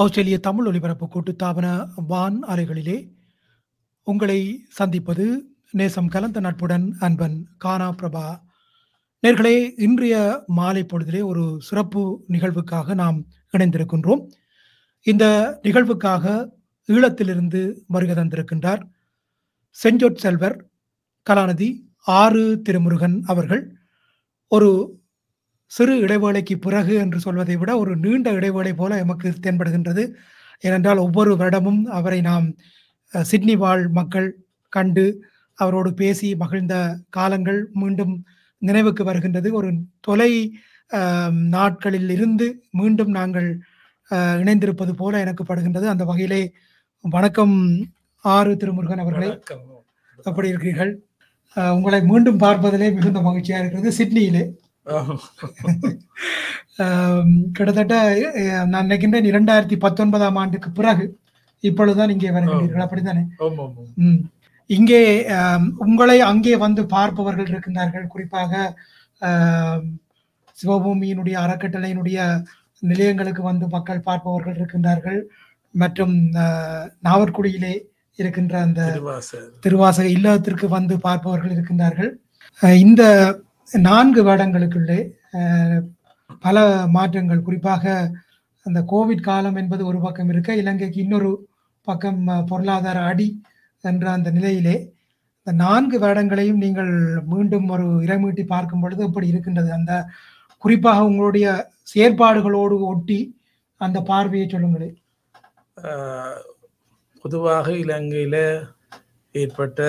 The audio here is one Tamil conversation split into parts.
ஆஸ்திரேலிய தமிழ் ஒலிபரப்பு கூட்டுத்தாபன வான் அலைகளிலே உங்களை சந்திப்பது நேசம் கலந்த நட்புடன் அன்பன் கானா பிரபா. நேர்களே இன்றைய மாலை பொழுதிலே ஒரு சிறப்பு நிகழ்வுக்காக நாம் இணைந்திருக்கின்றோம். இந்த நிகழ்வுக்காக ஈழத்திலிருந்து வருகை தந்திருக்கின்றார் செஞ்சொட் செல்வர் கலாநிதி ஆறு திருமுருகன் அவர்கள். ஒரு சிறு இடைவேளைக்கு பிறகு என்று சொல்வதை விட ஒரு நீண்ட இடைவேளை போல எமக்கு தென்படுகின்றது. ஏனென்றால் ஒவ்வொரு வருடமும் அவரை நாம் சிட்னி வாழ் மக்கள் கண்டு அவரோடு பேசி மகிழ்ந்த காலங்கள் மீண்டும் நினைவுக்கு வருகின்றது. ஒரு தொலை நாட்களில் இருந்து மீண்டும் நாங்கள் இணைந்திருப்பது போல எனக்கு படுகின்றது. அந்த வகையிலே வணக்கம் ஆறு திருமுருகன் அவர்களே. எப்படி இருக்கிறீர்கள். உங்களை மீண்டும் பார்ப்பதிலே மிகுந்த மகிழ்ச்சியாக இருக்கிறது. சிட்னியிலே. கிட்டத்தட்ட நான் நினைக்கின்றேன் இரண்டாயிரத்தி பத்தொன்பதாம் ஆண்டுக்கு பிறகு இப்பொழுதுதான் இங்கே வருகிறீர்கள் அப்படித்தானே. இங்கே உங்களை அங்கே வந்து பார்ப்பவர்கள் இருக்கின்றார்கள். குறிப்பாக சிவபூமியினுடைய அறக்கட்டளையினுடைய நிலையங்களுக்கு வந்து மக்கள் பார்ப்பவர்கள் இருக்கின்றார்கள். மற்றும் நாவற்குடியிலே இருக்கின்ற அந்த. திருவாசக இல்லத்திற்கு வந்து பார்ப்பவர்கள் இருக்கின்றார்கள். இந்த நான்கு வருடங்களுக்குள்ளே பல மாற்றங்கள். குறிப்பாக அந்த கோவிட் காலம் என்பது ஒரு பக்கம் இருக்க இலங்கைக்கு இன்னொரு பக்கம் பொருளாதார அடி என்ற அந்த நிலையிலே இந்த நான்கு வருடங்களையும் நீங்கள் மீண்டும் ஒரு இறைமீட்டி பார்க்கும் பொழுது எப்படி இருக்கின்றது? அந்த குறிப்பாக உங்களுடைய செயற்பாடுகளோடு ஒட்டி அந்த பார்வையை சொல்லுங்களேன். பொதுவாக இலங்கையில் ஏற்பட்ட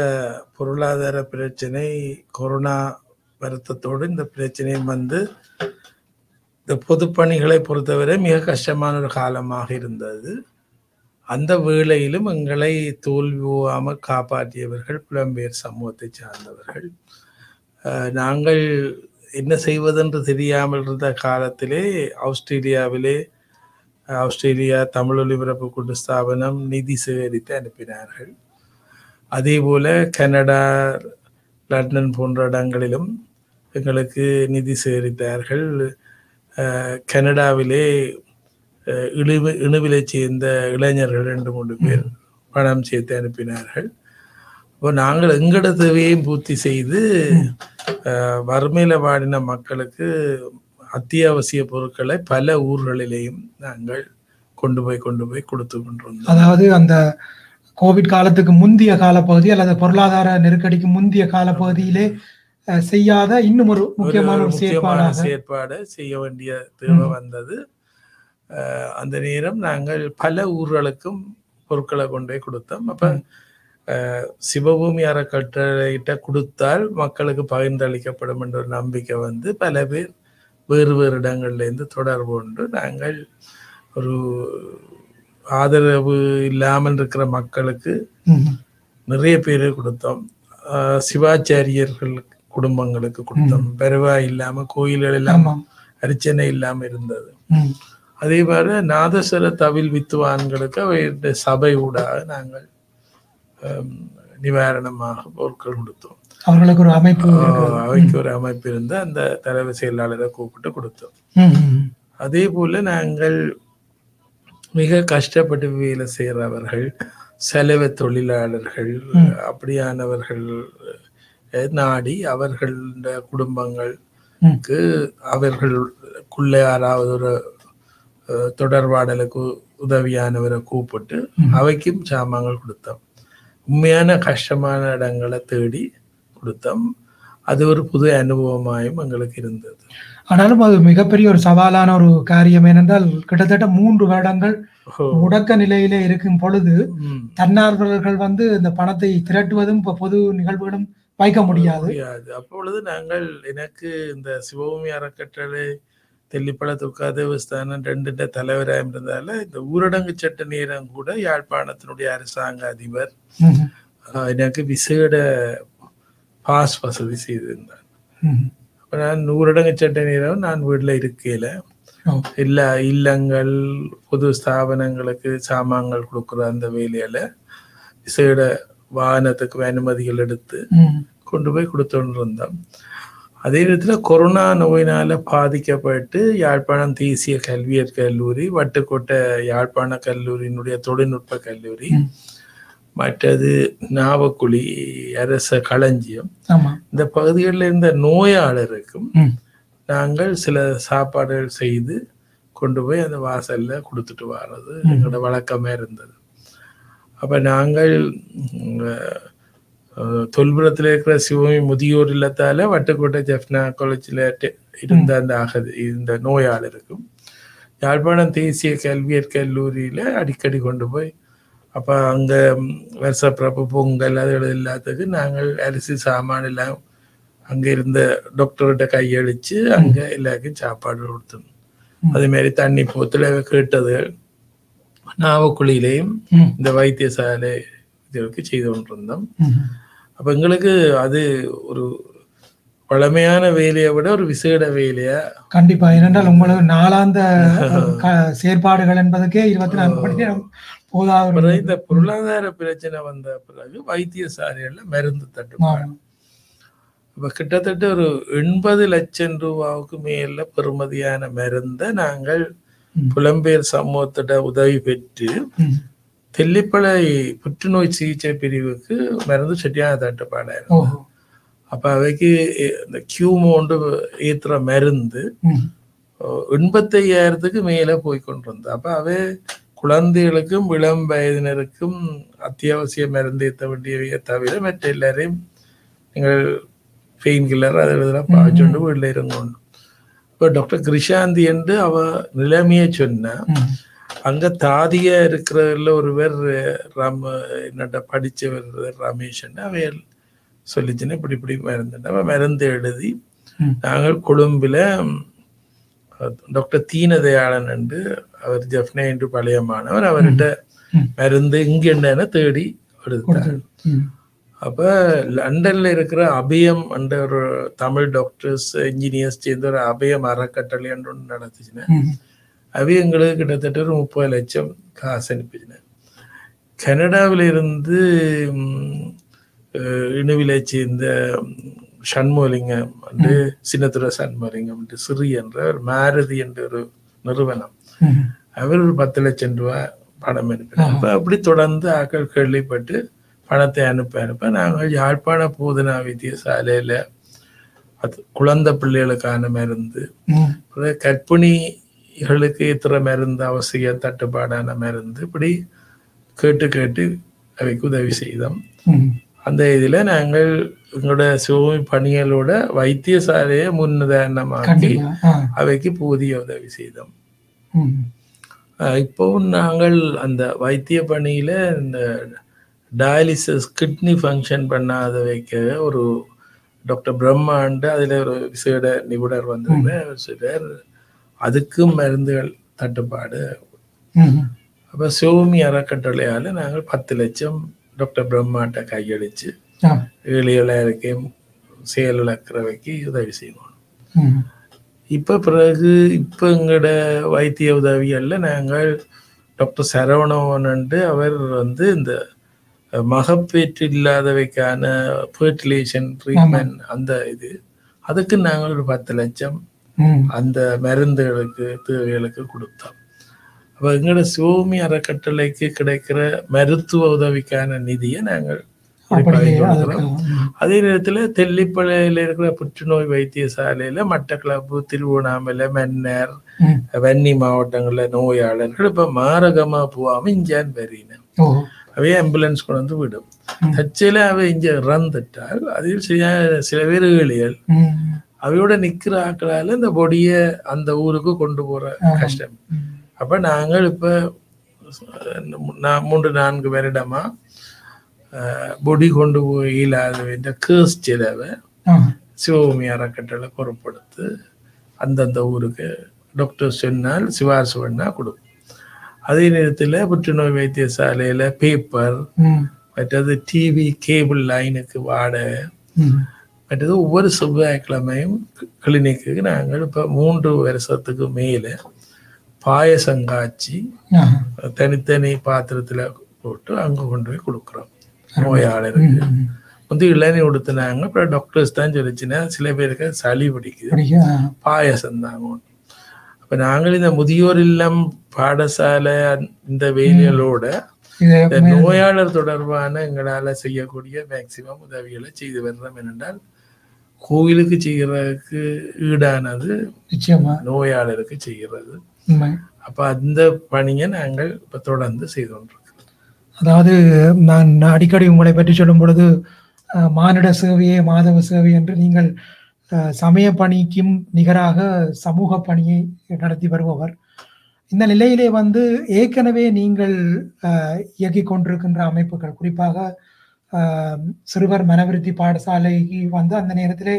பொருளாதார பிரச்சனை கொரோனா வருத்தத்தோடு இந்த பிரச்சனையும் வந்து இந்த பொதுப்பணிகளை பொறுத்தவரை மிக கஷ்டமான ஒரு காலமாக இருந்தது. அந்த வேளையிலும் எங்களை தோல்வி போகாமல் காப்பாற்றியவர்கள் புலம்பெயர் சமூகத்தை சார்ந்தவர்கள். நாங்கள் என்ன செய்வதென்று தெரியாமல் இருந்த காலத்திலே ஆஸ்திரேலியாவிலே ஆஸ்திரேலியா தமிழ் ஒலிபரப்பு கூட்டு ஸ்தாபனம் நிதி சேகரித்து அனுப்பினார்கள். அதே போல கனடா லண்டன் போன்ற இடங்களிலும் எங்களுக்கு நிதி சேகரித்தார்கள். கனடாவிலே அஹ், இழிவு இணுவிலை சேர்ந்த இளைஞர்கள் ரெண்டு மூன்று பேர் பணம் சேர்த்து அனுப்பினார்கள். இப்போ நாங்கள் எங்களோட தேவையையும் பூர்த்தி செய்து அஹ், வறுமையில வாடின மக்களுக்கு அத்தியாவசிய பொருட்களை பல ஊர்களிலேயும் நாங்கள் கொண்டு போய் கொண்டு போய் கொடுத்து கொண்டிருந்தோம். அதாவது அந்த கோவிட் காலத்துக்கு முந்தைய காலப்பகுதி அல்லது பொருளாதார நெருக்கடிக்கு முந்தைய காலப்பகுதியிலே செய்யாத இன்னும் ஒரு முக்கியமான ஒரு முக்கியமான செயற்பாடு செய்ய வேண்டிய தேவை வந்தது. அந்த நேரம் நாங்கள் பல ஊர்களுக்கும் பொருட்களை கொண்டு போய் கொடுத்தோம். அப்ப சிவபூமி அறக்கட்டளைகிட்ட கொடுத்தால் மக்களுக்கு பகிர்ந்தளிக்கப்படும் என்ற ஒரு நம்பிக்கை வந்து பல பேர் வேறு வேறு இடங்கள்ல இருந்து தொடர்பு கொண்டு நாங்கள் ஒரு ஆதரவு இல்லாமல் இருக்கிற மக்களுக்கு. நிறைய பேர் கொடுத்தோம். சிவாச்சாரியர்கள் குடும்பங்களுக்கு கொடுத்தோம் பெருவா இல்லாம கோயில்கள் எல்லாம் ஆமாம். அர்ச்சனை இல்லாம இருந்தது. அதே மாதிரி நாதஸ்வர தவில் வித்துவான்களுக்கு அவையுடைய சபை ஊடாக நாங்கள் நிவாரணமாக பொருட்கள் கொடுத்தோம். அவர்களுக்கு ஒரு அமைப்பு. அவைக்கு ஒரு அமைப்பு இருந்து அந்த தலைவர் செயலாளரை கூப்பிட்டு கொடுத்தோம். அதே போல நாங்கள் மிக கஷ்டப்பட்டு வேலை செய்கிறவர்கள் செலவு தொழிலாளர்கள் அப்படியானவர்கள் நாடி அவர்கள குடும்பங்களுக்கு அவர்களுக்குள்ள யாராவது ஒரு தொடர்பாடலுக்கு உதவியானவரை கூப்பிட்டு அவைக்கும் சாமான்கள் கொடுத்தோம். உண்மையான கஷ்டமான இடங்களை தேடி கொடுத்தோம். அது ஒரு புது அனுபவமாயும் எங்களுக்கு இருந்தது. ஆனாலும் அது மிகப்பெரிய ஒரு சவாலான ஒரு காரியம் ஏனென்றால் கிட்டத்தட்ட மூன்று வருடங்கள் முடக்க நிலையிலே இருக்கும் பொழுது. தன்னார்வலர்கள் வந்து இந்த பணத்தை திரட்டுவதும் இப்ப பொது நிகழ்வுகளும் வைக்க முடியாது. அப்பொழுது நாங்கள் எனக்கு இந்த சிவபூமி அறக்கட்டளை தெல்லிப்பள துர்கா தேவஸ்தானம் ரெண்டு தலைவராக இருந்ததால இந்த ஊரடங்கு சட்ட நேரம் கூட யாழ்ப்பாணத்தினுடைய அரசாங்க அதிபர் எனக்கு விசேட பாஸ் வசதி செய்திருந்தார். அப்ப நான் ஊரடங்கு சட்ட நேரம் நான் வீட்டில் இருக்கையில எல்லா இல்லங்கள் பொது ஸ்தாபனங்களுக்கு சாமான்கள் கொடுக்குற அந்த வேலையில விசேட வாகனத்துக்கு அனுமதிகள் எடுத்து கொண்டு போய் கொடுத்துட்டு இருந்தோம் அதே நேரத்தில் கொரோனா நோயினால பாதிக்கப்பட்டு யாழ்ப்பாணம் தேசிய கல்வியற் கல்லூரி வட்டுக்கோட்டை யாழ்ப்பாண கல்லூரியினுடைய தொழில்நுட்ப கல்லூரி. மற்றது நாவக்குழி அரச களஞ்சியம். இந்த பகுதிகளில் இருந்த நோயாளருக்கும். நாங்கள் சில சாப்பாடுகள் செய்து கொண்டு போய் அந்த வாசல்ல கொடுத்துட்டு வர்றது எங்களோட வழக்கமே இருந்தது. அப்ப நாங்கள் தொல்புரத்தில் இருக்கிற சிவமி முதியோர் இல்லத்தால வட்டுக்கோட்டை ஜெஃப்னா காலேஜில் இருந்த அந்த அகதி இந்த நோயாளருக்கும் யாழ்ப்பாணம் தேசிய கல்வியற் கல்லூரியில அடிக்கடி கொண்டு போய் அப்ப அங்க வருஷப்பிறப்பு பொங்கல் அது எல்லாத்துக்கு நாங்கள் அரிசி சாமான் எல்லாம் அங்க இருந்த டாக்டர்கிட்ட கையளிச்சு அங்க எல்லாருக்கும் சாப்பாடு கொடுத்தோம். அதே மாதிரி தண்ணி போத்துல கேட்டது நாவக்குழியிலையும். இந்த வைத்தியசாலை இதுக்கு செய்து கொண்டிருந்தோம். அப்ப எங்களுக்கு அது ஒரு பழமையான வேலையை விட ஒரு விசேட வேலையா கண்டிப்பா ஏனென்றால் உங்களுக்கு நாளாந்த செயற்பாடுகள் என்பதற்கே இருபத்தி நான்கு போதாது இந்த பொருளாதார பிரச்சனை வந்த பிறகு வைத்தியசாலைகள்ல மருந்து தட்டுப்பாடு. இப்ப கிட்டத்தட்ட ஒரு எண்பது லட்சம் ரூபாவுக்கு மேல பெறுமதியான மருந்தை நாங்கள். புலம்பெயர் சமூகத்திட உதவி பெற்று. தெல்லிப்பளை புற்றுநோய் சிகிச்சை பிரிவுக்கு மருந்து சரியான தட்டுப்பாடாயிரும் ஓஹோ. அப்ப அவைக்கு இந்த கியூமோண்டு ஏத்துற மருந்து. எண்பத்தையாயிரத்துக்கு மேல போய் கொண்டிருந்தது. அப்ப அவை குழந்தைகளுக்கும் இளம் வயதினருக்கும் அத்தியாவசிய மருந்து ஏற்ற வேண்டியவையே தவிர மற்ற எல்லாரையும் நீங்கள் பெயின் கில்லர் அது இதெல்லாம் பாய்ச்சொண்டு வீட்டில் இருங்கணும் இப்போ டாக்டர் கிருஷாந்தி என்று அவ நிலைமையை சொன்னா. அங்க தாதியா இருக்கிறதுல ஒருவர் ராம என்னட்ட படிச்சவர் ரமேஷ் அவையல் சொல்லிச்சுன்னா இப்படி இப்படி மருந்து அவ மருந்து எழுதி. நாங்கள் கொழும்புல டாக்டர் தீனதயாளன் என்று அவர் ஜெஃப்னே என்று பழைய மாணவர் அவர்கிட்ட. மருந்து இங்க என்னன்னு தேடி எடுத்தார். அப்ப லண்டன்ல இருக்கிற அபயம் என்ற ஒரு தமிழ் டாக்டர்ஸ் இன்ஜினியர்ஸ் சேர்ந்து ஒரு அபயம் அறக்கட்டளை என்று ஒன்று நடத்துச்சுன்னா எங்களுக்கு கிட்டத்தட்ட ஒரு முப்பது லட்சம் காசு அனுப்பிச்சினேன். கனடாவில் இருந்து இணுவிலை சேர்ந்த சண்முகலிங்கம் வந்து சின்னத்துறை சண்முகலிங்கம் என்று சிறி என்ற ஒரு மாருதி என்ற ஒரு நிறுவனம். அவர் ஒரு பத்து லட்சம் ரூபாய் பணம் அனுப்பினார். அப்ப அப்படி தொடர்ந்து ஆக்கள் கேள்விப்பட்டு பணத்தை அனுப்ப அனுப்ப நாங்கள் யாழ்ப்பாண போதனா வைத்தியசாலையில அது குழந்தை பிள்ளைகளுக்கான மருந்து கர்ப்பிணிகளுக்கு இத்தனை மருந்து அவசிய தட்டுப்பாடான மருந்து இப்படி கேட்டு கேட்டு அவைக்கு உதவி செய்தோம். அந்த இதில் நாங்கள் எங்களோட சிவமி பணிகளோட வைத்தியசாலையை முன்னுதாரணமாக்கி. அவைக்கு போதிய உதவி செய்தோம் இப்போவும் நாங்கள் அந்த வைத்திய பணியில இந்த டயாலிசிஸ் கிட்னி ஃபங்க்ஷன் பண்ணாத வைக்க ஒரு டாக்டர் பிரம்மாண்டு அதுல ஒரு விசேட நிபுணர் வந்திருந்த சிலர் அதுக்கும் மருந்துகள் தட்டுப்பாடு. அப்ப சிவமி அறக்கட்டளையால நாங்கள் பத்து லட்சம் டாக்டர் பிரம்மாட்ட கையளிச்சு ஆ. ஏழு ஏழாயிரக்கையும் செயல் இழக்கிறவைக்கு உதவி செய்வோம். இப்ப பிறகு இப்ப எங்களோட வைத்திய உதவியல்ல நாங்கள் டாக்டர் சரவணவன் அவர் வந்து இந்த மகப்பேற்று இல்லாதவைக்கான ஃபர்டிலேஷன் ட்ரீட்மெண்ட் அந்த இது அதுக்கு நாங்கள் ஒரு பத்து லட்சம். அந்த மருந்துகளுக்கு தேவைகளுக்கு கொடுத்தோம் அப்ப எங்களோட சிவமி அறக்கட்டளைக்கு கிடைக்கிற மருத்துவ உதவிக்கான நிதியை நாங்கள். அதே நேரத்துல தெல்லிப்பளையில இருக்கிற புற்றுநோய் வைத்தியசாலையில மட்டக்களப்பு திருவண்ணாமலை மன்னர். வன்னி மாவட்டங்கள்ல நோயாளர்கள் இப்ப மாரகமா போகாம இஞ்சான் வரின ஓ அவையே ஆம்புலன்ஸ் கொண்டு வந்து விடும் ம். தச்சில அவை இங்க இறந்துட்டால் அதில் சில சில பேர் ம். அவையோட நிக்கிற ஆக்களால இந்த பொடிய அந்த ஊருக்கு கொண்டு போற. கஷ்டம். அப்ப நாங்கள் இப்ப மூன்று நான்கு வருடமா பொடி கொண்டு போய் இல்லாத கேஸ் செலவை. சிவபூமி அறக்கட்டளை பொறுப்படுத்து அந்தந்த ஊருக்கு டாக்டர் சொன்னால் சிபாரிசு பண்ணா கொடுக்கும் அதே நேரத்தில் புற்றுநோய் வைத்தியசாலையில பேப்பர். மற்றது டிவி கேபிள் லைனுக்கு வாடகை. மற்றது ஒவ்வொரு செவ்வாய்க்கிழமையும் கிளினிக்கு நாங்கள் இப்போ மூன்று வருஷத்துக்கு மேலே பாயசம் காய்ச்சி. தனித்தனி பாத்திரத்தில் போட்டு அங்கே கொண்டு போய் கொடுக்குறோம் நோயாளருக்கு. வந்து இளநீர் கொடுத்துனாங்க அப்புறம் டாக்டர்ஸ் தான் சொல்லிச்சுன்னா சில பேருக்கு சளி பிடிக்குது. பாயசம் தாங்க அப்ப நாங்கள் இந்த முதியோர் இல்லம் பாடசாலை இந்த வேலைகளோட இந்த நோயாளர் தொடர்பான எங்களால செய்யக்கூடிய மேக்சிமம் உதவிகளை செய்து வர்றோம் என்னென்றால் கோயிலுக்கு செய்யறதுக்கு ஈடானது நிச்சயமா. நோயாளருக்கு செய்கிறது. அப்ப அந்த பணியை நாங்கள் இப்ப தொடர்ந்து செய்து கொண்டிருக்கிறோம். அதாவது நான் அடிக்கடி உங்களை பற்றி சொல்லும் பொழுது மானிட சேவையே மாதவ சேவை என்று நீங்கள் சமய பணிக்கும் நிகராக சமூக பணியை நடத்தி வருபவர். இந்த நிலையிலே வந்து ஏற்கனவே நீங்கள் இயக்கிக் கொண்டிருக்கின்ற அமைப்புகள் குறிப்பாக சிறுவர் மனவிருத்தி பாடசாலைக்கு வந்து அந்த நேரத்திலே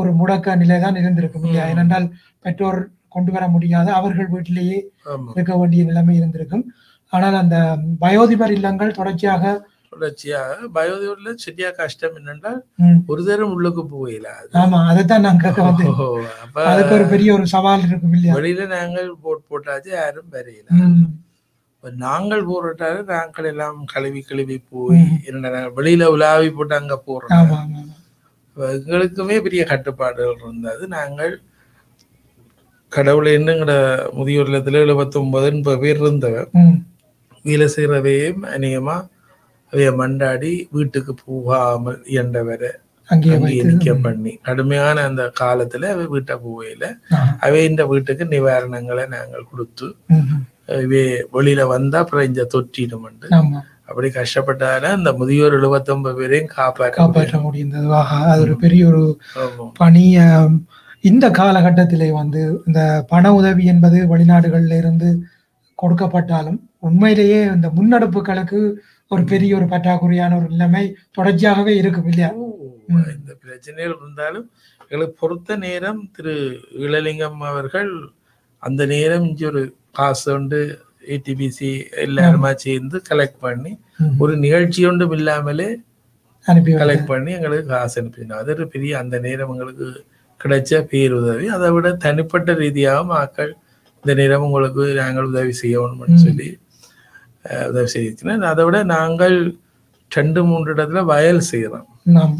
ஒரு முடக்க நிலை தான் இருந்திருக்கும் இல்லையா. ஏனென்றால் பெற்றோர் கொண்டு வர முடியாத அவர்கள் வீட்டிலேயே இருக்க வேண்டிய நிலைமை இருந்திருக்கும். ஆனால் அந்த வயோதிபர் இல்லங்கள் தொடர்ச்சியாக தொடர்ச்சியாக பயோதியூர்ல சரியா கஷ்டம் என்னென்றால் ம், ஒரு தரம் உள்ளுக்கு போயிடாது ஆமா அதைத்தான் அப்ப அதுக்கு ஒரு பெரிய ஒரு சவால் இருக்கும் இல்லையா? வெளியில நாங்கள் போட் போட்டாச்சு யாரும் வரையில. நாங்கள் போராட்டாரு நாங்கள் எல்லாம் கழுவி கழுவி போய். என்னடா நாங்க வெளியில உலாவி போட்டு அங்க போறோம் எங்களுக்குமே பெரிய கட்டுப்பாடுகள் இருந்தது. நாங்கள் கடவுளை என்னங்கட முதியோர் இல்லத்துல எழுபத்தி ஒன்பது எண்பது பேர் இருந்தவ ம், வேலை செய்யறவையும் அநேகமா அவைய மண்டாடி வீட்டுக்கு போகாமல் இயண்டவரை அங்கேயே நிக்க பண்ணி. கடுமையான அந்த காலத்துல அவை வீட்டை போகையில ஆ, அவை இந்த வீட்டுக்கு நிவாரணங்களை நாங்கள் கொடுத்து. இவே வெளியில வந்தா அப்புறம் இந்த தொற்றிடுமெண்டு ஆமா. அப்படி கஷ்டப்பட்டால அந்த முதியோர் எழுபத்தொன்பது பேரையும் காப்பாற்ற காப்பாற்ற முடிந்தது அது ஒரு பெரிய ஒரு ஆமாம். பணி ஆம், இந்த காலகட்டத்திலே வந்து இந்த பண உதவி என்பது வெளிநாடுகள்ல இருந்து கொடுக்கப்பட்டாலும் உண்மையிலேயே இந்த முன்னெடுப்புகளுக்கு ஒரு பெரிய ஒரு பற்றாக்குறையான ஒரு நிலைமை தொடர்ச்சியாகவே இருக்கும் இல்லையா இந்த பிரச்சனைகள் இருந்தாலும் எங்களுக்கு பொறுத்த நேரம் திரு இளலிங்கம் அவர்கள் அந்த நேரம் இங்க ஒரு காசு உண்டு ஏடிபிசி எல்லாருமா சேர்ந்து கலெக்ட் பண்ணி. ஒரு நிகழ்ச்சி ஒன்றும் இல்லாமலே அனுப்பி. கலெக்ட் பண்ணி எங்களுக்கு காசு அனுப்பினார் அது ஒரு பெரிய அந்த நேரம் எங்களுக்கு கிடைச்ச பேருதவி அதை விட தனிப்பட்ட ரீதியாகவும் மக்கள் இந்த நேரம் உங்களுக்கு நாங்கள் உதவி செய்யணும்னு. சொல்லி உதவி செய்திருக்கிறேன். அதை விட நாங்கள் ரெண்டு மூன்று இடத்துல வயல் செய்கிறோம் நாம்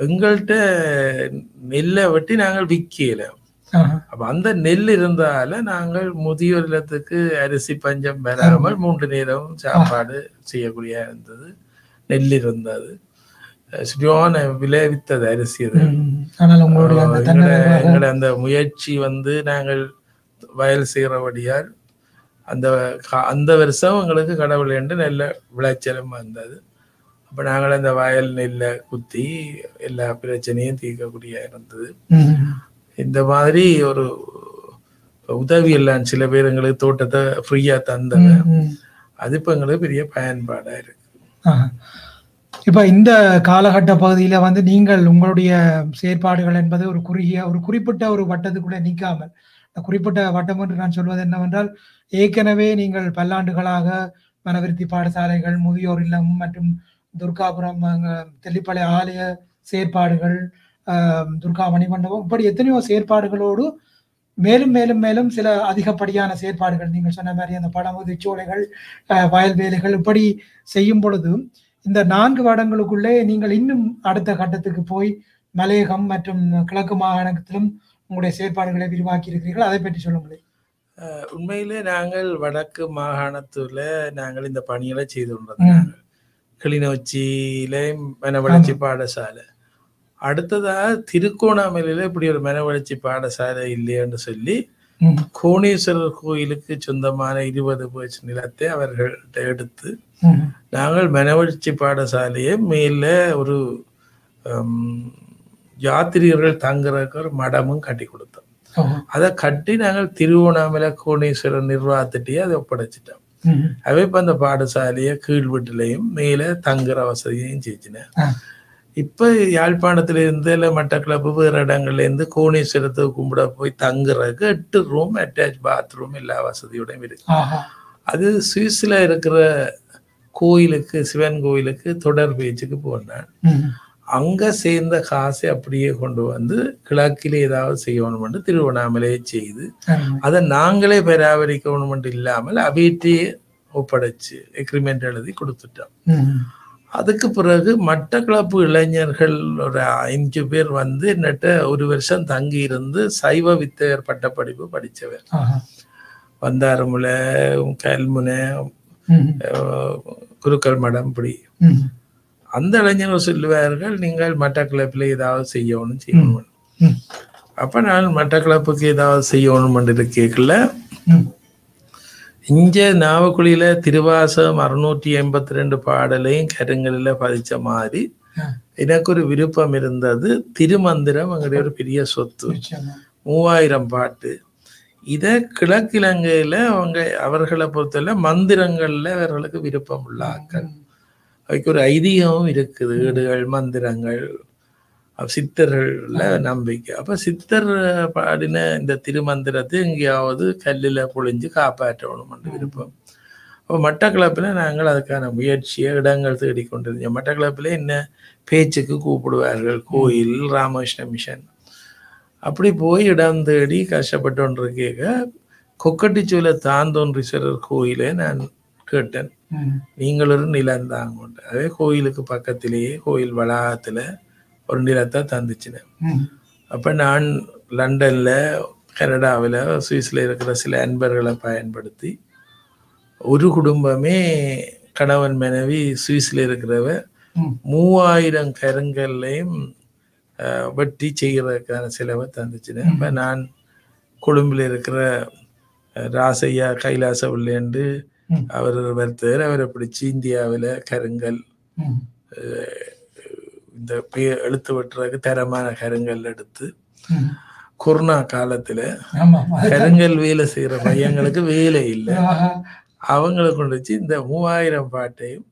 எங்கள்கிட்ட நெல்லை வெட்டி நாங்கள் விற்கல. அப்ப அந்த நெல் இருந்தால நாங்கள் முதியோர் இல்லத்துக்கு அரிசி பஞ்சம் வராமல் மூன்று நேரம் சாப்பாடு செய்யக்கூடிய இருந்தது. நெல் இருந்தது. சரியான விளைவித்தது அரிசி அது. உங்களுடைய அந்த முயற்சி வந்து நாங்கள் வயல் செய்கிறபடியால் அந்த அந்த வருஷம் எங்களுக்கு கடவுள் என்று நல்ல விளைச்சலும் வந்தது அப்ப நாங்கள் அந்த வயல் நெல்லை குத்தி எல்லா பிரச்சனையும் தீர்க்கக்கூடிய இருந்தது. இந்த மாதிரி ஒரு உதவி எல்லாம் சில பேர் எங்களுக்கு தோட்டத்தை ஃப்ரீயா தந்தவ ம். ம். அது இப்ப எங்களுக்கு பெரிய பயன்பாடா இருக்கு. இப்ப இந்த காலகட்ட பகுதியில வந்து நீங்கள் உங்களுடைய செயற்பாடுகள் என்பது ஒரு குறுகிய ஒரு குறிப்பிட்ட ஒரு வட்டத்துக்குள்ளே நிற்காமல் குறிப்பிட்ட வட்டம் என்று நான் சொல்வது என்னவென்றால் ஏற்கனவே நீங்கள் பல்லாண்டுகளாக மனவிருத்தி பாடசாலைகள் முதியோர் இல்லம் மற்றும் துர்காபுரம் தெல்லிப்பளை ஆலய செயற்பாடுகள் துர்கா மணிமண்டபம் இப்படி எத்தனையோ செயற்பாடுகளோடு மேலும் மேலும் மேலும் சில அதிகப்படியான செயற்பாடுகள் நீங்கள் சொன்ன மாதிரி அந்த படம் உதிச்சோலைகள் வயல் வயல்வேலைகள் இப்படி செய்யும் பொழுது இந்த நான்கு வருடங்களுக்குள்ளே நீங்கள் இன்னும் அடுத்த கட்டத்துக்கு போய் மலையகம் மற்றும் கிழக்கு மாகாணத்திலும் உங்களுடைய செயற்பாடுகளை விரிவாக்கி இருக்கிறீர்கள் அதை பற்றி சொல்லுங்களேன். உண்மையிலே நாங்கள் வடக்கு மாகாணத்துல நாங்கள் இந்த பணிகளை செய்து ம். கொண்டிருந்தோம் கிளிநொச்சியில மனவளர்ச்சி பாடசாலை. அடுத்ததா திருக்கோணாமலையில இப்படி ஒரு மனவளர்ச்சி பாடசாலை இல்லையென்று சொல்லி கோணேஸ்வரர் கோயிலுக்கு சொந்தமான இருபது பேச்சு நிலத்தை அவர்கள்ட்ட எடுத்து நாங்கள் மனவளர்ச்சி பாடசாலையை மேல ஒரு ஹம், யாத்திரிகர்கள் தங்குறதுக்கு ஒரு மடமும் கட்டி கொடுத்தோம். அதை கட்டி நாங்கள் திருவண்ணாமலை கோணேஸ்வரர் நிர்வாகத்திட்டே அதை ஒப்படைச்சிட்டோம். அவை இப்ப அந்த பாடசாலையை கீழ் வீட்டிலையும் மேலே தங்குற வசதியையும் செஞ்சினேன் இப்ப யாழ்ப்பாணத்துல இருந்து இல்ல மட்டக்களப்பு வேறு இடங்கள்ல இருந்து கோணேஸ்வரத்தை கும்பிட போய் தங்குறதுக்கு எட்டு ரூம் அட்டாச் பாத்ரூம் எல்லா வசதியோடையும் இருக்கு. அது சுவிஸ்ல இருக்கிற கோயிலுக்கு சிவன் கோயிலுக்கு தொடர் பேச்சுக்கு போனேன். அங்க சேர்ந்த காசை அப்படியே கொண்டு வந்து கிழக்கிலே ஏதாவது செய்யணும்னு திருவண்ணாமலையை செய்து. அதை நாங்களே பராமரிக்கணும்னு இல்லாமல் அவையிட்டே ஒப்படைச்சு எக்ரிமெண்ட் எழுதி கொடுத்துட்டோம் அதுக்கு பிறகு மட்டக்களப்பு இளைஞர்கள் ஒரு அஞ்சு பேர் வந்து என்னட்ட ஒரு வருஷம் தங்கி இருந்து சைவ வித்தையர் பட்டப்படிப்பு படித்தவர். வந்தாரமுலை கல்முனை குருக்கள் மடம் இப்படி. அந்த இளைஞர்கள் சொல்லுவார்கள் நீங்கள் மட்டக்களப்பில் ஏதாவது செய்யணும் செய்யணும். அப்ப நான் மட்டக்களப்புக்கு ஏதாவது செய்யணும் கேட்கல ம். இங்க நாவக்குழியில திருவாசகம் அறுநூற்றி எண்பத்தி ரெண்டு பாடலையும் கருங்கல்ல பதிச்ச மாதிரி. எனக்கு ஒரு விருப்பம் இருந்தது திருமந்திரம் எங்களுடைய ஒரு பெரிய சொத்து. மூவாயிரம் பாட்டு இத கிழக்கிழங்கையில அவங்க அவர்களை பொறுத்தவரை மந்திரங்கள்ல அவர்களுக்கு விருப்பம் உள்ள ஆக்கள். அதுக்கு ஒரு ஐதீகமும் இருக்குது. வீடுகள் மந்திரங்கள் சித்தர்கள்ல நம்பிக்கை. அப்ப சித்தர் பாடின இந்த திருமந்திரத்தை எங்கேயாவது கல்லில் பொழிஞ்சு காப்பாற்றணும் விருப்பம். அப்போ மட்டக்களப்பில் நாங்கள் அதுக்கான முயற்சியை இடங்கள் தேடிக்கொண்டிருந்தோம் மட்டக்களப்பில் என்ன பேச்சுக்கு கூப்பிடுவார்கள்? கோயில் ராமகிருஷ்ண மிஷன். அப்படி போய் இடம் தேடி கஷ்டப்பட்டு கேட்க கொக்கட்டிச்சூல தாந்தோன்றீஸ்வரர் கோயிலை நான் கேட்டேன். நீங்கள் ஒரு நிலம் தாங்க அதே கோயிலுக்கு பக்கத்திலேயே கோயில் வளாகத்துல ஒரு நிலத்தை தந்துச்சினேன். அப்ப நான் லண்டன்ல கனடாவில் சுவிஸ்ல இருக்கிற சில அன்பர்களை பயன்படுத்தி ஒரு குடும்பமே கணவன் மனைவி சுவிஸ்ல இருக்கிறவ. மூவாயிரம் கருங்கல்லையும் வெட்டி செய்கிறதுக்கான செலவை தந்துச்சினேன் அப்ப நான் கொழும்பில் இருக்கிற ராசையா கைலாச உள்ளேண்டு. அவர் வருத்தர் அவரை பிடிச்சி இந்தியாவில் கருங்கல். இந்த எழுத்து வெட்டுறதுக்கு தரமான கருங்கல் எடுத்து. கொரோனா காலத்துல கருங்கல் வேலை செய்யற பையங்களுக்கு வேலை இல்லை. அவங்களை கொண்டு வச்சு இந்த மூவாயிரம் பாட்டையும்.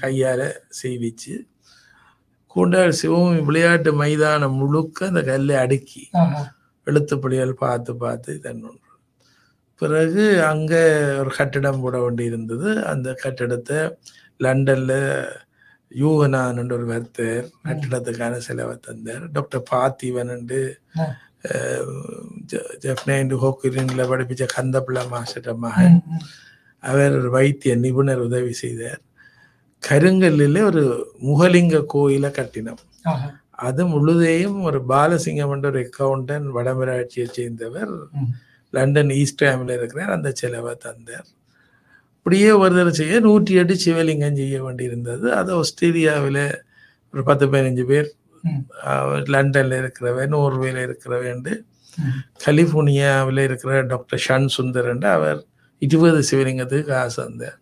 கையால செய்விச்சு கூண்டாள் சிவம் விளையாட்டு மைதானம் முழுக்க அந்த கல்லை அடுக்கி ஆஹா. எழுத்துப்படிகள் பார்த்து பார்த்து தன்னொன்று பிறகு அங்க ஒரு கட்டிடம் போட வேண்டி இருந்தது அந்த கட்டிடத்தை லண்டன்ல யூவனான் ஒரு வர்த்தர் கட்டிடத்துக்கான செலவை தந்தார் டாக்டர் பார்த்திவன். ஜெஃப்னைண்டு ஹோக்கிரின்ல படிப்பிச்ச கந்தப்பிள்ளை மாஸ்டர் மகன். அவர் ஒரு வைத்திய நிபுணர் உதவி செய்தார் கருங்கல்லில் ஒரு முகலிங்க கோயிலை கட்டினோம். அது முழுதையும் ஒரு பாலசிங்கம் என்ற ஒரு அக்கௌண்டன்ட் வடமராட்சியை சேர்ந்தவர். லண்டன் ஈஸ்ட் ஹாமில் இருக்கிறார் அந்த செலவை தந்தார் இப்படியே ஒரு தடவை செய்ய நூற்றி எட்டு சிவலிங்கம் செய்ய வேண்டியிருந்தது அது ஆஸ்திரேலியாவில் ஒரு பத்து பதினஞ்சு பேர் லண்டன்ல இருக்கிறவன் நோர்வேல இருக்கிறவன் ம். கலிஃபோர்னியாவில் இருக்கிற டாக்டர் ஷன் சுந்தரன் அவர் இருபது சிவலிங்கத்துக்கு காசு வந்தார்.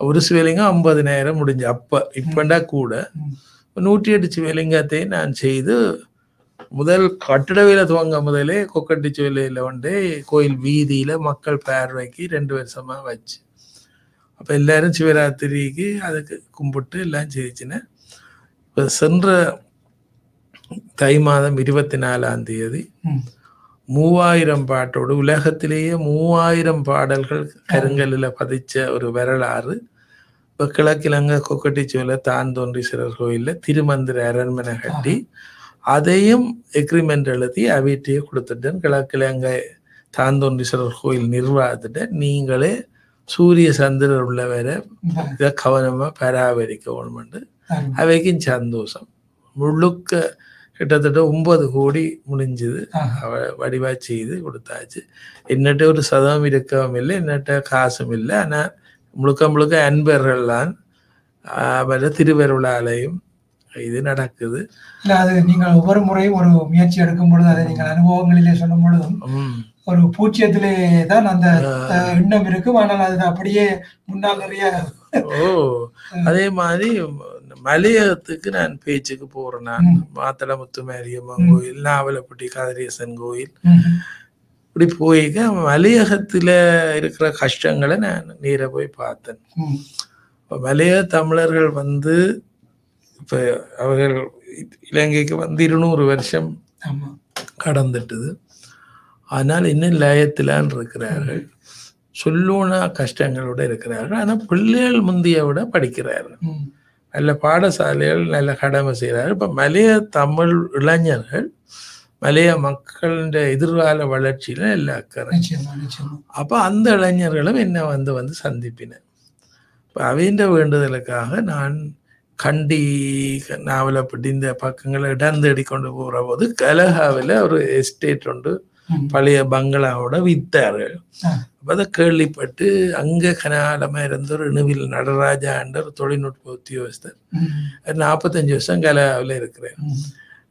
ஒரு சிவலிங்கம் ஐம்பதினாயிரம் முடிஞ்சு அப்ப இப்பண்டா கூட. நூற்றி எட்டு சிவலிங்கத்தை நான் செய்து முதல் கட்டிட வேலை துவங்க முதலே கொக்கட்டி சிவலையில் வந்து கோயில் வீதியில மக்கள் பார்வைக்கு ரெண்டு வருஷமா வச்சு. அப்ப எல்லாரும் சிவராத்திரிக்கு அதுக்கு கும்பிட்டு எல்லாம் செய்திச்சினேன் இப்போ சென்ற தை மாதம் இருபத்தி நாலாம் தேதி. மூவாயிரம் பாட்டோடு உலகத்திலேயே மூவாயிரம் பாடல்கள் கருங்கல்லில் பதிச்ச ஒரு வரலாறு. இப்போ கிழக்கிழங்க கொக்கட்டிச்சோல தான் தோன்றீஸ்வரர் கோயிலில் திருமந்திர அரண்மனை கட்டி அதையும் எக்ரிமெண்ட் எழுதி அவிட்டையே கொடுத்துட்டேன் கிழக்கிழங்க தான் தோன்றீஸ்வரர் கோயில் நிர்வாகத்திட்ட நீங்களே சூரிய சந்திரர் உள்ளவரை ம். இதை கவனமாக பராமரிக்கணும்னு அருமை. அவைக்கும் சந்தோஷம் முழுக்க கிட்டத்தட்ட ஒன்பது கோடி முடிஞ்சுது வடிவா செய்து கொடுத்தாச்சு என்னட்ட ஒரு சதம் இருக்கவும் இல்லை என்னட்ட காசும் இல்லை ஆனால் முழுக்க முழுக்க அன்பர்கள்லாம் அவரை திருவருளாலையும் இது நடக்குது. இல்ல அது நீங்கள் ஒவ்வொரு முறையும் ஒரு முயற்சி எடுக்கும் பொழுது அதை நீங்கள் அனுபவங்களிலே சொல்லும் பொழுதும் ஒரு பூச்சியத்திலே தான் அந்த எண்ணம் இருக்கும். ஆனால் அது அப்படியே முன்னால் நிறைய ஓ அதே மாதிரி மலையகத்துக்கு நான் பேச்சுக்கு போறேன் நான். மாத்தள முத்துமாரியம்மன் கோயில் நாவலப்பட்டி காதரேசன் கோயில். இப்படி போய்க்க மலையகத்துல இருக்கிற கஷ்டங்களை நான் நேர போய் பார்த்தேன். ம். இப்ப மலையக தமிழர்கள் வந்து இப்ப அவர்கள் இலங்கைக்கு வந்து இருநூறு வருஷம் கடந்துட்டுது. ஆனால் இன்னும் லயத்திலான் இருக்கிறார்கள். சொல்லூனா கஷ்டங்களோட இருக்கிறார்கள். ஆனால் பிள்ளைகள் முந்தைய விட படிக்கிறார்கள். நல்ல பாடசாலைகள் நல்ல கடமை செய்கிறார்கள். இப்போ மலைய தமிழ் இளைஞர்கள் மலைய மக்களுடைய எதிர்கால வளர்ச்சியில எல்லா அக்கறை அப்போ அந்த இளைஞர்களும் என்ன வந்து வந்து சந்திப்பினேன் இப்போ அவைன்ற வேண்டுதலுக்காக நான் கண்டி நாவலப்பட்டி இந்த பக்கங்களை இடந்தேடி கொண்டு போகிற போது கலகாவில் ஒரு எஸ்டேட் உண்டு. பழைய பங்களாவோட வித்தார்கள் ஆ. அப்ப அதை கேள்விப்பட்டு அங்க கனாலமா இருந்த ஒரு இணுவில் நடராஜா என்ற ஒரு தொழில்நுட்ப உத்தியோகஸ்தர். நாற்பத்தஞ்சு வருஷம் கலகாவில் இருக்கிறேன்.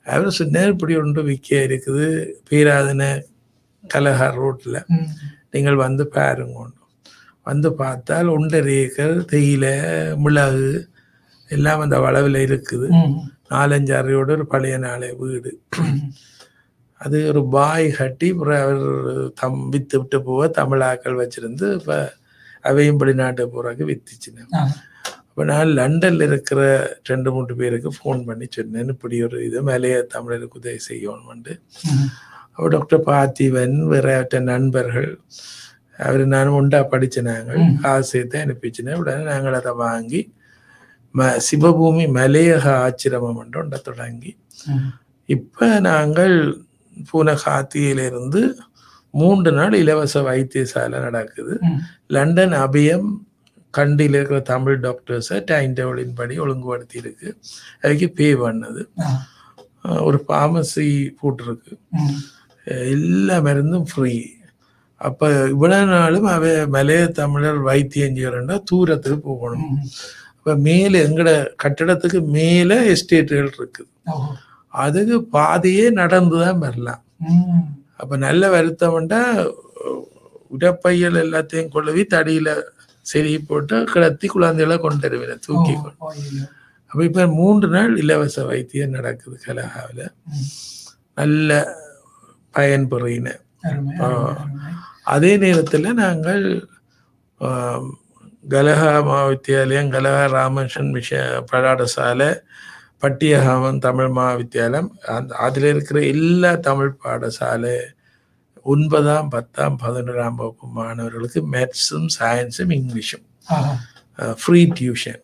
அவர் சொன்னார் இப்படி ஒன்று விற்க இருக்குது பேராதன கலஹார் ரோட்ல ம். நீங்கள் வந்து பாருங்க வந்து பார்த்தால் ஒன்றரை ஏக்கர் தேயிலை மிளகு எல்லாம் அந்த வளவில் இருக்குது. நாலஞ்சு அறையோட ஒரு பழைய நாளை வீடு. அது ஒரு பாய் கட்டி அவர் தம் வித்து விட்டு போக தமிழாக்கள் வச்சிருந்து இப்போ அவையும் வெளிநாட்டு போறாக்கு வித்துச்சுன்னு. அப்போ நான் லண்டன்ல இருக்கிற ரெண்டு மூன்று பேருக்கு ஃபோன் பண்ணி சொன்னேன் இப்படி ஒரு இது மேலேய தமிழருக்கு உதவி செய்யணும்னு ம். அப்போ டாக்டர் பார்த்திவன் வேற நண்பர்கள் அவர் நானும் உண்டா படிச்ச நாங்கள். காசு சேர்த்து அனுப்பிச்சினேன் உடனே நாங்கள் அதை வாங்கி சிவபூமி மலையக ஆச்சிரமம் என்று ஒன்றை தொடங்கி. இப்போ நாங்கள் பூனை காத்தியிலிருந்து மூன்று நாள் இலவச வைத்தியசாலை நடக்குது. லண்டன் அபயம் கண்டியில் இருக்கிற தமிழ் டாக்டர்ஸை டைம் டேபிளின் படி ஒழுங்குபடுத்தி இருக்கு அதுக்கு பே பண்ணது ஒரு ஃபார்மசி போட்டிருக்கு. எல்லா மருந்தும் ஃப்ரீ அப்போ இவ்வளவு நாளும் அவ மலைய தமிழர் வைத்தியம் செய்யறா தூரத்துக்கு போகணும் ம். அப்போ மேலே எங்கட கட்டடத்துக்கு மேலே எஸ்டேட்டுகள் இருக்குது. அதுக்கு பாதையே நடந்து தான் வரலாம். அப்போ நல்ல வருத்தம்ண்டா உடப்பையல் எல்லாத்தையும் கொழுவி தடியில் செடி போட்டு கிடத்தி குழந்தைகளை கொண்டு வருவேன் தூக்கி கொண்டு. அப்போ இப்போ மூன்று நாள் இலவச வைத்தியம் நடக்குது கலகாவில். நல்ல பயன்பெறின. அதே நேரத்தில் நாங்கள் கலகா மகாவித்தியாலயம் கலகா ராமகிருஷ்ணன் விஷ பாடசாலை பட்டியகாமம் தமிழ் மகாவித்தியாலயம் அந்த அதில் இருக்கிற எல்லா தமிழ் பாடசாலை ஒன்பதாம் பத்தாம் பதினொன்றாம் வகுப்பு மாணவர்களுக்கு மேத்ஸும் சயின்ஸும் இங்கிலீஷும். Free tuition.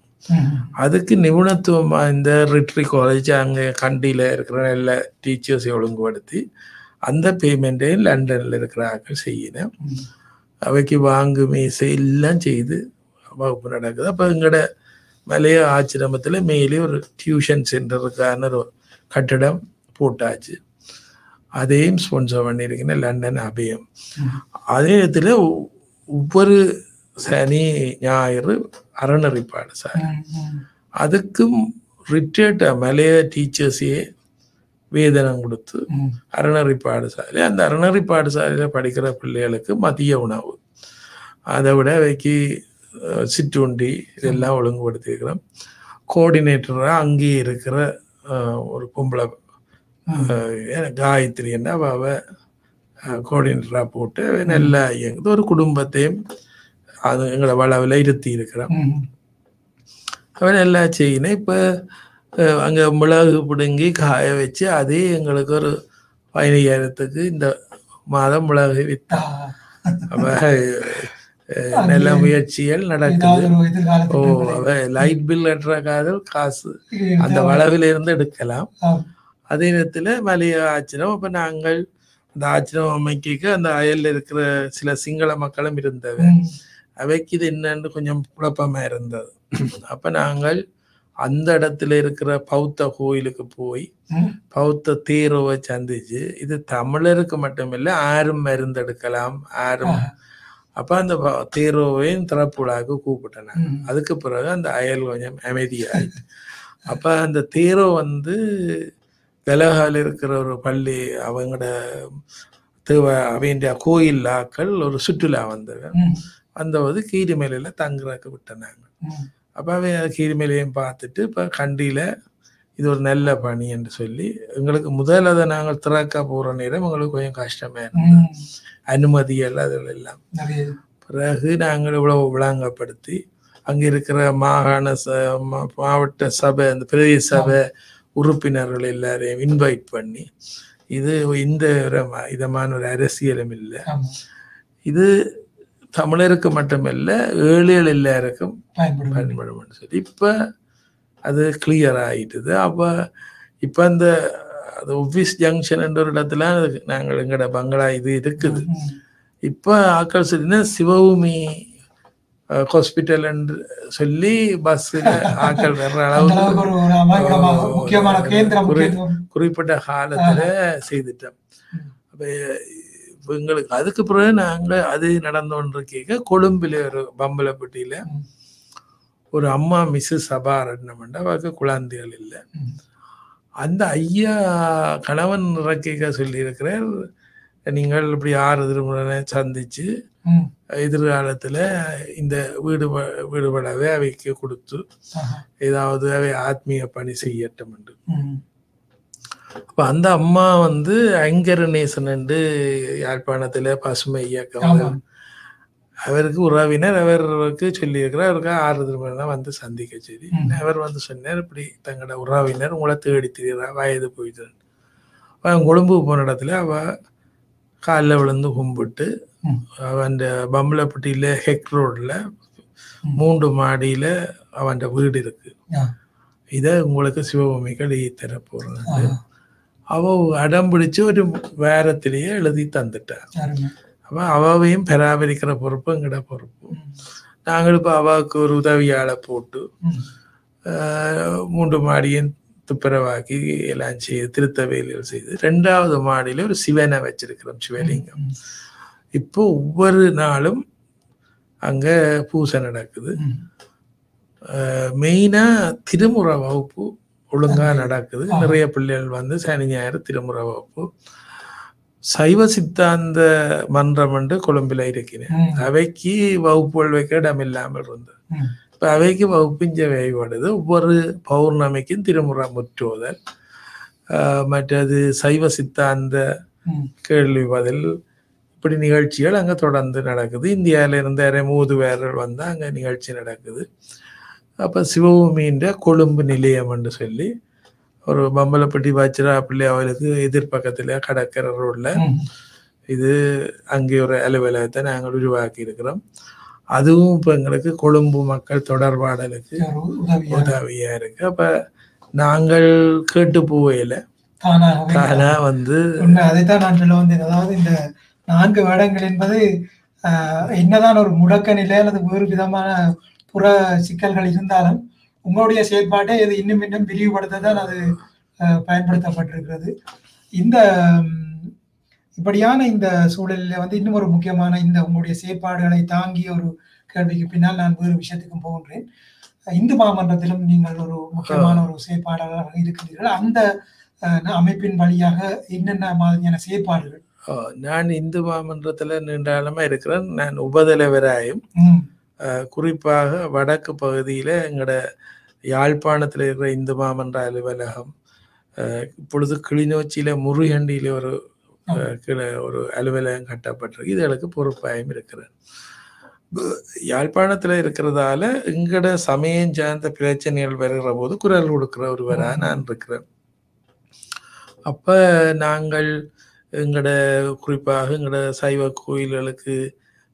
அதுக்கு நிபுணத்துவம் வாய்ந்த ரிட்ரி காலேஜ் அங்கே கண்டியில் இருக்கிற எல்லா டீச்சர்ஸை ஒழுங்குபடுத்தி அந்த பேமெண்ட்டையும் லண்டனில் இருக்கிற ஆட்கள் செய்யணும். அவைக்கு வாங்கு மீசை எல்லாம் செய்து வகுப்பு நடக்குது அப்போ எங்களோட மலைய ஆச்சிரமத்தில் மேலே ஒரு டியூஷன் சென்டருக்கான ஒரு கட்டடம் போட்டாச்சு அதையும் ஸ்பான்சர் பண்ணியிருக்கேன் லண்டன் அபயம். அதே நேரத்தில் ஒவ்வொரு சனி ஞாயிறு அறநெறி பாடசாலை. அதுக்கும் ரிட்டையர்ட் மலைய டீச்சர்ஸையே வேதனம் கொடுத்து. அறநெறி பாடசாலை அந்த அறநெறி பாடசாலையில் படிக்கிற பிள்ளைகளுக்கு மதிய உணவு அதை விட அவைக்கு அஹ், சிற்றுண்டி இதெல்லாம் ஒழுங்குபடுத்தியிருக்கிறோம் கோஆர்டினேட்டராக அங்கேயே இருக்கிற ஒரு பொம்பளை காயத்ரி என்ன அவ கோஆர்டினேட்டராக போட்டு நல்லா இயங்குது ஒரு குடும்பத்தையும் அது எங்களை வளவில் இருத்தி இருக்கிறோம் ம். அவன் எல்லாம் செய்யணும் இப்போ அங்கே மிளகு பிடுங்கி காய வச்சு அதே எங்களுக்கு ஒரு பதினையாயிரத்துக்கு இந்த மாதம் மிளகு வித்தா. அப்போ நல்ல முயற்சிகள் நடக்குது ஓ லைட் பில் கட்டுறக்காக காசு நம்மளை அந்த வளவில இருந்து எடுக்கலாம். அதே நேரத்தில் மலைய ஆச்சிரம் அப்போ நாங்கள் அந்த ஆச்சிரம் அமைக்க அந்த அயல்ல இருக்கிற சில சிங்கள மக்களும் இருந்தவ. அவைக்கு இது என்னன்னு கொஞ்சம் குழப்பமா இருந்தது அப்ப நாங்கள் அந்த இடத்துல இருக்கிற பௌத்த கோயிலுக்கு போய். பௌத்த தீரோவை சந்திச்சு இது தமிழருக்கு மட்டுமில்லை ஆரும் மருந்தெடுக்கலாம் ஆரும் அப்ப அந்த தீரோவையும் திறப்புழாக்கு கூப்பிட்டேன். அதுக்கு பிறகு அந்த அயல் கொஞ்சம் அமைதியாயிட்டு அப்ப அந்த தீரோ வந்து கலகால இருக்கிற ஒரு பள்ளி அவங்களோட தேவ அவன்ற கோயில் ஆக்கள் ஒரு சுற்றுலா வந்தவன் ம். வந்தபோது கீரிமலையில தங்குறதுக்கு விட்டனாங்க. அப்போ அவன் கீரிமலையும் பார்த்துட்டு இப்போ கண்டியில் இது ஒரு நல்ல பணி என்று சொல்லி எங்களுக்கு முதல்ல அதை நாங்கள் திறக்க போகிற நேரம் எங்களுக்கு கொஞ்சம் கஷ்டமா இருந்தது. அனுமதிகள் அதில் எல்லாம். பிறகு நாங்கள் இவ்வளவு விளங்கப்படுத்தி அங்கே இருக்கிற மாகாண ச மாவட்ட சபை அந்த பிரதேச சபை உறுப்பினர்கள் எல்லாரையும் இன்வைட் பண்ணி இது இந்த இதமான ஒரு அரசியலும் இல்லை. இது தமிழருக்கு மட்டுமல்ல ஏழைகள் எல்லாருக்கும் பயன்படும். சொல்லி இப்போ அது கிளியர் ஆயிட்டுது அப்போ இப்போ அந்த அது ஒஃபீஸ் ஜங்ஷன் ஒரு இடத்துல நாங்கள் எங்களோட பங்களா இது இருக்குது. இப்போ ஆக்கள் சொல்லினா சிவபூமி ஹாஸ்பிட்டல் என்று சொல்லி பஸ்ஸில் ஆட்கள் வர்ற அளவுக்கு குறிப்பிட்ட காலத்துல செய்துட்டோம். அப்ப எங்களுக்கு அதுக்கு பிறகு நாங்க அது நடந்தோன்று கேட்க கொழும்புல ஒரு பம்பலப்பட்டியில. ஒரு அம்மா மிஸ்ஸு சபாரட்னமெண்டா அவருக்கு குழந்தைகள் இல்லை. அந்த ஐயா கணவன் இறக்கிக்க சொல்லியிருக்கிறார் நீங்கள் இப்படி ஆறு திருமுறை சந்திச்சு. எதிர்காலத்துல இந்த வீடு வீடுபடவே அவைக்கு கொடுத்து. ஏதாவது அவை ஆத்மீக பணி செய்யட்டும் என்று. அப்ப அந்த அம்மா வந்து ஐங்கரநேசன் என்று யாழ்ப்பாணத்துல பசுமை இயக்கம். அவருக்கு உறவினர் அவருக்கு சொல்லியிருக்கிறார் அவருக்கு ஆறு திருமணம் வந்து சந்திக்க சரி. அவர் வந்து சொன்னார் இப்படி தங்களோட உறவினர் உங்களை தேடி திரிகிறா வயது போயிட்டு அவன் கொழும்பு போன இடத்துல அவ காலில் விழுந்து கும்பிட்டு. அவன் பம்பலப்பட்டியில ஹெக் ரோட்ல. மூன்று மாடியில அவன் வீடு இருக்கு. இதை உங்களுக்கு சிவபூமிக்கு எழுதி தர ஆஹா. அவ அடம் பிடிச்சு ஒரு வேரத்திலேயே எழுதி தந்துட்டார் அருமை. அப்ப அவாவையும் பராமரிக்கிற பொறுப்பு எங்கட பொறுப்பு. நாங்கள் இப்போ அவாவுக்கு ஒரு உதவியாளை போட்டு மூன்று மாடியும் துப்புரவாக்கி எல்லாம் செய்து திருத்த வேலைகள் செய்து ரெண்டாவது மாடியில ஒரு சிவனை வச்சிருக்கிறோம் சிவலிங்கம். இப்போ ஒவ்வொரு நாளும் அங்க பூசை நடக்குது ம். மெயினா திருமுறை வகுப்பு ஒழுங்கா நடக்குது. நிறைய பிள்ளைகள் வந்து சனி ஞாயிறு திருமுறை வகுப்பு சைவ சித்தாந்த மன்றம் என்று கொழும்பில் இருக்கிறேன். அவைக்கு வகுப்புகள் வைக்க இடம் இல்லாமல் இருந்தது. இப்போ அவைக்கு வகுப்பு இங்கே வேய்படுது ஒவ்வொரு பௌர்ணமிக்கும் திருமுறை முற்றுவதல் ஆஹ் மற்றது சைவ சித்தாந்த. கேள்வி பதில் இப்படி நிகழ்ச்சிகள் அங்கே தொடர்ந்து நடக்குது இந்தியாவில இருந்து யாரே மூதுவேரர் வந்து அங்கே நிகழ்ச்சி நடக்குது அப்போ சிவபூமின்ற கொழும்பு நிலையம் என்று சொல்லி ஒரு பம்பலப்பட்டி பாச்சிரா பிள்ளை அவளுக்கு எதிர்பக்கத்தில் கடற்கரை ரோட்ல. இது அங்கே ஒரு அலுவலகத்தை நாங்கள் உருவாக்கி இருக்கிறோம். அதுவும் இப்போ எங்களுக்கு கொழும்பு மக்கள் தொடர்பாடலுக்கு ஒரு உதவியா உதவியா இருக்கு. அப்ப நாங்கள் கேட்டு போவையில தானா வந்து அதைத்தான் நான் சொல்ல வந்தேன். அதாவது இந்த நான்கு வேடங்கள் என்பது என்னதான் ஒரு முடக்க நிலை அல்லது வேறு விதமான புற சிக்கல்கள் இருந்தாலும் உங்களுடைய செயற்பாட்டை இது இன்னும் இன்னும் விரிவுபடுத்த தான் அது பயன்படுத்தப்பட்டிருக்கிறது. இந்த இப்படியான இந்த சூழலில் வந்து இன்னும் ஒரு முக்கியமான இந்த உங்களுடைய செயற்பாடுகளை தாங்கிய ஒரு கேள்விக்கு பின்னால் நான் வேறு விஷயத்துக்கும் போகின்றேன். இந்து மாமன்றத்திலும் நீங்கள் ஒரு முக்கியமான ஒரு செயற்பாடாளராக இருக்கிறீர்கள். அந்த அமைப்பின் வழியாக என்னென்ன மாதிரியான செயற்பாடுகள்? நான் இந்து மாமன்றத்துல நீண்டாளமா இருக்கிறேன். நான் உபதலைவராயும் குறிப்பாக வடக்கு பகுதியில எங்களோட யாழ்ப்பாணத்துல இருக்கிற இந்து மாமன்ற அலுவலகம் அஹ், இப்பொழுது கிளிநொச்சியில முருகண்டியில ஒரு ஒரு அலுவலகம் கட்டப்பட்டிருக்கு. இதுகளுக்கு பொறுப்பாயும் இருக்கிறேன் யாழ்ப்பாணத்துல இருக்கிறதால எங்கட சமயம் சார்ந்த பிரச்சனைகள் வருகிற போது குரல் கொடுக்கிற ஒருவரா நான் இருக்கிறேன். அப்ப நாங்கள் எங்கட குறிப்பாக எங்கட சைவ கோயில்களுக்கு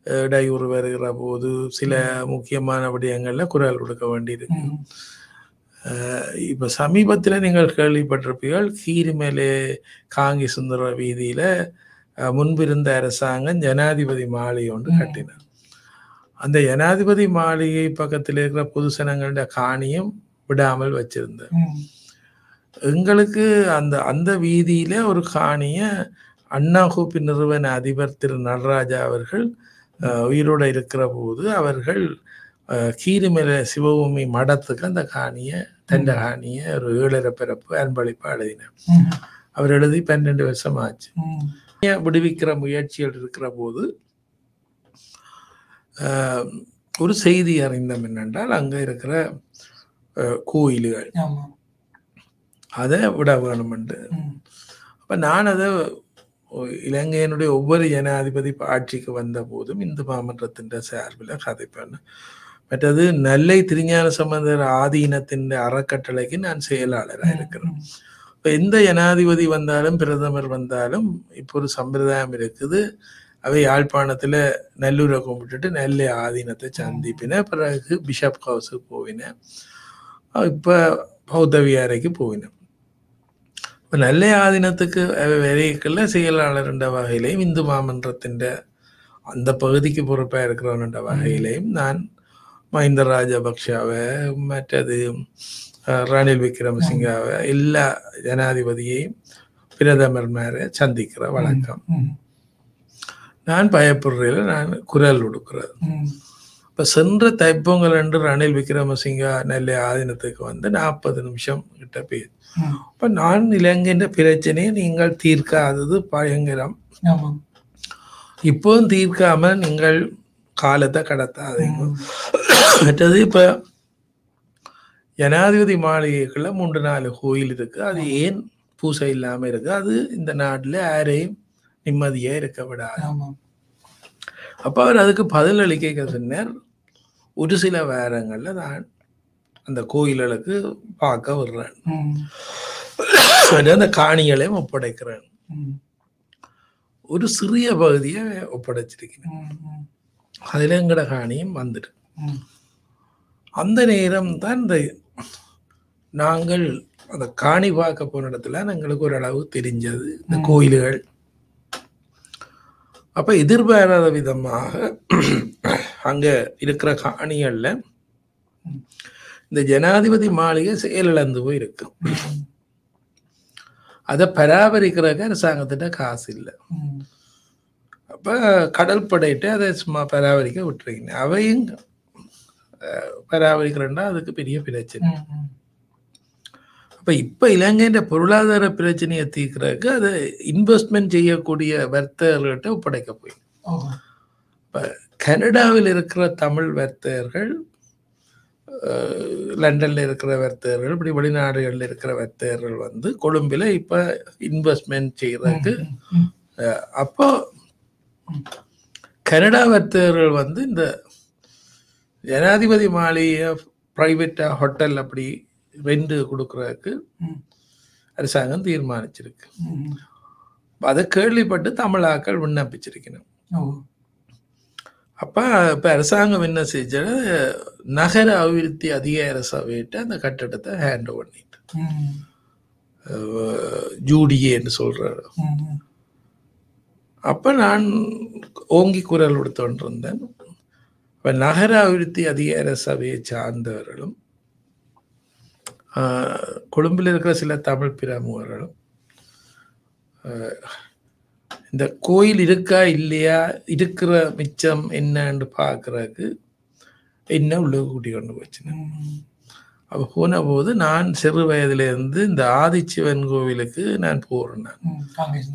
இடையூறு வருகிற போது சில முக்கியமான விடயங்கள்ல குரல் கொடுக்க வேண்டியிருக்கு. இப்ப சமீபத்துல நீங்கள் கேள்விப்பட்டிருப்பீர்கள் கீரிமேலே காங்கி சுந்தர வீதியில முன்பிருந்த அரசாங்கம் ஜனாதிபதி மாளிகை ஒன்று. கட்டினார். அந்த ஜனாதிபதி மாளிகை பக்கத்தில் இருக்கிற பொதுசனங்களோட காணியும் விடாமல் வச்சிருந்தார் எங்களுக்கு அந்த அந்த வீதியில ஒரு காணிய அண்ணா கூப்பி நிறுவன அதிபர் திரு நடராஜா அவர்கள் உயிரோட இருக்கிற போது அவர்கள் கீரிமலை சிவபூமி மடத்துக்கு அந்த காணிய தண்ட காணிய ஒரு ஏழரை பிறப்பு அன்பளிப்பா எழுதினார். அவர் எழுதி பன்னெண்டு வருஷம் ஆச்சு விடுவிக்கிற முயற்சிகள் இருக்கிற போது ஒரு செய்தி அறிந்தம் என்னென்றால் அங்க இருக்கிற கோயில்கள். அதை விட வேணுமென்று அப்ப நான் அதை இலங்கையினுடைய ஒவ்வொரு ஜனாதிபதி ஆட்சிக்கு வந்த போதும் இந்து மாமன்றத்தின் சார்பில் கதைப்பேன். மற்றது நெல்லை திருஞான சம்பந்தர் ஆதீனத்தின் அறக்கட்டளைக்கு நான் செயலாளராக இருக்கிறேன். இப்ப எந்த ஜனாதிபதி வந்தாலும் பிரதமர் வந்தாலும் இப்போ ஒரு சம்பிரதாயம் இருக்குது. அவை யாழ்ப்பாணத்துல நல்லூரை கும்பிட்டுட்டு நெல்லை ஆதீனத்தை சந்திப்பின பிறகு பிஷப் ஹவுஸுக்கு போவினேன் இப்ப பௌத்தவியாரைக்கு போவினேன் இப்ப நெல்லை ஆதீனத்துக்கு வரைக்குள்ள செயலாளர் என்ற வகையிலையும் இந்து மாமன்றத்தின் அந்த பகுதிக்கு பொறுப்பா இருக்கிறவன் என்ற வகையிலையும் நான் மஹிந்த ராஜபக்ஷாவை மற்றது ரணில் விக்ரமசிங்காவை எல்லா ஜனாதிபதியையும் பிரதமர் மேலே சந்திக்கிற வழக்கம் நான் பயப்படுறதில்ல நான் குரல் கொடுக்கிறது. இப்போ சென்ற தைப்பொங்கல் அன்று ரணில் விக்ரமசிங்கா நெல்லை ஆதீனத்துக்கு வந்து நாற்பது நிமிஷம் கிட்ட ம். இப்போ நான் இலங்கைன்ற பிரச்சனையை நீங்கள் தீர்க்காதது பயங்கரம். ஆமாம் இப்போவும் தீர்க்காம நீங்கள் காலத்தை கடத்தாதீங்க. மற்றது இப்போ ஜனாதிபதி மாளிகைக்குள்ள மூன்று நாலு கோயில் இருக்கு. அது ஏன் பூசை இல்லாம இருக்கு? அது இந்த நாட்டுல யாரையும் நிம்மதியா இருக்க விடாது. அப்ப அவர் அதுக்கு பதில் அளிக்க சொன்னார். ஒரு சில வாரங்கள்ல நான் அந்த கோயில்களுக்கு பார்க்க விடுறேன் அந்த காணிகளையும் ஒப்படைக்கிறேன். ஒரு சிறிய பகுதியை ஒப்படைச்சிருக்கிறேன். அதுல எங்கட காணியும் வந்துட்டு. அந்த நேரம் தான் இந்த நாங்கள் அந்த காணி பார்க்க போன இடத்துல எங்களுக்கு ஒரு அளவு தெரிஞ்சது இந்த. கோயில்கள் அப்ப எதிர்பாராத விதமாக அங்க இருக்கிற காணிகள்ல. இந்த ஜனாதிபதி மாளிகை செயலிழந்து போய் இருக்கு அதை பராமரிக்கிறதுக்கு அரசாங்கத்திட்ட காசு இல்லை அப்ப கடல் படையிட்டு அதை சும்மா பராமரிக்க விட்டுருக்கீங்க அவையும் பராமரிக்கிறேன்னா அதுக்கு பெரிய பிரச்சனை. அப்ப இப்ப இலங்கையின் பொருளாதார பிரச்சனையை தீர்க்கறதுக்கு அதை இன்வெஸ்ட்மெண்ட் செய்யக்கூடிய வர்த்தகர்கள்ட்ட ஒப்படைக்க போய் ஓ, கனடாவில் இருக்கிற தமிழ் வர்த்தகர்கள் லண்டன்ல இருக்கிற வர்த்தகர்கள் இப்படி வெளிநாடுகளில் இருக்கிற வர்த்தகர்கள் வந்து கொழும்பில் இப்ப இன்வெஸ்ட்மெண்ட் செய்யறதுக்கு அப்போ கனடா வர்த்தகர்கள் வந்து இந்த ஜனாதிபதி மாளிகை பிரைவேட்டா ஹோட்டல் அப்படி ரெண்டு கொடுக்கறதுக்கு அரசாங்கம் தீர்மானிச்சிருக்கு. அதை கேள்விப்பட்டு தமிழாக்கள் விண்ணப்பிச்சிருக்கணும். அப்ப இப்ப அரசாங்கம் என்ன செஞ்ச நகர அபிவிருத்தி அதிகார சபையிட்ட அந்த கட்டடத்தை ஹேண்ட் பண்ணிட்டு. ஜூடிஏன்னு ம், ம். அப்ப நான் ஓங்கி குரல் கொடுத்தோன்று இருந்தேன் இப்ப நகர அபிவிருத்தி அதிகார சபையை சார்ந்தவர்களும் கொழும்பில் இருக்கிற சில தமிழ் பிரமுகர்களும் இந்த கோயில் இருக்கா இல்லையா இருக்கிற மிச்சம் என்னன்னு பார்க்கறதுக்கு என்ன உள்ள கூட்டி கொண்டு போச்சுன்னு அப்போ போன போது நான் சிறு வயதிலிருந்து இந்த ஆதிச்சிவன் கோவிலுக்கு நான் போறேன் நான்.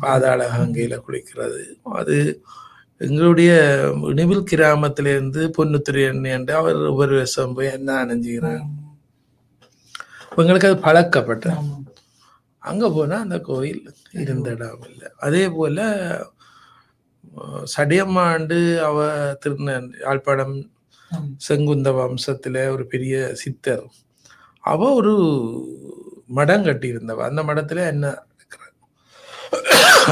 பாதாள கங்கையில் குளிக்கிறது அது எங்களுடைய நிவில் கிராமத்திலேருந்து பொன்னுத்துறை என்று அவர் ஒவ்வொரு வருஷம் போய் என்ன அணிஞ்சுக்கிறாங்க எங்களுக்கு அது பழக்கப்பட்ட அங்கே அங்க போனா அந்த கோயில் இருந்த இடம் இல்லை. அதே போல அஹ், சடையம்மாண்டு அவ திருந யாழ்ப்பாணம் செங்குந்த வம்சத்துல ஒரு பெரிய சித்தர். அவ ஒரு மடம் கட்டியிருந்தவ. அந்த மடத்துல என்ன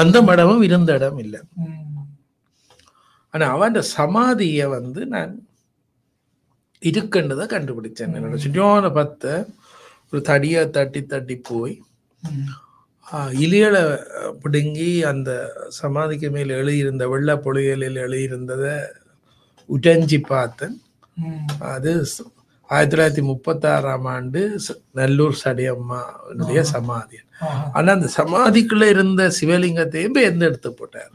அந்த மடமும் இருந்த இடம் இல்லை. ம், ஆனா அவன் சமாதியை வந்து நான் இருக்குன்றதை கண்டுபிடிச்சேன். என்னோட சுற்றியான பத்த ஒரு தடியை தட்டி தட்டி போய் இலியலை பிடுங்கி அந்த சமாதிக்கு மேல் எழுதியிருந்த வெள்ள பொழிகளில் எழுதியிருந்ததை உடைஞ்சி பார்த்தேன். அது ஆயிரத்தி தொள்ளாயிரத்தி முப்பத்தாறாம் ஆண்டு நல்லூர் சடையம்மாவுடைய சமாதி. ஆஹா. ஆனா அந்த சமாதிக்குள்ள இருந்த சிவலிங்கத்தையும் எந்த எடுத்து போட்டார்.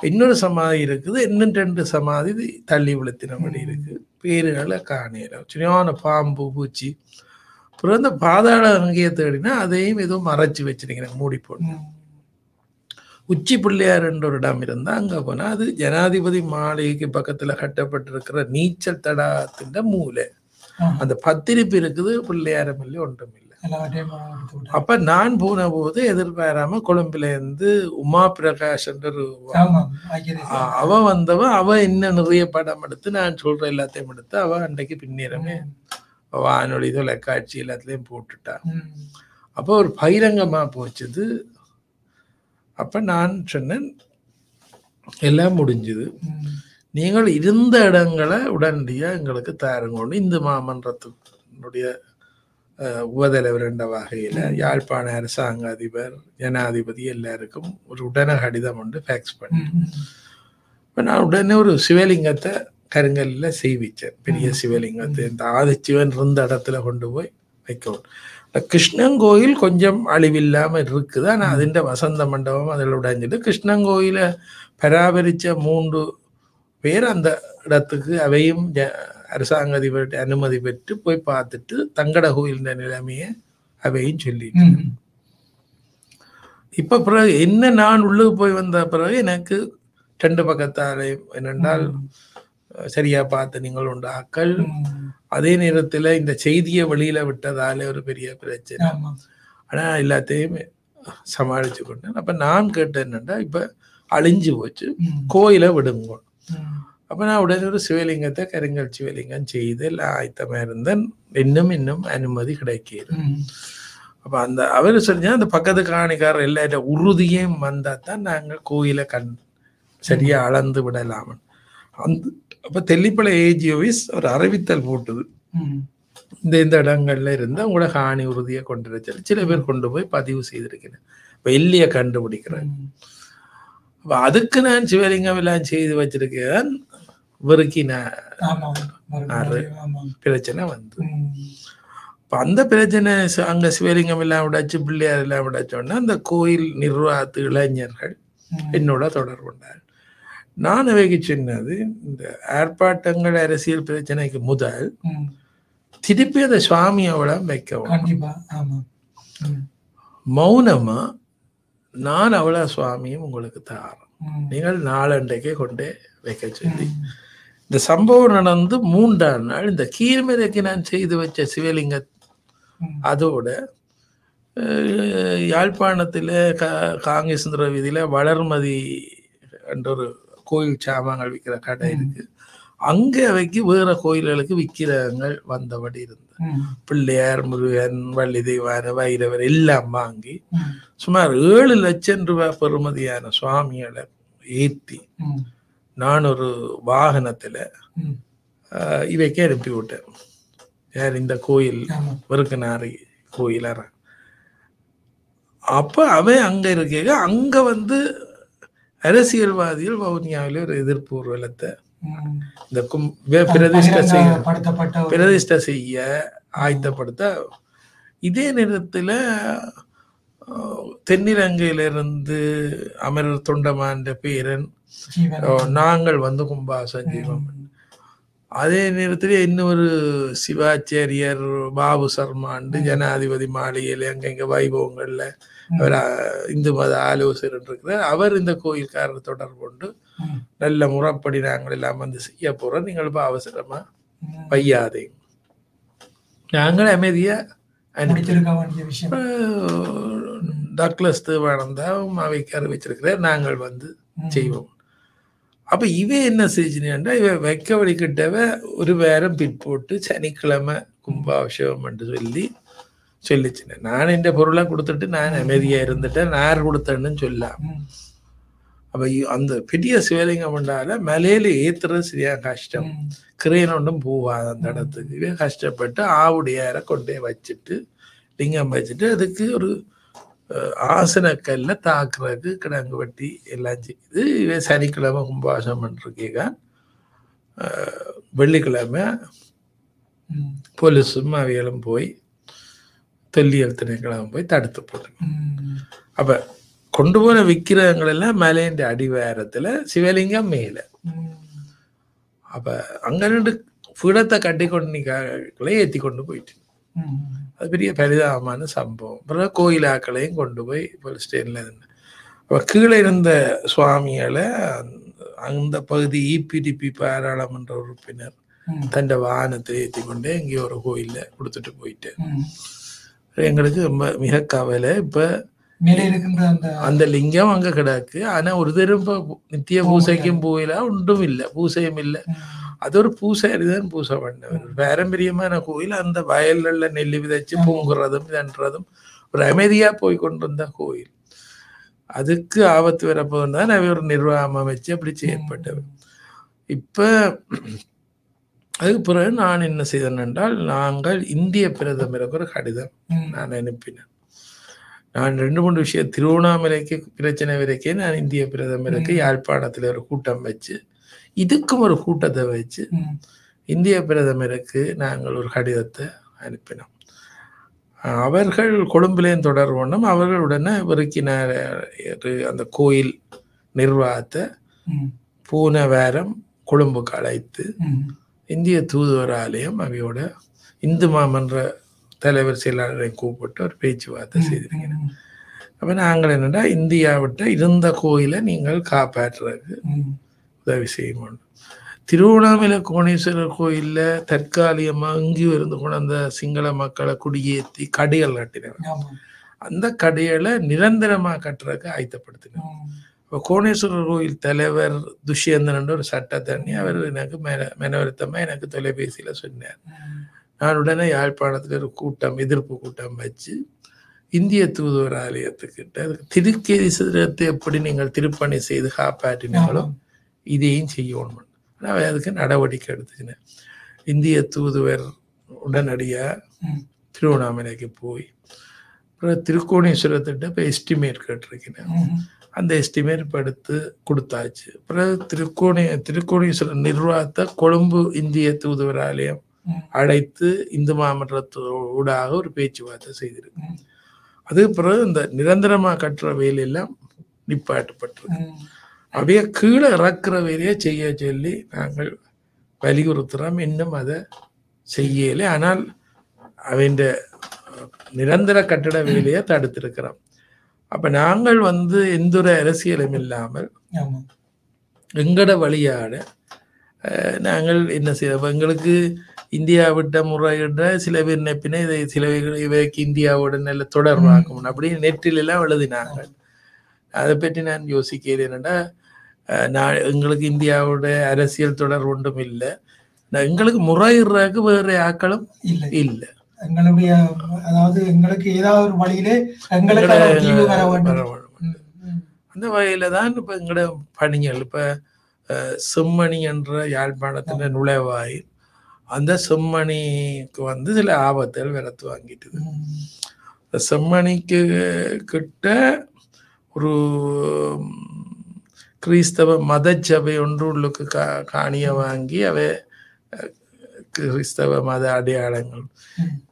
இன்னொரு சமாதி இருக்குது. இன்னும் ரெண்டு சமாதி தள்ளி விழுத்தினபடி இருக்கு. பேருகளை காணையில சின்ன பாம்பு பூச்சி. அப்புறம் இந்த பாதாள அங்கேயே தேடினா அதையும் ஏதோ மறைச்சு வச்சிருக்கிறேன் மூடி போட்டு. உச்சி பிள்ளையார் என்ற ஒரு இடம் இருந்தா அங்க போனா அது ஜனாதிபதி மாளிகைக்கு பக்கத்துல கட்டப்பட்டிருக்கிற நீச்சல் தடாகத்தின் மூலை. அந்த பத்திரிப்பு இருக்குது பிள்ளையாரம் இல்லை ஒன்றும் இல்லை. அப்ப நான் போன போது எதிர்பாராம கொழும்புல இருந்து உமா பிரகாஷ் அவ வந்தவ அவ என்ன நிறைய படம் எடுத்து நான் சொல்ற எல்லாத்தையும் எடுத்து அவ அன்றைக்கு பின்னேறமே வானொலி தொலைக்காட்சி எல்லாத்துலயும் போட்டுட்டா ம், அப்போ ஒரு பகிரங்கமா போச்சுது. அப்ப நான் சொன்னேன் எல்லாம் முடிஞ்சுது. நீங்கள் இருந்த இடங்களை உடனடியா எங்களுக்கு தாருங்கன்னு இந்து மாமன்றத்தினுடைய உபதலைவர் என்ற வகையில யாழ்ப்பாண அரசாங்க அதிபர் ஜனாதிபதி எல்லாருக்கும் ஒரு உடனே கடிதம் ஒன்று ஃபேக்ஸ் பண்ணி. இப்போ நான் உடனே ஒரு சிவலிங்கத்தை கருங்கல்ல செய்விச்சேன். பெரிய சிவலிங்கத்தை இந்த ஆதிச்சிவன் இருந்த இடத்துல கொண்டு போய் வைக்கவும். கிருஷ்ணன் கோயில் கொஞ்சம் அழிவில்லாம இருக்குது. ஆனா அதிண்ட வசந்த மண்டபம் அதில் உடைஞ்சிட்டு கிருஷ்ணன் கோயிலை பராமரிச்ச மூன்று பேர் அந்த இடத்துக்கு அவையும் அரசாங்க அதிபர்கிட்ட அனுமதி பெற்று போய் பார்த்துட்டு தங்கட கோயிலின் நிலைமையை அவையும் சொல்லிட்டு. இப்ப பிறகு என்ன நான் உள்ளுக்கு போய் வந்த பிறகு எனக்கு ரெண்டு பக்கத்தாலையும் என்னென்றால் சரியா பார்த்து நீங்கள் உண்டு ஆக்கள். அதே நேரத்துல இந்த செய்தியை வெளியில விட்டதால ஒரு பெரிய பிரச்சனை. ஆனா எல்லாத்தையும் சமாளிச்சு கொண்டேன் அப்ப நான் கேட்டேன் என்னன்னா இப்ப அழிஞ்சு போச்சு. கோயிலை விடுங்க. அப்ப நான் உடனே ஒரு சிவலிங்கத்தை கருங்கல் சிவலிங்கம் செய்து எல்லாம் ஆயத்தமா இருந்தேன் இன்னும் இன்னும் அனுமதி கிடைக்கிறது. அப்ப அந்த அவர் செஞ்சா அந்த பக்கத்து காணிக்காரர் எல்லா உறுதியும் வந்தா தான் நாங்க கோயிலை கண் சரியா அளந்து விடலாம் அந்த அப்ப தெல்லிப்பளை ஏஜிஓவிஸ் ஒரு அறிவித்தல் போட்டுது. இந்த இந்த இடங்கள்ல இருந்து உங்களோட காணி உறுதியை கொண்டு வச்சு சில பேர் கொண்டு போய் பதிவு செய்திருக்கிறேன் வெள்ளிய கண்டுபிடிக்கிறேன் ம். அப்ப அதுக்கு நான் சிவலிங்கம் எல்லாம் செய்து வச்சிருக்கேன் வெறுக்கி நான் ஆமா. மறுபடியும் ஆமா. பிரச்சனை வந்து அந்த பிரச்சனை அங்க சிவலிங்கம் எல்லாம் விடாச்சு பிள்ளையார் எல்லாம் விடாச்சோன்னா அந்த கோயில் நிர்வாகத்து இளைஞர்கள். என்னோட தொடர்பு கொண்டார் நான் அவைக்கு சொன்னது இந்த ஆர்ப்பாட்டங்கள் அரசியல் பிரச்சனைக்கு முதல். திருப்பி அந்த சுவாமியோட வைக்கவும். மௌனமா நான் அவள சுவாமியும் உங்களுக்கு தாரேன். நீங்கள் நாளண்டைக்கே கொண்டே வைக்க சொல்லி. இந்த சம்பவம் நடந்து மூன்றாம் நாள் இந்த கீழ்மறைக்கு நான் செய்து வச்ச சிவலிங்க. அதோட யாழ்ப்பாணத்தில் கா காங்கேசுந்தர வீதியில வளர்மதி என்ற ஒரு கோயில் சாமான்கள் விற்கிற கடை இருக்கு அங்கே வைக்க வேற கோயில்களுக்கு விற்கிறவங்கள் வந்தபடி இருந்தது. பிள்ளையார் முருகன் வள்ளி தெய்வான வைரவர் எல்லாம் வாங்கி. சுமார் ஏழு லட்சம் ரூபாய் பெறுமதியான சுவாமிகளை ம். நான் ஒரு வாகனத்துல இவைக்கு அனுப்பி விட்டேன். யார் இந்த கோயில் வெறுக்கனாரி கோயிலற அப்ப அவன் அங்க இருக்க அங்க வந்து அரசியல்வாதிகள் வவுனியாவில ஒரு எதிர்ப்பு ஊர்வலத்தை. இந்த கும் பிரதிஷ்டை செய்ய பிரதிஷ்டை செய்ய ஆயத்தப்படுத்த இதே நேரத்துல தென்னிலங்கையிலிருந்து அமரர் தொண்டமான்ற பேரன் நாங்கள் வந்து கும்பாசம் செய்வோம் ம். அதே நேரத்தில் இன்னொரு சிவாச்சாரியர் பாபு சர்மாண்டு ஜனாதிபதி மாளிகையில் எங்கெங்க வைபவங்கள்ல அவர் இந்து மத ஆலோசகர் இருக்கிறார். அவர் இந்த கோயில்காரர் தொடர்பு கொண்டு. நல்ல முறைப்படி நாங்கள் எல்லாம் வந்து செய்ய போறோம். நீங்கள் இப்போ அவசரமா ம். வையாதே. நாங்கள் அமைதியா அனுப்பி முடித்திருக்க வேண்டிய விஷயம். டக்ளஸ் தேவானந்தாவும் அவைக்கு அறிவிச்சிருக்கிறார் நாங்கள் வந்து. செய்வோம். அப்ப இவ என்ன செஞ்சுனா இவ வைக்க வழிகிட்டவ ஒரு வாரம் பிற்போட்டு சனிக்கிழமை கும்பாபிஷேகம் என்று சொல்லி சொல்லிச்சினேன் நான் என் பொருளை கொடுத்துட்டு நான் அமைதியா இருந்துட்டேன் நான் கொடுத்தேன்னு சொல்லலாம் ம். அப்ப அந்த பெரிய சிவலிங்கம் பண்ணால மலையில ஏத்துறது சரியா கஷ்டம். கிரேன் ஒன்றும் போவாது அந்த இடத்துக்கு இவன் கஷ்டப்பட்டு ஆவுடையார கொண்டே வச்சுட்டு லிங்கம் வச்சுட்டு அதுக்கு ஒரு ஆசனக்கல்ல தாக்குறதுக்கு கிடங்கு வெட்டி எல்லாம் செய்யுது இவன் சனிக்கிழமை கும்பாசம் பண்ணிருக்கீங்க வெள்ளிக்கிழமை போலீஸும் அவைகளும் போய் தொல்லியல் திணைக்கிழமை போய் தடுத்து போட்டு அப்போ கொண்டு போன விக்கிரகங்கள் எல்லாம் மலையின் அடிவாரத்தில் சிவலிங்கம் மேலே. அப்போ அங்கே ரெண்டு பீடத்தை கட்டி கொண்டு நிற்களை ஏற்றி கொண்டு போயிட்டு. அது பெரிய பரிதாபமான சம்பவம் அப்புறம் கோயிலாக்களையும் கொண்டு போய் இருந்தேன் அப்ப கீழே இருந்த சுவாமிகளை அந்த- பகுதி இபிடிபி பாராளுமன்ற உறுப்பினர். தன் வாகனத்தை ஏற்றி கொண்டு எங்கேயோ ஒரு கோயில்ல கொடுத்துட்டு போயிட்டு. எங்களுக்கு ரொம்ப மிக கவலை இப்ப அந்த அந்த லிங்கம் அங்க கிடக்கு. ஆனா ஒரு தரம் நித்திய பூசைக்கும் போயில ஒன்றும் இல்லை. பூசையும் இல்லை. அது ஒரு பூசாரி தான் பூசை பண்ணவர். பாரம்பரியமான கோயில். அந்த வயல்ல நெல்லி விதைச்சு பூங்குறதும் இதன்றதும் ஒரு அமைதியா போய் கொண்டிருந்த கோயில். அதுக்கு ஆபத்து வரப்போன்னு தான் அவர் ஒரு நிர்வாகம் அமைச்சு அப்படி செயற்பட்டவர் இப்ப அதுக்கு பிறகு நான் என்ன செய்தேன் என்றால் நாங்கள் இந்திய பிரதமருக்கு ஒரு கடிதம். நான் அனுப்பினேன். நான் ரெண்டு மூணு விஷயம் திருவண்ணாமலைக்கு பிரச்சனை வரைக்கும் நான் இந்திய பிரதமருக்கு யாழ்ப்பாணத்தில் ஒரு கூட்டம் வச்சு இதுக்கும் ஒரு கூட்டத்தை வச்சு. இந்திய பிரதமருக்கு நாங்கள் ஒரு கடிதத்தை அனுப்பினோம் அவர்கள் கொழும்பிலேயும் தொடர்போனோம் அவர்கள் உடனே விருக்கினார் அந்த கோயில் நிர்வாகத்தை. பூன வாரம் கொழும்புக்கு அழைத்து. இந்திய தூதுவர் ஆலயம் அவையோட இந்து மாமன்ற தலைவர் செயலாளரை கூப்பிட்டு ஒரு பேச்சுவார்த்தை செய்திருக்கிறேன். அப்போ நாங்கள் என்னடா இந்தியாவிட்ட இருந்த கோயிலை நீங்கள் காப்பாற்றுறதுக்கு. உதவி செய்யணும் திருவண்ணாமலை கோணேஸ்வரர் கோயிலில் தற்காலிகமாக இங்கேயும் இருந்து கொண்ட சிங்கள மக்களை குடியேற்றி கடைகள் கட்டினார் ஆமா. அந்த கடைகளை நிரந்தரமாக கட்டுறதுக்கு ஆயத்தப்படுத்தினார் ம். இப்போ கோணேஸ்வரர் கோயில் தலைவர் துஷ்யந்தன் ஒரு சட்டத்தண்ணி அவர் எனக்கு மென மெனவருத்தமாக எனக்கு தொலைபேசியில் சொன்னார். நான் உடனே யாழ்ப்பாணத்தில் ஒரு கூட்டம் எதிர்ப்பு கூட்டம் வச்சு இந்திய தூதுவர் ஆலயத்துக்கிட்ட அதுக்கு திருக்கேசிரத்தை எப்படி நீங்கள் திருப்பணி செய்து காப்பாற்றினாங்களோ இதையும் செய்யணும் ஆனால் அதுக்கு நடவடிக்கை எடுத்துக்கினேன் இந்திய தூதுவர் உடனடியாக. திருவண்ணாமலைக்கு போய் அப்புறம் திருக்கோணேஸ்வரத்திட்ட இப்போ எஸ்டிமேட் கேட்டிருக்கிறேன். அந்த எஸ்டிமேட் இப்போ எடுத்து கொடுத்தாச்சு அப்புறம் திருக்கோணே திருக்கோணேஸ்வரர் நிர்வாகத்தை கொழும்பு இந்திய தூதுவர் ஆலயம். அழைத்து இந்து மாமன்றத்தோடாக ஒரு பேச்சுவார்த்தை செய்திருக்கு. அதுக்கு பிறகு இந்த நிரந்தரமா கட்டுற வேலையெல்லாம் நிப்பாட்டப்பட்டிருக்கு. அப்படியே கீழே இறக்குற வேலையை செய்ய சொல்லி நாங்கள் வலியுறுத்துறோம் இன்னும் அதை செய்யலை ஆனால் அவன் நிரந்தர கட்டட வேலையை தடுத்திருக்கிறோம் அப்ப நாங்கள் வந்து எந்த ஒரு அரசியலும் இல்லாமல். எங்கட வழியாட நாங்கள் என்ன செய்ய எங்களுக்கு இந்தியா விட்ட முறையிட சில பேர் நினைப்பின இதை சில இவைக்கு இந்தியாவோட நல்ல தொடர்பாக்கணும் அப்படி நெட்டில் எல்லாம் எழுதினாங்க. அதை பற்றி நான் யோசிக்கிறேன் என்னடா அஹ், நான் எங்களுக்கு இந்தியாவோட அரசியல் தொடர்பு ஒன்றும் இல்லை. எங்களுக்கு முறையிடுறதுக்கு வேற ஆக்களும் இல்லை இல்லை. எங்களுடைய அதாவது எங்களுக்கு ஏதாவது ஒரு வழியிலே எங்களுக்கு. அந்த வகையில தான் இப்ப எங்கட பணிகள். இப்ப செம்மணி என்ற யாழ்ப்பாணத்தின் நுழைவாயில் அந்த செம்மணிக்கு வந்து சில ஆபத்துகள் விரத்து வாங்கிட்டுது. இந்த செம்மணிக்கு கிட்ட ஒரு கிறிஸ்தவ மதச்சபை ஒன்று உள்ளுக்கு கா காணிய வாங்கி அவை கிறிஸ்தவ மத அடையாளங்கள்.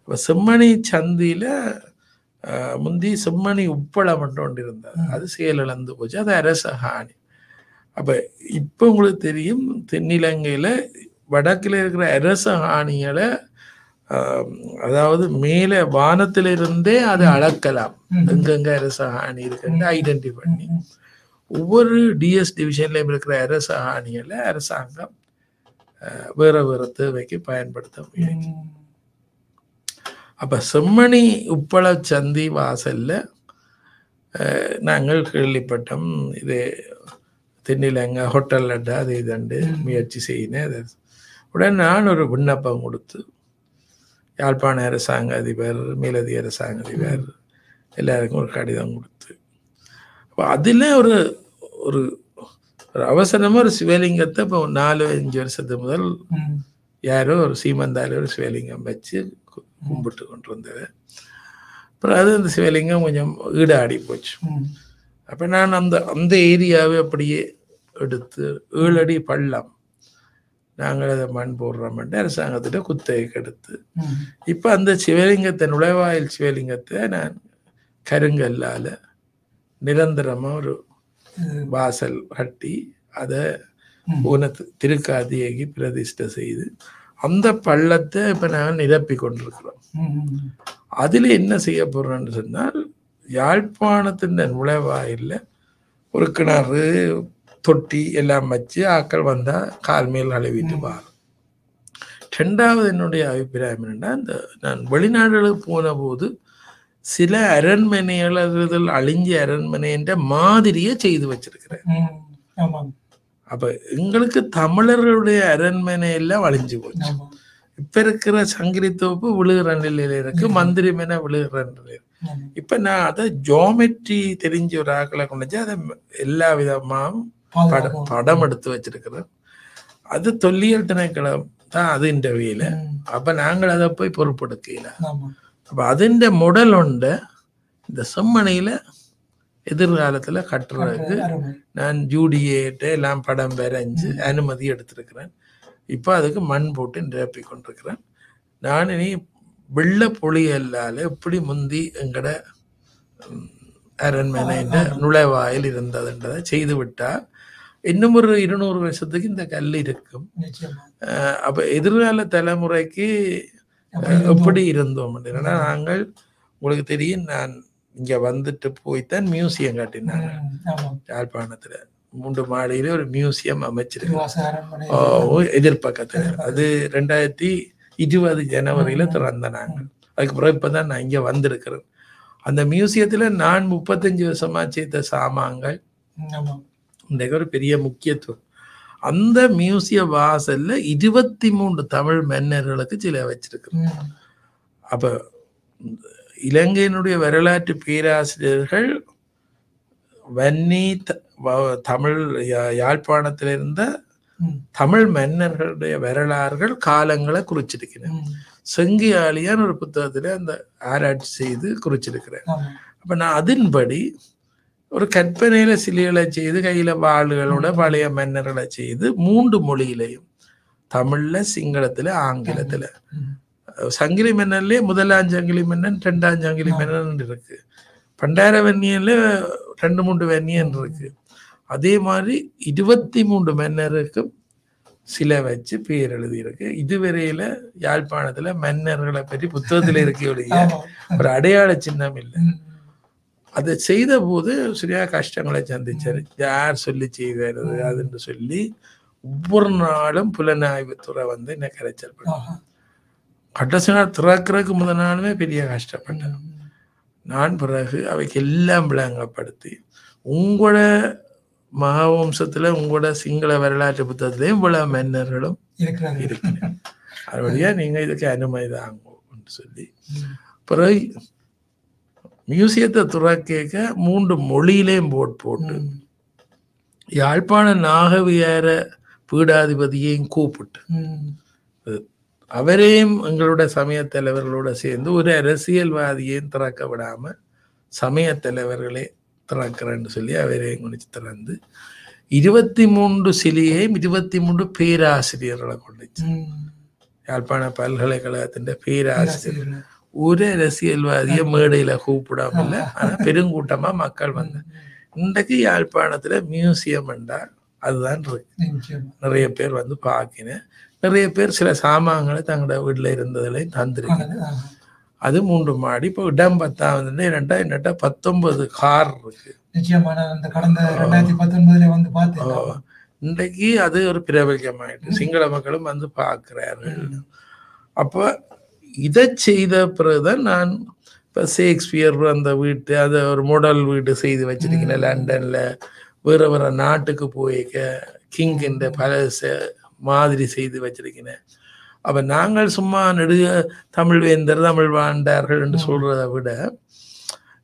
இப்ப செம்மணி சந்தியில முந்தி செம்மணி உப்பளம் மட்டும் ஒன்று இருந்தது. அது செயலிழந்து போச்சு. அது அரச ஹானி அப்ப இப்ப உங்களுக்கு தெரியும் தென்னிலங்கையில வடக்குல இருக்கிற அரச ஆஹ், அதாவது மேலே வானத்திலிருந்தே அதை அளக்கலாம். எங்கெங்க அரச ஹானி இருக்குன்னு ஐடென்டி பண்ணி. ஒவ்வொரு டிஎஸ் டிவிஷன்லயும் இருக்கிற அரச ஹானிகளை அரசாங்கம் வேற வேற தேவைக்கு பயன்படுத்த முடியும். அப்ப செம்மணி உப்பள சந்தி வாசல்ல நாங்கள் கேள்விப்பட்டோம் இது தென்னிலங்க ஹோட்டல் அட்டா அது இதுண்டு முயற்சி செய்யினேன் உடனே நான் ஒரு விண்ணப்பம் கொடுத்து யாழ்ப்பாண அரசாங்க அதிபர் மேலதி அரசாங்க அதிபர் எல்லாருக்கும் ஒரு கடிதம் கொடுத்து அப்போ அதில் ஒரு ஒரு ஒரு அவசரமாக ஒரு சிவலிங்கத்தை இப்போ நாலு அஞ்சு வருஷத்துக்கு முதல். யாரோ ஒரு சீமந்தால ஒரு சிவலிங்கம் வச்சு கும்பிட்டு கொண்டு வந்தது அப்புறம் அது அந்த சிவலிங்கம் கொஞ்சம் ஈடாடி போச்சு. அப்போ நான் அந்த அந்த ஏரியாவை அப்படியே எடுத்து ஏழு அடி பள்ளம் நாங்கள் அதை மண் போடுறோம்ட்டு அரசாங்கத்திட்ட குத்தகைக்கு எடுத்து ம். இப்போ அந்த சிவலிங்கத்தை நுழைவாயில் சிவலிங்கத்தை நான் கருங்கல்லால் நிரந்தரமாக ஒரு வாசல் கட்டி அதை. ஊனத்து திருக்காதியகி பிரதிஷ்டை செய்து அந்த பள்ளத்தை இப்போ நாங்கள் நிரப்பி கொண்டிருக்கிறோம். அதில் என்ன செய்ய போகிறோம்னு சொன்னால் யாழ்ப்பாணத்தின் நுழைவாயில்ல ஒரு கிணறு தொட்டி எல்லாம் வச்சு ஆக்கள் வந்தால் கால் மேல் அழுவிட்டு வாரும். ரெண்டாவது என்னுடைய அபிப்பிராயம் என்னன்னா இந்த நான் வெளிநாடுகளுக்கு போன போது சில அரண்மனைகள் அழிஞ்ச அரண்மனை என்ற மாதிரியை செய்து வச்சிருக்கிறேன். அப்ப எங்களுக்கு தமிழர்களுடைய அரண்மனை எல்லாம் அழிஞ்சு போச்சு. இப்ப இருக்கிற சங்கிலி தோப்பு விழுகிற நிலையில இருக்கு மந்திரி மேன விழுகிற நிலையில. இப்ப நான் அதை ஜோமெட்ரி தெரிஞ்ச ஒரு ஆக்களை கொண்டு அதை எல்லா விதமாகவும் படம் படம் எடுத்து வச்சிருக்கிறோம் அது தொல்லியல் திணைக்களம் தான் அது இன்டர்வியூல அப்ப நாங்கள் அதை போய் பொருட்படுத்தல அப்ப அதுண்ட முடல் உண்டு இந்த செம்மனையில எதிர்காலத்துல கட்டுறதுக்கு நான் ஜூடியேட்டு எல்லாம் படம் வரைஞ்சு அனுமதி எடுத்திருக்கிறேன். இப்ப அதுக்கு மண் போட்டு நிரப்பி கொண்டிருக்கிறேன். நான் இனி வெள்ள பொழியல்லால எப்படி முந்தி எங்கட அரண்மனை நுழைவாயில் இருந்ததுன்றதை செய்து விட்டா இன்னும் ஒரு இருநூறு வருஷத்துக்கு இந்த கல் இருக்கும். அப்ப எதிர்கால தலைமுறைக்கு எப்படி இருந்தோம் அப்படின்னா நாங்கள் உங்களுக்கு தெரியும் நான் இங்க வந்துட்டு போய்த்தான் மியூசியம் காட்டினாங்க. யாழ்ப்பாணத்துல. மூன்று மாடியில ஒரு மியூசியம் அமைச்சிருக்கு திருவாச அரண்மனை. ஓ, எதிர்பக்கத்துல அது ரெண்டாயிரத்தி இருபது ஜனவரியில திறந்த நாங்கள். அதுக்கு பிறகு இப்பதான் நான் இங்க வந்திருக்கிறேன். அந்த மியூசியத்துல நான் முப்பத்தஞ்சு வருஷமா செய்த சாமான்கள். இன்றைக்கு ஒரு பெரிய முக்கியத்துவம். அந்த மியூசிய வாசல்ல இருபத்தி மூன்று தமிழ் மன்னர்களுக்கு சிலை வச்சிருக்கு அப்ப இலங்கையினுடைய வரலாற்று பேராசிரியர்கள் வன்னி தமிழ் யாழ்ப்பாணத்தில் இருந்த தமிழ் மன்னர்களுடைய வரலாறுகள் காலங்களை குறிச்சிருக்கிறேன் செங்கியாளியான் ஒரு புத்தகத்துல அந்த ஆராய்ச்சி செய்து குறிச்சிருக்கிறேன். அப்ப நான் அதன்படி ஒரு கற்பனையில சிலைகளை செய்து கையில வாளுகளோட பழைய மன்னர்களை செய்து மூன்று மொழியிலையும் தமிழ்ல சிங்களத்துல ஆங்கிலத்துல. சங்கிலி மன்னன்லயே முதலாம் சங்கிலி மன்னன் ரெண்டாம் சங்கிலி மன்னன் இருக்கு. பண்டார வன்னியன்ல ரெண்டு மூன்று வன்னியன் இருக்கு. அதே மாதிரி இருபத்தி மூன்று மன்னருக்கும் சிலை வச்சு பேர் எழுதியிருக்கு. இதுவரையில யாழ்ப்பாணத்துல மன்னர்களை பற்றி புத்தகத்துல இருக்க. ஒரு அடையாள சின்னம் இல்லை. அதை செய்த போது சரியா கஷ்டங்களை சந்திச்சாரு. யார் சொல்லி செய்வது அதுன்னு சொல்லி ஒவ்வொரு நாளும் புலனாய்வுத்துறை வந்து என்ன கரைச்சல் பண்ணு. கடைசி நாள் திறக்கிறதுக்கு முதல் நாளுமே பெரிய கஷ்டப்பட்டேன். நான் பிறகு அவைக்கு எல்லாம் விளங்கப்படுத்தி உங்களோட மகாவம்சத்துல உங்களோட சிங்கள வரலாற்று புத்தகத்திலையும் இவ்வளவு மன்னர்களும் இருக்கிறார்கள். இருக்கிறேன் அதுபடியா நீங்க இதுக்கு அனுமதி தாங்கன்னு சொல்லி பிறகு மியூசியத்தை துறக்க மூன்று மொழியிலையும் போட் போட்டு யாழ்ப்பாண நாகவிகார பீடாதிபதியையும் கூப்பிட்டு அவரையும் எங்களோட சமய தலைவர்களோட சேர்ந்து ஒரு அரசியல்வாதியையும் திறக்க விடாம சமய தலைவர்களே திறக்கிறேன்னு சொல்லி அவரையும் குடிச்சு திறந்து இருபத்தி மூன்று சிலையையும் இருபத்தி மூன்று பேராசிரியர்களை கொண்டுச்சு. யாழ்ப்பாண பல்கலைக்கழகத்தின் பேராசிரியர் பேராசிரியர்கள். ஒரு அரசியல்வாதிய மேடையில கூப்பிடாம இல்ல ஆனா பெருங்கூட்டமா மக்கள் வந்து. இன்றைக்கு யாழ்ப்பாணத்துல மியூசியம் என்றால் அதுதான் இருக்கு. நிறைய பேர் வந்து பார்க்கினேன் நிறைய பேர் சில சாமான்களை தங்களோட வீட்டுல இருந்ததுலையும் தந்திருக்கு ஆனது, ஆஹா. அது மூன்று மாடி. இப்போ இடம் பத்தாவது ரெண்டா என்னட்டா பத்தொன்பது கார் இருக்கு. இன்றைக்கு அது ஒரு பிரபலியமாயிட்டு சிங்கள மக்களும் வந்து பார்க்கிறார்கள். அப்போ இதை செய்த பிறகுதான் நான் இப்போ ஷேக்ஸ்பியர் அந்த வீட்டு அதை ஒரு மாடல் வீடு செய்து வச்சிருக்கேன் லண்டன்ல. வேற வேற நாட்டுக்கு போயிருக்க கிங் என்ற பல மாதிரி செய்து வச்சிருக்கிறேன் அப்ப நாங்கள் சும்மா நெடுக தமிழ் வேந்தர் தமிழ் வாழ்ந்தார்கள் என்று சொல்றதை விட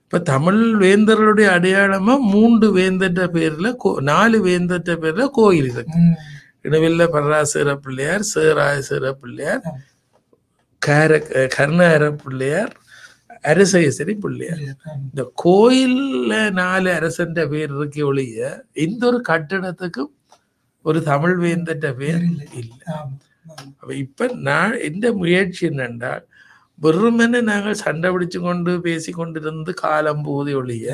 இப்ப தமிழ் வேந்தர்களுடைய அடையாளமா மூன்று வேந்தற்ற பேர்ல கோ- நாலு வேந்தற்ற பேர்ல கோயில் இருக்கு. ம், இடைவெல்ல பராசர பிள்ளையார் சேராயசர பிள்ளையார் ஆம். கர கருணார பிள்ளையார் அரசேசரி பிள்ளையார். இந்த கோயில்ல நாலு அரசன்ற பேர் இருக்க ஒழிய எந்த ஒரு கட்டடத்துக்கும் ஒரு தமிழ் வேந்தற்ற பேர் இல்லை. இப்ப நான் எந்த முயற்சி என்னென்றால் வெறுமனே நாங்கள் சண்டை பிடிச்சு கொண்டு பேசி கொண்டிருந்து காலம் போதி ஒழிய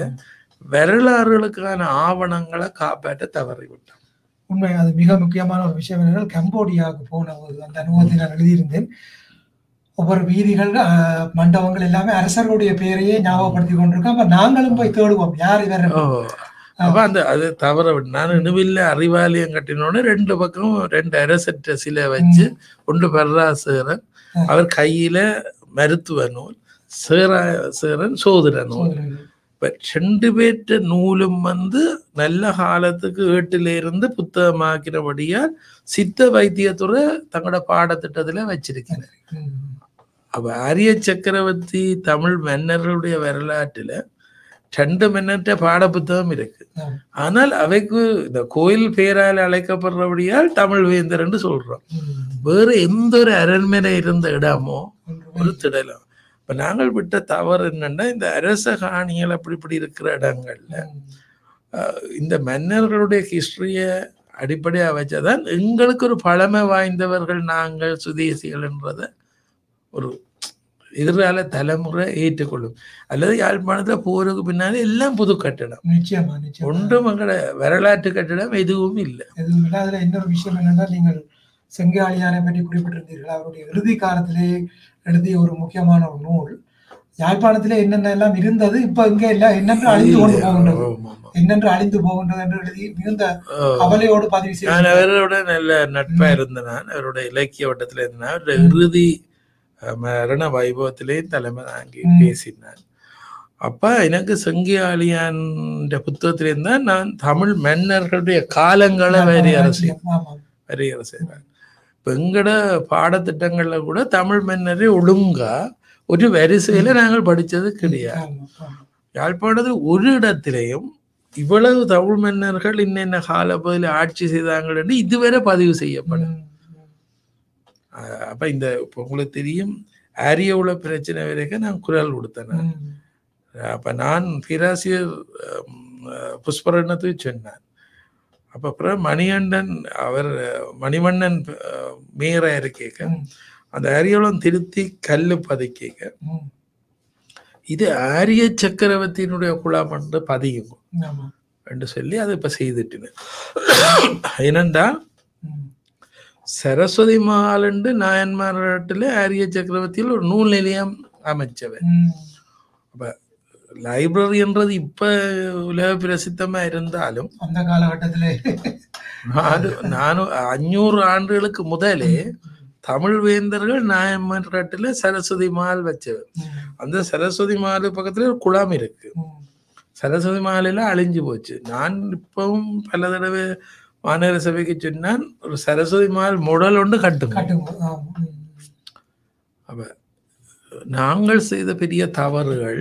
வரலாறுகளுக்கான ஆவணங்களை காப்பாற்ற தவறிவிட்டோம். உண்மை அது மிக முக்கியமான ஒரு விஷயம் என்னென்றால் கம்போடியாவுக்கு போன போது அந்த அனுபவத்தை நான் எழுதியிருந்தேன். ஒவ்வொரு வீதிகள் மண்டபங்கள் எல்லாமே அரசர்களுடைய பெயரையே ஞாபகப்படுத்தி கொண்டிருக்கோம். அப்ப நாங்களும் போய் தேடுவோம். யார் இவர்? அப்ப அந்த அது தவற நான் நினைவில்ல அறிவாலயம் கட்டினோடனே ரெண்டு பக்கம் ரெண்டு அரசற்ற சிலை வச்சு ஒன்று பர்ராசேரன் அவர் கையில மருத்துவ நூல் சேராசேரன் சோதர நூல் இப்ப ரெண்டு பேர்ட்ட நூலும் வந்து நல்ல காலத்துக்கு ஏட்டில இருந்து புத்தகமாக்கினபடியால் சித்த வைத்தியத்துறை தங்களோட பாடத்திட்டத்துல வச்சிருக்கிறேன் ம், அப்ப ஆரிய சக்கரவர்த்தி தமிழ் மன்னர்களுடைய வரலாற்றுல ரெண்டு மன்னர்கிட்ட பாட புத்தகம் இருக்கு. ஆனால் அவைக்கு இந்த கோயில் பேரால் அழைக்கப்படுறபடியால் தமிழ் வேந்தர் என்று சொல்றோம். வேற எந்த ஒரு அரண்மனை இருந்த இடமோ ஒரு திடலம் இப்ப நாங்கள் விட்ட தவறு என்னன்னா இந்த அரச காணிகள் அப்படி இப்படி இருக்கிற இடங்கள்ல இந்த மன்னர்களுடைய ஹிஸ்டரிய அடிப்படையா வச்சதான் எங்களுக்கு ஒரு பழமை வாய்ந்தவர்கள் நாங்கள் சுதேசிகள் என்றத ஒரு எதிர்கால தலைமுறை ஏற்றுக்கொள்ளும். அல்லது யாழ்ப்பாணத்துல போருக்கு பின்னாலே எல்லாம் புது கட்டடம். நிச்சயமா நிச்சயமா. ஒன்றும் எங்கட வரலாற்று கட்டடம் எதுவும் இல்லை. எதுவும் இல்லை. அதுல இன்னொரு விஷயம் என்னன்னா நீங்கள் செங்காலியாரை பற்றி குறிப்பிட்டிருந்தீர்கள். அவருடைய இறுதி காலத்திலே எழுதிய ஒரு முக்கியமான ஒரு நூல். யாழ்ப்பாணத்திலே என்னென்ன எல்லாம் இருந்தது இப்ப இங்க எல்லாம் என்னென்று அழிந்து கொண்டு போகின்றது. என்னென்று அழிந்து போகின்றது என்று எழுதி மிகுந்த. கவலையோடு பதிவு நான் செய்ய அவரோட நல்ல நட்பா இருந்தேன் அவரோட இலக்கிய வட்டத்துல இருந்தேன். அவருடைய இறுதி மரண வைபவத்திலேயும் தலைமை தாங்கி ம். பேசினான் அப்ப எனக்கு செங்கியாளியான் புத்தகத்திலேருந்து தான் நான் தமிழ் மன்னர்களுடைய காலங்களை வரையறை ஆமா வரையறை செய்தேன் இப்ப எங்கட பாடத்திட்டங்கள்ல கூட தமிழ் மன்னரை ஒழுங்கா ஒரு வரிசையில நாங்கள் படிச்சது கிடையாது. யாழ்ப்பாணத்தில் ஒரு இடத்திலேயும் இவ்வளவு தமிழ் மன்னர்கள் இன்னென்ன காலப்பகுதியில் ஆட்சி செய்தாங்கள் என்று இதுவரை பதிவு செய்யப்படும் அப்ப இந்த இப்ப உங்களுக்கு தெரியும் ஆரியவுல பிரச்சனை வரைக்கும் நான் குரல் கொடுத்தேன் நான். அப்ப நான் பேராசிரியர் அஹ், புஷ்பரண்ணத்துக்கு சொன்னேன் அப்ப அப்புறம் மணிகண்டன் அவர் அஹ், மணிவண்ணன் அஹ், மேயரா இருக்கேக்க. அந்த ஆரியவளம் திருத்தி கல்லு பதிக்கேக்க. இது ஆரிய சக்கரவர்த்தியினுடைய குலம் என்று பதியும் ஆமா. என்று சொல்லி அதை இப்ப செய்துட்டினேன். ஏனென்றா ம், சரஸ்வதி மகாலண்டு நாயன்மார்களில் ஆரிய சக்கரவர்த்தியில் ஒரு நூல் நிலையம் அமைச்சவன் ம். லைப்ரரின்றது இப்ப உலக பிரசித்தமா இருந்தாலும் அந்த காலகட்டத்திலே. நானு நானும் அஞ்சூறு ஆண்டுகளுக்கு முதலே தமிழ் வேந்தர்கள் நாயன்மார்களில் சரஸ்வதி மஹால் வச்சவன் ம், அந்த சரஸ்வதி மஹால் பக்கத்துல ஒரு குளம் இருக்கு. சரஸ்வதி மஹாலில் அழிஞ்சு போச்சு. நான் இப்பவும் பல தடவை மாநகர சபைக்கு சொன்னான் ஒரு சரஸ்வதி மஹால் முடல் ஒன்று கட்டுங்க காட்டுங்க. ஆமா. ம். அப்ப நாங்கள் செய்த பெரிய தவறுகள்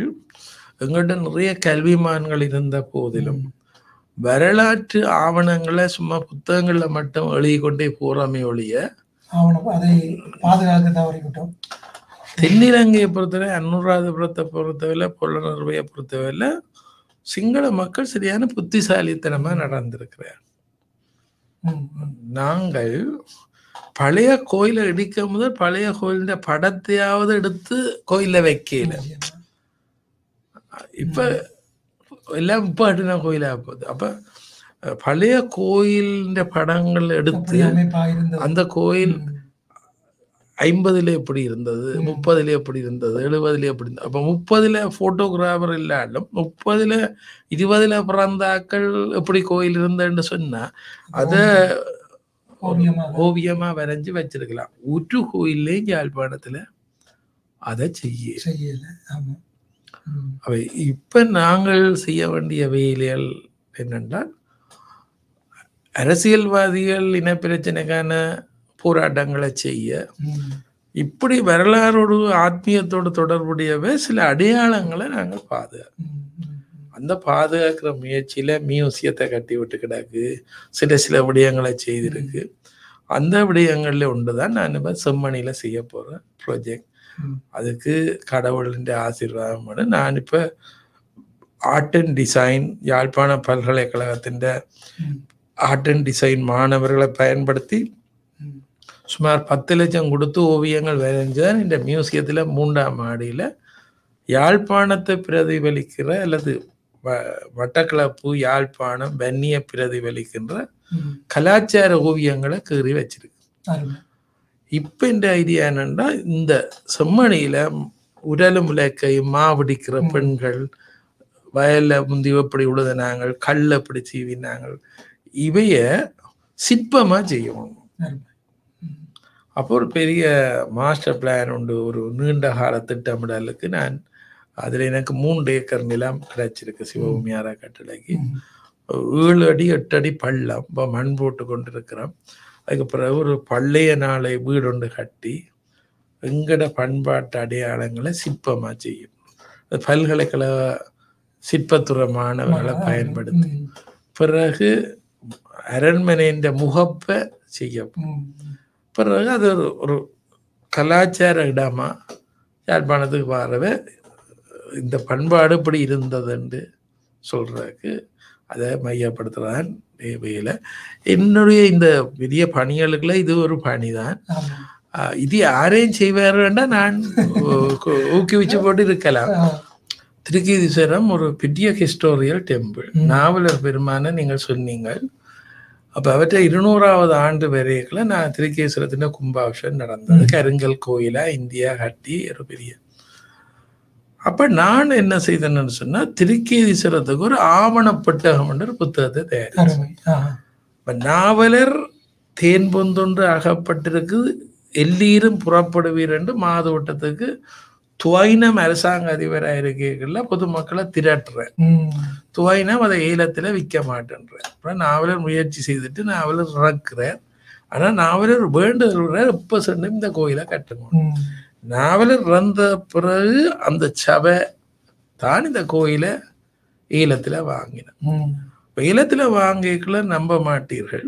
எங்கள்கிட்ட நிறைய கல்விமான்கள் இருந்த போதிலும் வரலாற்று ஆவணங்களை சும்மா புத்தகங்கள்ல மட்டும் எழுதி கொண்டே போறோமே ஒழிய அதை பாதுகாக்க தவறிவிட்டோம் தென்னிலங்கையை பொறுத்தவரை அனுராதபுரத்தை பொறுத்தவரை பொருளர்வையை பொறுத்தவரை சிங்கள மக்கள் சரியான புத்திசாலித்தனமா நடந்திருக்கிறார். நாங்கள் பழைய கோயிலை இடிக்க முதல் பழைய கோயிலின் படத்தையாவது எடுத்து கோயில வைக்கல. இப்ப எல்லாம் இப்ப கட்டின கோயிலா போகுது. அப்ப பழைய கோயிலின் படங்கள் எடுத்து அந்த கோயில் ஐம்பதுல எப்படி இருந்தது. முப்பதுல எப்படி இருந்தது? எழுபதுல எப்படி இருந்தது? அப்ப முப்பதுல போட்டோகிராஃபர் இல்லாலும் முப்பதுல இருபதுல பிறந்தாக்கள் எப்படி கோயில் இருந்ததுன்னு சொன்னா அத ஓவியமா வரைஞ்சு. வச்சிருக்கலாம். ஒரு கோயில்லையும் யாழ்ப்பாணத்துல அதை செய்ய செய்யல. அவை இப்ப நாங்கள் செய்ய வேண்டிய வேலைகள் என்னென்றால் அரசியல்வாதிகள் இனப்பிரச்சனைக்கான போராட்டங்களை செய்ய இப்படி வரலாறோடு ஆத்மீயத்தோடு தொடர்புடையவை சில அடையாளங்களை நாங்கள் பாதுகாக்கிறோம் ம், ம், அந்த பாதுகாக்கிற முயற்சியில மியூசியத்தை கட்டி விட்டு கிடக்கு. சில சில விடயங்களை செய்திருக்கு. அந்த விடயங்கள்ல ஒன்றுதான் நான் இப்ப செம்மணியில செய்ய போற ப்ராஜெக்ட். அதுக்கு கடவுளின் ஆசீர்வாதம் நான் இப்ப ஆர்ட் அண்ட் டிசைன் யாழ்ப்பாண பல்கலைக்கழகத்தின் ஆர்ட் அண்ட் டிசைன் மாணவர்களை பயன்படுத்தி. சுமார் பத்து லட்சம் கொடுத்து ஓவியங்கள் வரைஞ்சான் இந்த மியூசியத்துல மூன்றாம் மாடியில யாழ்ப்பாணத்தை பிரதிபலிக்கிற அல்லது வ- மட்டக்களப்பு யாழ்ப்பாணம் வன்னிய பிரதிபலிக்கின்ற. கலாச்சார ஓவியங்களை கீறி வச்சிருக்கு இப்ப இந்த ஐடியா என்னன்னா இந்த செம்மணியில உரலும் உலக்கை மாவடிக்கிற. பெண்கள் வயல்ல முந்தி எப்படி உழுதுனாங்க கல் எப்படி சீவினாங்க இவைய சிற்பமா செய்யணும் அப்போ ஒரு பெரிய மாஸ்டர் பிளான் உண்டு. ஒரு நீண்ட கால திட்டமிடலுக்கு நான் அதில் எனக்கு மூன்று ஏக்கர் நிலம் கிடைச்சிருக்கு சிவபூமியார கட்டளைக்கு. ஏழு அடி எட்டு அடி பள்ளம். இப்போ மண் போட்டு கொண்டு இருக்கிறோம் அதுக்கு பிறகு ஒரு பள்ளைய நாளை வீடு ஒன்று கட்டி எங்கட பண்பாட்டு அடையாளங்களை சிற்பமாக செய்யும். பல்கலைக்கழக சிற்பத்துறை மாணவர்களை பயன்படுத்தி. பிறகு அரண்மனையின் முகப்பை செய்யும் ம், பிறகு அது ஒரு ஒரு கலாச்சார இடமா யாழ்ப்பாணத்துக்கு வரவ இந்த பண்பாடு இப்படி இருந்ததுன்னு சொல்றதுக்கு அதை மையப்படுத்துறதான் தேவையில்லை என்னுடைய இந்த பெரிய பணிகளுக்குள்ள இது ஒரு பணிதான். ஆமா. ஆஹ் இது யாரையும் செய்வாருன்னா நான் ஊ- ஊ- ஊக்குவிச்சு போட்டு இருக்கலாம். திருக்கீதீஸ்வரம் ஒரு பெரிய ஹிஸ்டோரியல் டெம்பிள். நாவலர் பெருமான நீங்கள் சொன்னீங்க அப்ப அவற்றை இருநூறாவது ஆண்டு வரைக்குள்ள நான் திருக்கேஸ்வரத்தின் கும்பாபிஷேகம் நடந்தது. கருங்கல் கோயிலா இந்தியா கட்டி ஒரு பெரிய. அப்ப நான் என்ன செய்தேன்னு சொன்னா திருக்கேதீஸ்வரத்துக்கு ஒரு ஆவணப்பட்டகம் ஒரு புத்தகத்தை தயார் அருமை. ஆஹா. இப்ப நாவலர் தேன் பொந்தொன்று அகப்பட்டிருக்கு எல்லீரும் புறப்படுவீர் என்று மாதோட்டத்துக்கு துவைனம் அரசாங்க அதிபராக இருக்கல பொதுமக்களை திரட்டுறேன். துவைனம் அதை ஏலத்துல விற்க மாட்டேன்றேன் அப்புறம் நாவலர் முயற்சி செய்துட்டு நாவலர் இறக்குறார் ஆனா நாவலர் வேண்டுதல் இப்ப சொன்ன இந்த கோயிலை கட்டணும். நாவலர் இறந்த பிறகு அந்த சபை தான் இந்த கோயிலை ஏலத்துல வாங்கின ம். இப்ப ஏலத்துல வாங்கிக்கல நம்ப மாட்டீர்கள்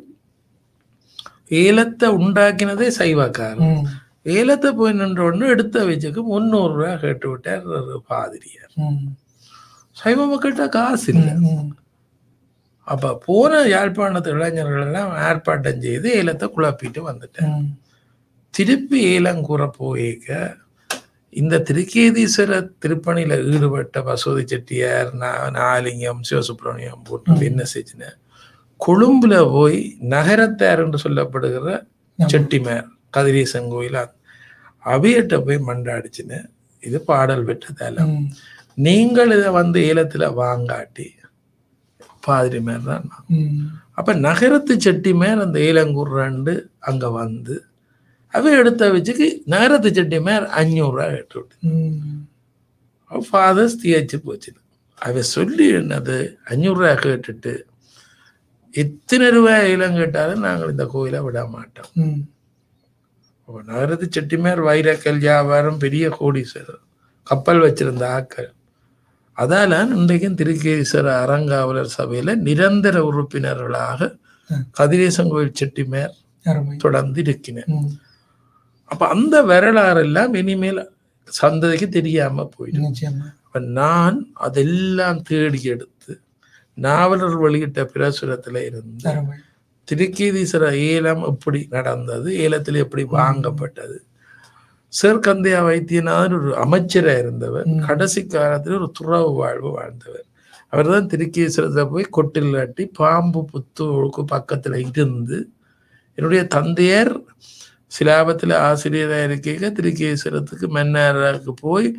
ஏலத்தை உண்டாக்கினதே சைவக்காரர் ம். ஏலத்தை போய் நின்ற உடனே எடுத்த வச்சுக்கு முந்நூறு ரூபாய் கேட்டு விட்டார் பாதிரியார். சைவ மக்கள்கிட்ட காசு இல்லை. அப்ப போன யாழ்ப்பாணத்து இளைஞர்கள் எல்லாம் ஆர்ப்பாட்டம் செய்து ஏலத்தை குழப்பிட்டு வந்துட்டேன். திருப்பி ஏலம் கூற போயிக்க இந்த திருக்கேதீஸ்வர திருப்பணியில ஈடுபட்ட பசுவதி செட்டியார் நாலிங்கம் சிவசுப்பிரமணியம் போட்டு என்ன செஞ்சுன கொழும்புல போய் நகரத்தார் என்று சொல்லப்படுகிற செட்டிமார் கதிரீசன் கோயில் அவையிட்ட போய் மண்டாடிச்சுன்னு இது பாடல் பெற்ற தலம் ம். நீங்கள் இதை வந்து ஏலத்துல வாங்காட்டி பாதிரி மேர் தான். அப்ப நகரத்து செட்டி மேர் அந்த ஏலங்கூர் ரெண்டு அங்க வந்து அவ எடுத்த வச்சுக்கு நகரத்து செட்டி மேர் அஞ்சூறுரூவா கேட்டு விட்டு. ஃபாதர்ஸ் தியச்சு போச்சு அவ சொல்லி என்னது? அஞ்சூறுரூவா கேட்டுட்டு எத்தனை ரூபாய் ஏலம் கேட்டாலும் நாங்கள் இந்த கோயிலை விட மாட்டோம். நகரத்து செட்டிமேர் வைரக்கல் வியாபாரம் பெரிய கோடீஸ்வரர். கப்பல் வச்சிருந்த ஆக்கள். அதால இன்றைக்கும் திருக்கேஸ்வர அறங்காவலர் சபையில நிரந்தர உறுப்பினர்களாக. கதிரேசன் கோயில் செட்டிமேர் தொடர்ந்து இருக்கிறேன். அப்ப அந்த வரலாறு எல்லாம் இனிமேல் சந்ததிக்கு தெரியாம போயிடும். அப்ப நான் அதெல்லாம் தேடி எடுத்து நாவலர் வெளியிட்ட பிரசுரத்துல இருந்து திருக்கேதீஸ்வர ஏலம் எப்படி நடந்தது? ஏலத்தில் எப்படி வாங்கப்பட்டது? சேர்க்கந்தையா வைத்தியநாதன் ஒரு அமைச்சரா இருந்தவர். கடைசி காலத்தில் ஒரு துறவு வாழ்வு வாழ்ந்தவர். அவர்தான் திருக்கேஸ்வரத்தை போய் கொட்டில் கட்டி பாம்பு புத்துக்கு பக்கத்துல இருந்து என்னுடைய தந்தையர் சிலாபத்தில் ஆசிரியராக இருக்க திருக்கேஸ்வரத்துக்கு மன்னாருக்கு போய்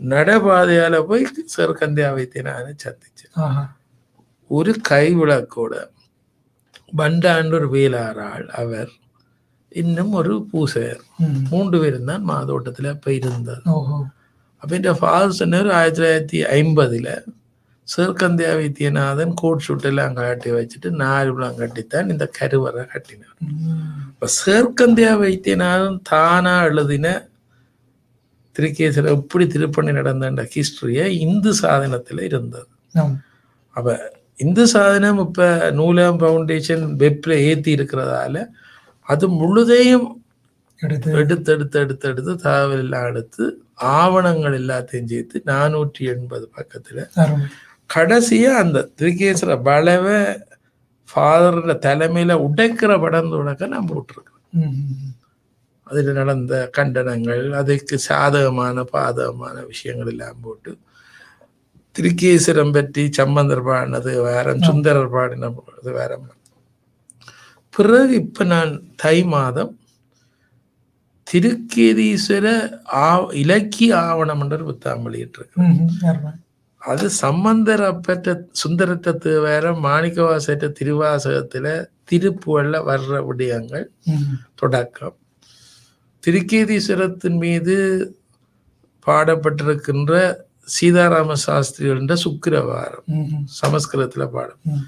நடைபாதையால போய் சேர்க்கந்தையா வைத்தியநாதனை சந்திச்சேன். ஒரு கைவிளக்கோட பண்டாண்டு ஒரு வேளாறாள் அவர் இன்னும் ஒரு பூசையர். மூன்று பேரும் தான் மாதோட்டத்தில் அப்போ இருந்தது அப்போ இந்த ஃபாதர் சொன்னார் ஆயிரத்தி தொள்ளாயிரத்தி ஐம்பதில் சேர்க்கந்தியா வைத்தியநாதன் கோட் ஷூட்டெல்லாம் கட்டி வச்சுட்டு நாலு விழாம் கட்டித்தான் இந்த கருவறை கட்டினார். இப்போ சேர்க்கந்தியா வைத்தியநாதன் தானா எழுதின திருக்கேசர் எப்படி திருப்பணி நடந்தன்ற ஹிஸ்டரியை இந்து சாதனத்தில் இருந்தது. அப்ப இந்து சாதனம் இப்ப நூலம் ஃபவுண்டேஷன் வெப்ல ஏத்தி இருக்கிறதால அது முழுதையும் எடுத்து எடுத்து எடுத்து எடுத்து எடுத்து தகவல் எல்லாம் எடுத்து ஆவணங்கள் எல்லாத்தையும் சேர்த்து நானூற்றி எண்பது பக்கத்துல கடைசியா அந்த திருக்கேசர பலவை ஃபாதரோட தலைமையில உடைக்கிற படம் தொடக்க நான் போட்டிருக்கேன். அதில் நடந்த கண்டனங்கள் அதுக்கு சாதகமான பாதகமான விஷயங்கள் எல்லாம் போட்டு திருக்கேசரம் பற்றி சம்பந்தர் பாடினது வேற சுந்தரர் பாடினது வேற. பிறகு இப்ப நான் தை மாதம் திருக்கேதீஸ்வர ஆ இலக்கிய ஆவணம் என்ற புத்தகம் வெளியிட்டிருக்கேன் அது சம்பந்தர் அப்பற்ற சுந்தரத்தை வேற மாணிக்கவாசற்ற திருவாசகத்துல திருப்புகள்ல வர்ற விடயங்கள். தொடக்கம். திருக்கேதீஸ்வரத்தின் மீது பாடப்பட்டிருக்கின்ற சீதாராம சாஸ்திரிகள் என்ற சுக்கிரவாரம். சமஸ்கிருதத்துல பாடம் ம்.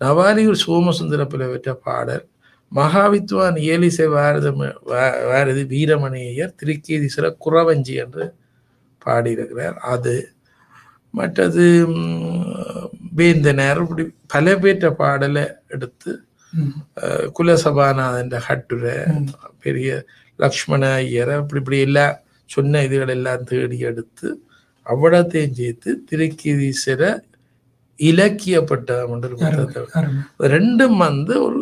நவாலியூர் சோமசுந்தர பெற்ற பாடல் மகாவித்வான் இயலிசை பாரத பாரதி வீரமணியர் திருக்கேதீஸ்வர குறவஞ்சி என்று பாடியிருக்கிறார் அது மற்றது வேந்தனர் இப்படி பல பேற்ற பாடலை எடுத்து குலசபாநாதன் கட்டுரை ம். பெரிய லக்ஷ்மண ஐயர் அப்படி இப்படி எல்லாம் சொன்ன இதுகள் எல்லாம் தேடி எடுத்து அவ்வளத்தையும் சேர்த்து திருக்கீதீஸ்வர புத்தகத்தை அருமை ரெண்டும் வந்து ஒரு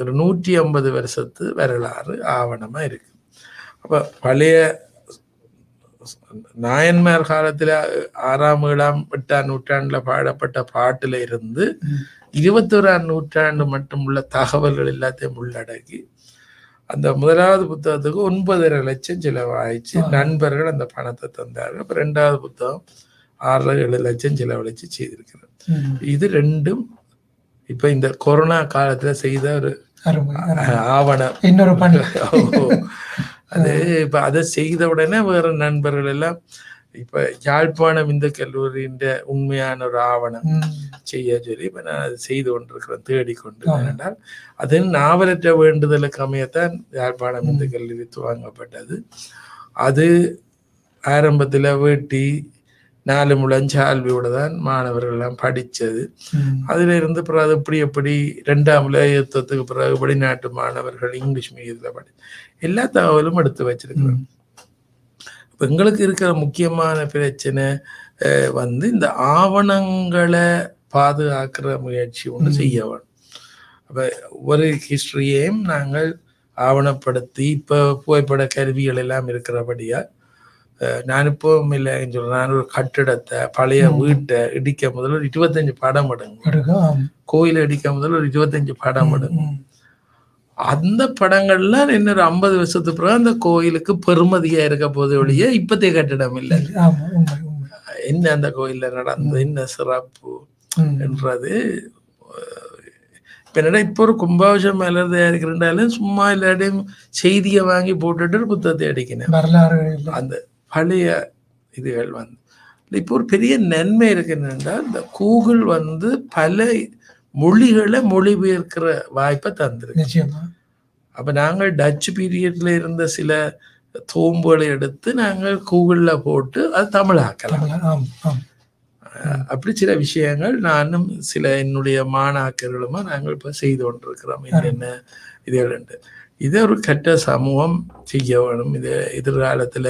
ஒரு நூற்றி ஐம்பது வருஷத்து வரலாறு ஆவணமா இருக்கு. அப்ப பழைய நாயன்மார் காலத்துல ஆறாம் ஏழாம் எட்டாம் நூற்றாண்டுல பாடப்பட்ட பாட்டுல இருந்து. இருபத்தோராம் நூற்றாண்டு மட்டும் உள்ள தகவல்கள் எல்லாத்தையும் உள்ளடக்கி அந்த முதலாவது புத்தகத்துக்கு ஒன்பதரை லட்சம் செலவாயிச்சு. நண்பர்கள் அந்த பணத்தை தந்தார்கள் அப்ப ரெண்டாவது புத்தகம் ஆறு ஏழு லட்சம் செலவழிச்சு செய்திருக்கிறது. இது ரெண்டும் இப்ப இந்த கொரோனா காலத்துல செய்த ஒரு. ஆவணம் இன்னொரு. அது இப்ப அதை செய்த உடனே வேற நண்பர்கள் எல்லாம் இப்ப யாழ்ப்பாணம் இந்த கல்லூரியின் உண்மையான ஒரு ஆவணம். செய்ய சொல்லி இப்ப நான் அதை செய்து கொண்டிருக்கிறேன் தேடிக்கொண்டு ஆ. ஏனென்றால் அது நாவலற்ற வேண்டுதலுக்கு அமையத்தான் யாழ்ப்பாணம் இந்த கல்லூரி துவங்கப்பட்டது அது ஆரம்பத்துல வேட்டி நாலு முழஞ்சால்வியோட தான் மாணவர்கள் எல்லாம் படிச்சது ம். அதுல இருந்து பிறகு அது எப்படி எப்படி ரெண்டாம் யுத்தத்துக்கு பிறகு வெளிநாட்டு மாணவர்கள் இங்கிலீஷ் மீடியத்தில் படி எல்லா தகவலும் எடுத்து வச்சிருக்கிறோம் எங்களுக்கு இருக்கிற முக்கியமான பிரச்சனை வந்து இந்த ஆவணங்களை பாதுகாக்கிற முயற்சி ஒன்று. செய்ய வேணும் அப்ப ஒரு ஹிஸ்டரியையும் நாங்கள் ஆவணப்படுத்தி இப்போ புகைப்பட கருவிகள் எல்லாம் இருக்கிறபடியா அஹ், நான் இப்போ இல்லைன்னு சொல்றேன் நான் ஒரு கட்டிடத்தை பழைய. வீட்டை இடிக்க முதல்ல ஒரு இருபத்தஞ்சு படம் எடுங்க. கோயிலை இடிக்க முதல்ல ஒரு இருபத்தஞ்சு படம் எடுங்க. அந்த படங்கள்லாம் இன்னொரு ஐம்பது வருஷத்துக்கு பிறகு அந்த கோயிலுக்கு பெருமதியா இருக்க போது ஒழிய இப்பத்தைய கட்டிடம் இல்லை. என்ன அந்த கோயில்ல நடந்தது என்ன சிறப்பு. என்றது என்னடா இப்போ ஒரு கும்பாபிஷம் மேல தயாரிக்கிறேன்டாலும் சும்மா இல்லாட்டியும் செய்தியை வாங்கி போட்டுட்டு புத்தகத்தை அடிக்கினேன். வரலாறு அந்த பழைய இதுகள் வந்து இப்போ ஒரு பெரிய நன்மை இருக்கு என்னன்னா இந்த கூகுள் வந்து பல மொழிகளை மொழிபெயர்க்கிற வாய்ப்பை தந்திருக்கு. நிச்சயமா. அப்ப நாங்கள் டச் பீரியட்ல இருந்த சில தோம்புகளை எடுத்து நாங்கள் கூகுள்ல போட்டு அது தமிழாக்கலாம். அப்படி சில விஷயங்கள் நானும் சில என்னுடைய மாணாக்கர்களுமா நாங்கள் இப்ப செய்து கொண்டிருக்கிறோம். என்னென்ன இதுகள் உண்டு. இதை ஒரு கெட்ட சமூகம் செய்ய வேணும். இது எதிர்காலத்துல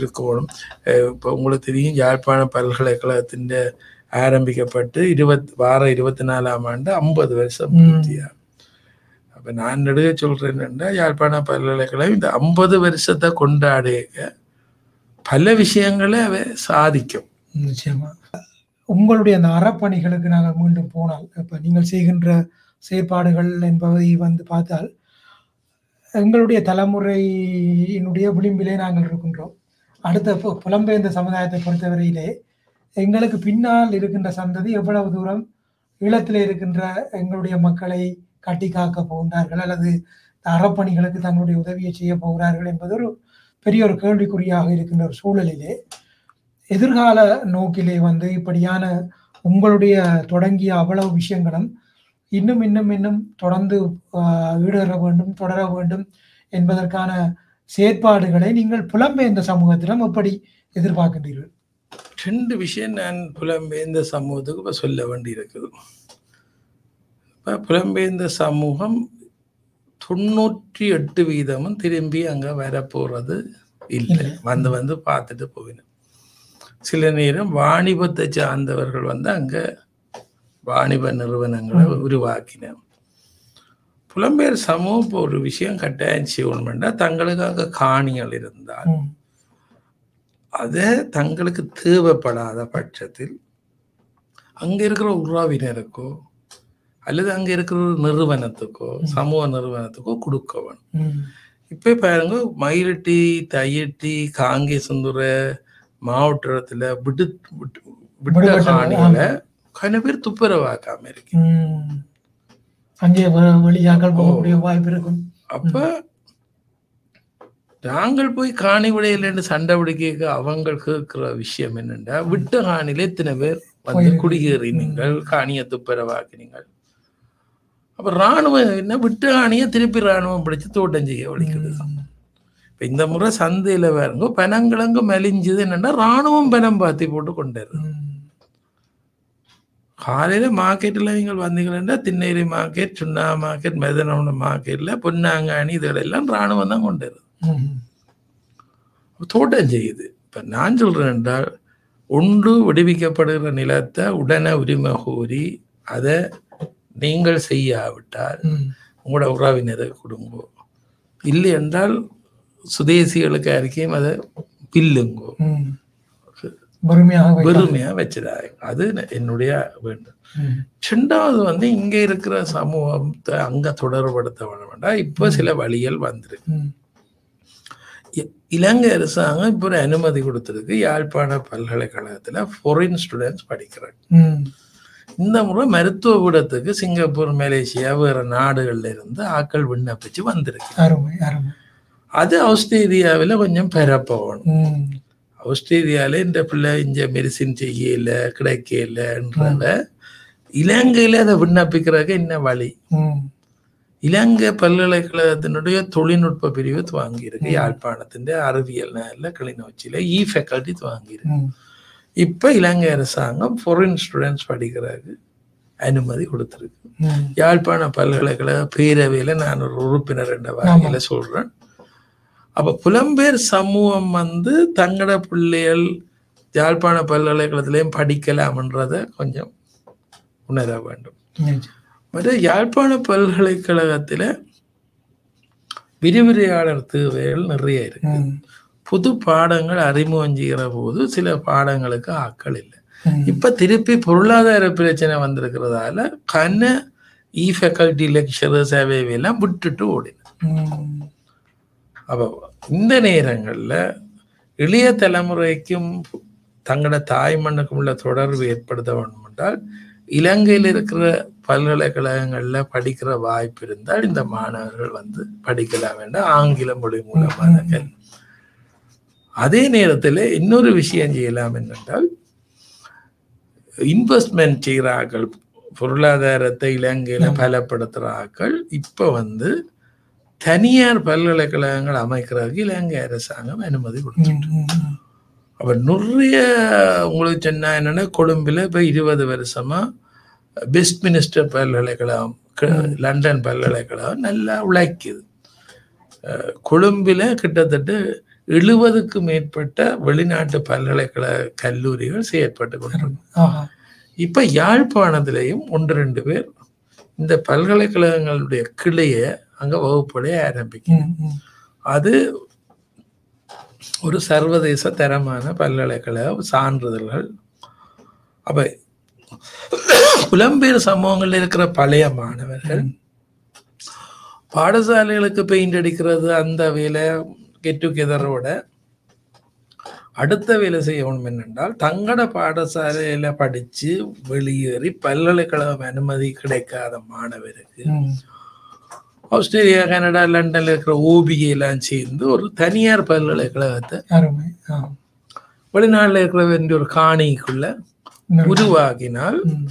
இருக்கணும் இப்போ உங்களுக்கு தெரியும் யாழ்ப்பாண பல்கலைக்கழகத்தின் ஆரம்பிக்கப்பட்டு இருபத் வார இருபத்தி நாலாம் ஆண்டு ஐம்பது வருஷம். பூர்த்தியா. அப்ப நான் நடுக சொல்றேன் என்னன்னா யாழ்ப்பாண பல்கலைக்கழகம் இந்த ஐம்பது வருஷத்தை கொண்டாடிய பல விஷயங்களை அவை சாதிக்கும். நிச்சயமா. உங்களுடைய அந்த அறப்பணிகளுக்கு நாங்கள் மீண்டும் போனால் இப்ப நீங்கள் செய்கின்ற செயற்பாடுகள் என்பதை வந்து பார்த்தால் எங்களுடைய தலைமுறையினுடைய விளிம்பிலே நாங்கள் இருக்கின்றோம். அடுத்த புலம்பெயர்ந்த சமுதாயத்தை பொறுத்தவரையிலே எங்களுக்கு பின்னால் இருக்கின்ற சந்ததி எவ்வளவு தூரம் ஈழத்தில் இருக்கின்ற எங்களுடைய மக்களை கட்டி காக்க போகின்றார்கள் அல்லது அறப்பணிகளுக்கு தங்களுடைய உதவியை செய்ய போகிறார்கள் என்பது ஒரு பெரிய ஒரு கேள்விக்குறியாக இருக்கின்ற ஒரு சூழலிலே எதிர்கால நோக்கிலே வந்து இப்படியான உங்களுடைய தொடங்கிய அவ்வளவு விஷயங்களும் இன்னும் இன்னும் இன்னும் தொடர்ந்து ஈடுற வேண்டும் தொடர வேண்டும் என்பதற்கான செயற்பாடுகளை நீங்கள் புலம்பெயர்ந்த சமூகத்திடம் எப்படி எதிர்பார்க்கின்றீர்கள்? ரெண்டு விஷயம் நான் புலம்பெயர்ந்த சமூகத்துக்கு இப்போ சொல்ல வேண்டி இருக்குது இப்போ புலம்பெயர்ந்த சமூகம் தொண்ணூற்றி எட்டு வீதமும் திரும்பி அங்கே வரப்போகிறது இல்லை. வந்து வந்து பார்த்துட்டு போவினோம் சில நேரம் வாணிபத்தை சார்ந்தவர்கள் வந்து அங்கே வாணிப நிறுவனங்களை உருவாக்கினோம் புலம்பெயர் சமூகம் இப்போ ஒரு விஷயம் கட்டாயம் செய்யணும்னா தங்களுக்கு அங்கே காணிகள் இருந்தால் அதை தங்களுக்கு தேவைப்படாத பட்சத்தில் அங்க இருக்கிற உறவினருக்கோ அல்லது அங்க இருக்கிற ஒரு நிறுவனத்துக்கோ சமூக நிறுவனத்துக்கோ கொடுக்க வேணும். இப்ப பாருங்க மயிலட்டி தையட்டி காங்கேசந்துறை மாவட்டத்துல விடு விட்டு- விட்ட காணிகளை கன பேர் துப்புரவாக்காம இருக்கு. அங்கே வெளியாக்கள் போகக்கூடிய வாய்ப்பு இருக்கும். அப்ப நாங்கள் போய் காணி விடையிலன்னு சண்டை பிடிக்க அவங்க கேட்கிற விஷயம் என்னன்னா விட்ட காணில இத்தனை பேர் வந்து போயிருக்கு. குடியேறினீங்கள் காணியை துப்புரவாக்கினீங்கள் அப்ப ராணுவம் என்ன விட்ட காணியை திருப்பி ராணுவம் பிடிச்சு தோட்டம் செய்ய ம், இப்ப இந்த முறை சந்தையில பாருங்க பனங்கிழங்கு மெலிஞ்சது என்னன்னா ராணுவம் பனம் பாத்தி போட்டு கொண்டாரு. காலையில மார்க்கெட்ல நீங்கள் வந்தீங்கன்னா திண்ணேரி மார்க்கெட் சுண்ணா மார்க்கெட் மெதனவன மார்க்கெட்ல பொன்னாங்காணி இதுகளெல்லாம் ராணுவம் தான் கொண்டு வருது ம். தோட்டம் செய்யுது. இப்ப நான் சொல்றேன் என்றால் ஒன்று விடுவிக்கப்படுகிற நிலத்தை உடனே உரிமை கோரி அதை நீங்கள் செய்யாவிட்டால். உங்களோட உறவினரை கொடுங்கோ. இல்லை என்றால் சுதேசிகளுக்கு அறிக்கையும் அதை பில்லுங்கோ. வெறுமையா வச்சிடாங்க அது என்னுடைய வேண்டும். ரெண்டாவது வந்து இங்க இருக்கிற சமூகத்தை அங்க தொடர்படுத்த வேண்டாம். இப்ப சில வழிகள் வந்திருக்கு. இலங்கை அரசாங்கம் இப்போ ஒரு அனுமதி கொடுத்திருக்கு. யாழ்ப்பாண பல்கலைக்கழகத்துல ஃபாரின் ஸ்டூடெண்ட்ஸ் படிக்கிறாங்க. இந்த முறை மருத்துவ கூடத்துக்கு சிங்கப்பூர் மலேசியா வேற நாடுகள்ல இருந்து ஆட்கள் விண்ணப்பிச்சு வந்திருக்கு. அது ஆஸ்திரேலியாவில் கொஞ்சம் பரப்பணும் ம். ஆஸ்திரேலியால இந்த பிள்ளை இங்க மெடிசின் செய்யல கிடைக்கலன்றத இலங்கையில அதை விண்ணப்பிக்கிறதுக்கு என்ன வழி. இலங்கை பல்கலைக்கழகத்தினுடைய தொழில்நுட்ப பிரிவு துவங்கியிருக்கு. யாழ்ப்பாணத்தின் அறிவியல் நல்ல கிளிநொச்சியில இ ஃபேக்கல்டி துவங்கியிருக்கு. இப்ப இலங்கை அரசாங்கம் ஃபாரின் ஸ்டூடெண்ட்ஸ் படிக்கிறதுக்கு அனுமதி கொடுத்திருக்கு. யாழ்ப்பாண பல்கலைக்கழக பேரவையில நான் ஒரு உறுப்பினர் என்ற வகையில சொல்றேன். அப்ப புலம்பெயர் சமூகம் வந்து தங்கட பிள்ளைகள் யாழ்ப்பாண பல்கலைக்கழகத்திலையும் படிக்கலாம்ன்றத கொஞ்சம் உணர வேண்டும். மற்ற யாழ்ப்பாண பல்கலைக்கழகத்துல விரிவுரையாளர் தேவைகள் நிறைய இருக்கு. புது பாடங்கள் அறிமுகம் செய்கிற போது சில பாடங்களுக்கு ஆட்கள் இல்லை. இப்ப திருப்பி பொருளாதார பிரச்சனை வந்திருக்கிறதால கன இ ஃபேக்கல்டி லெக்சரர்ஸ் எல்லாம் விட்டுட்டு ஓடின ம். அப்போ இந்த நேரங்கள்ல இளைய தலைமுறைக்கும் தங்களோட தாய் மண்ணுக்கும் உள்ள தொடர்பு ஏற்படுத்த வேண்டும் என்றால் இலங்கையில் இருக்கிற பல்கலைக்கழகங்கள்ல படிக்கிற வாய்ப்பு இருந்தால் இந்த மாணவர்கள் வந்து படிக்கலாம் வேண்டாம் ஆங்கில மொழி மூலமான கல்வி. அதே நேரத்தில் இன்னொரு விஷயம் செய்யலாம் என்னென்றால் இன்வெஸ்ட்மெண்ட் செய்கிற ஆக்கள் பொருளாதாரத்தை இலங்கையில பலப்படுத்துகிற ஆக்கள் இப்போ வந்து தனியார் பல்கலைக்கழகங்கள் அமைக்கிறதுக்கு இலங்கை அரசாங்கம் அனுமதி. ம். அப்ப நிறைய உங்களுக்கு சொன்னா என்னன்னா கொழும்புல இப்ப இருபது வருஷமா பெஸ்ட் மினிஸ்டர் பல்கலைக்கழகம் லண்டன் பல்கலைக்கழகம் நல்லா உழைக்குது கொழும்பில கிட்டத்தட்ட எழுபதுக்கு மேற்பட்ட வெளிநாட்டு பல்கலைக்கழக கல்லூரிகள் செயற்பட்டு கொண்டிருக்கு. இப்ப யாழ்ப்பாணத்திலையும் ஒன்று ரெண்டு பேர் இந்த பல்கலைக்கழகங்களுடைய கிளைய அங்க வகுப்படைய ஆரம்பிக்கும். அது ஒரு சர்வதேச தரமான பல்கலைக்கழக சான்றிதழ்கள் அப்ப புலம்பெயர் சமூகங்களில் இருக்கிற பழைய மாணவர்கள் பாடசாலைகளுக்கு பெயிண்ட் அடிக்கிறது அந்த வேலை கெட் டுகெதரோட அடுத்த வேலை செய்யணும் என்னென்றால் தங்கட பாடசாலையில படிச்சு வெளியேறி பல்கலைக்கழகம் அனுமதி கிடைக்காத மாணவருக்கு. ஆஸ்திரேலியா கனடா லண்டன்ல இருக்கிற ஓபிஏ எல்லாம் சேர்ந்து ஒரு தனியார் பல்கலைக்கழகத்தை. வெளிநாட்டில் இருக்கிற ஒரு காணிக்குள்ள ம்.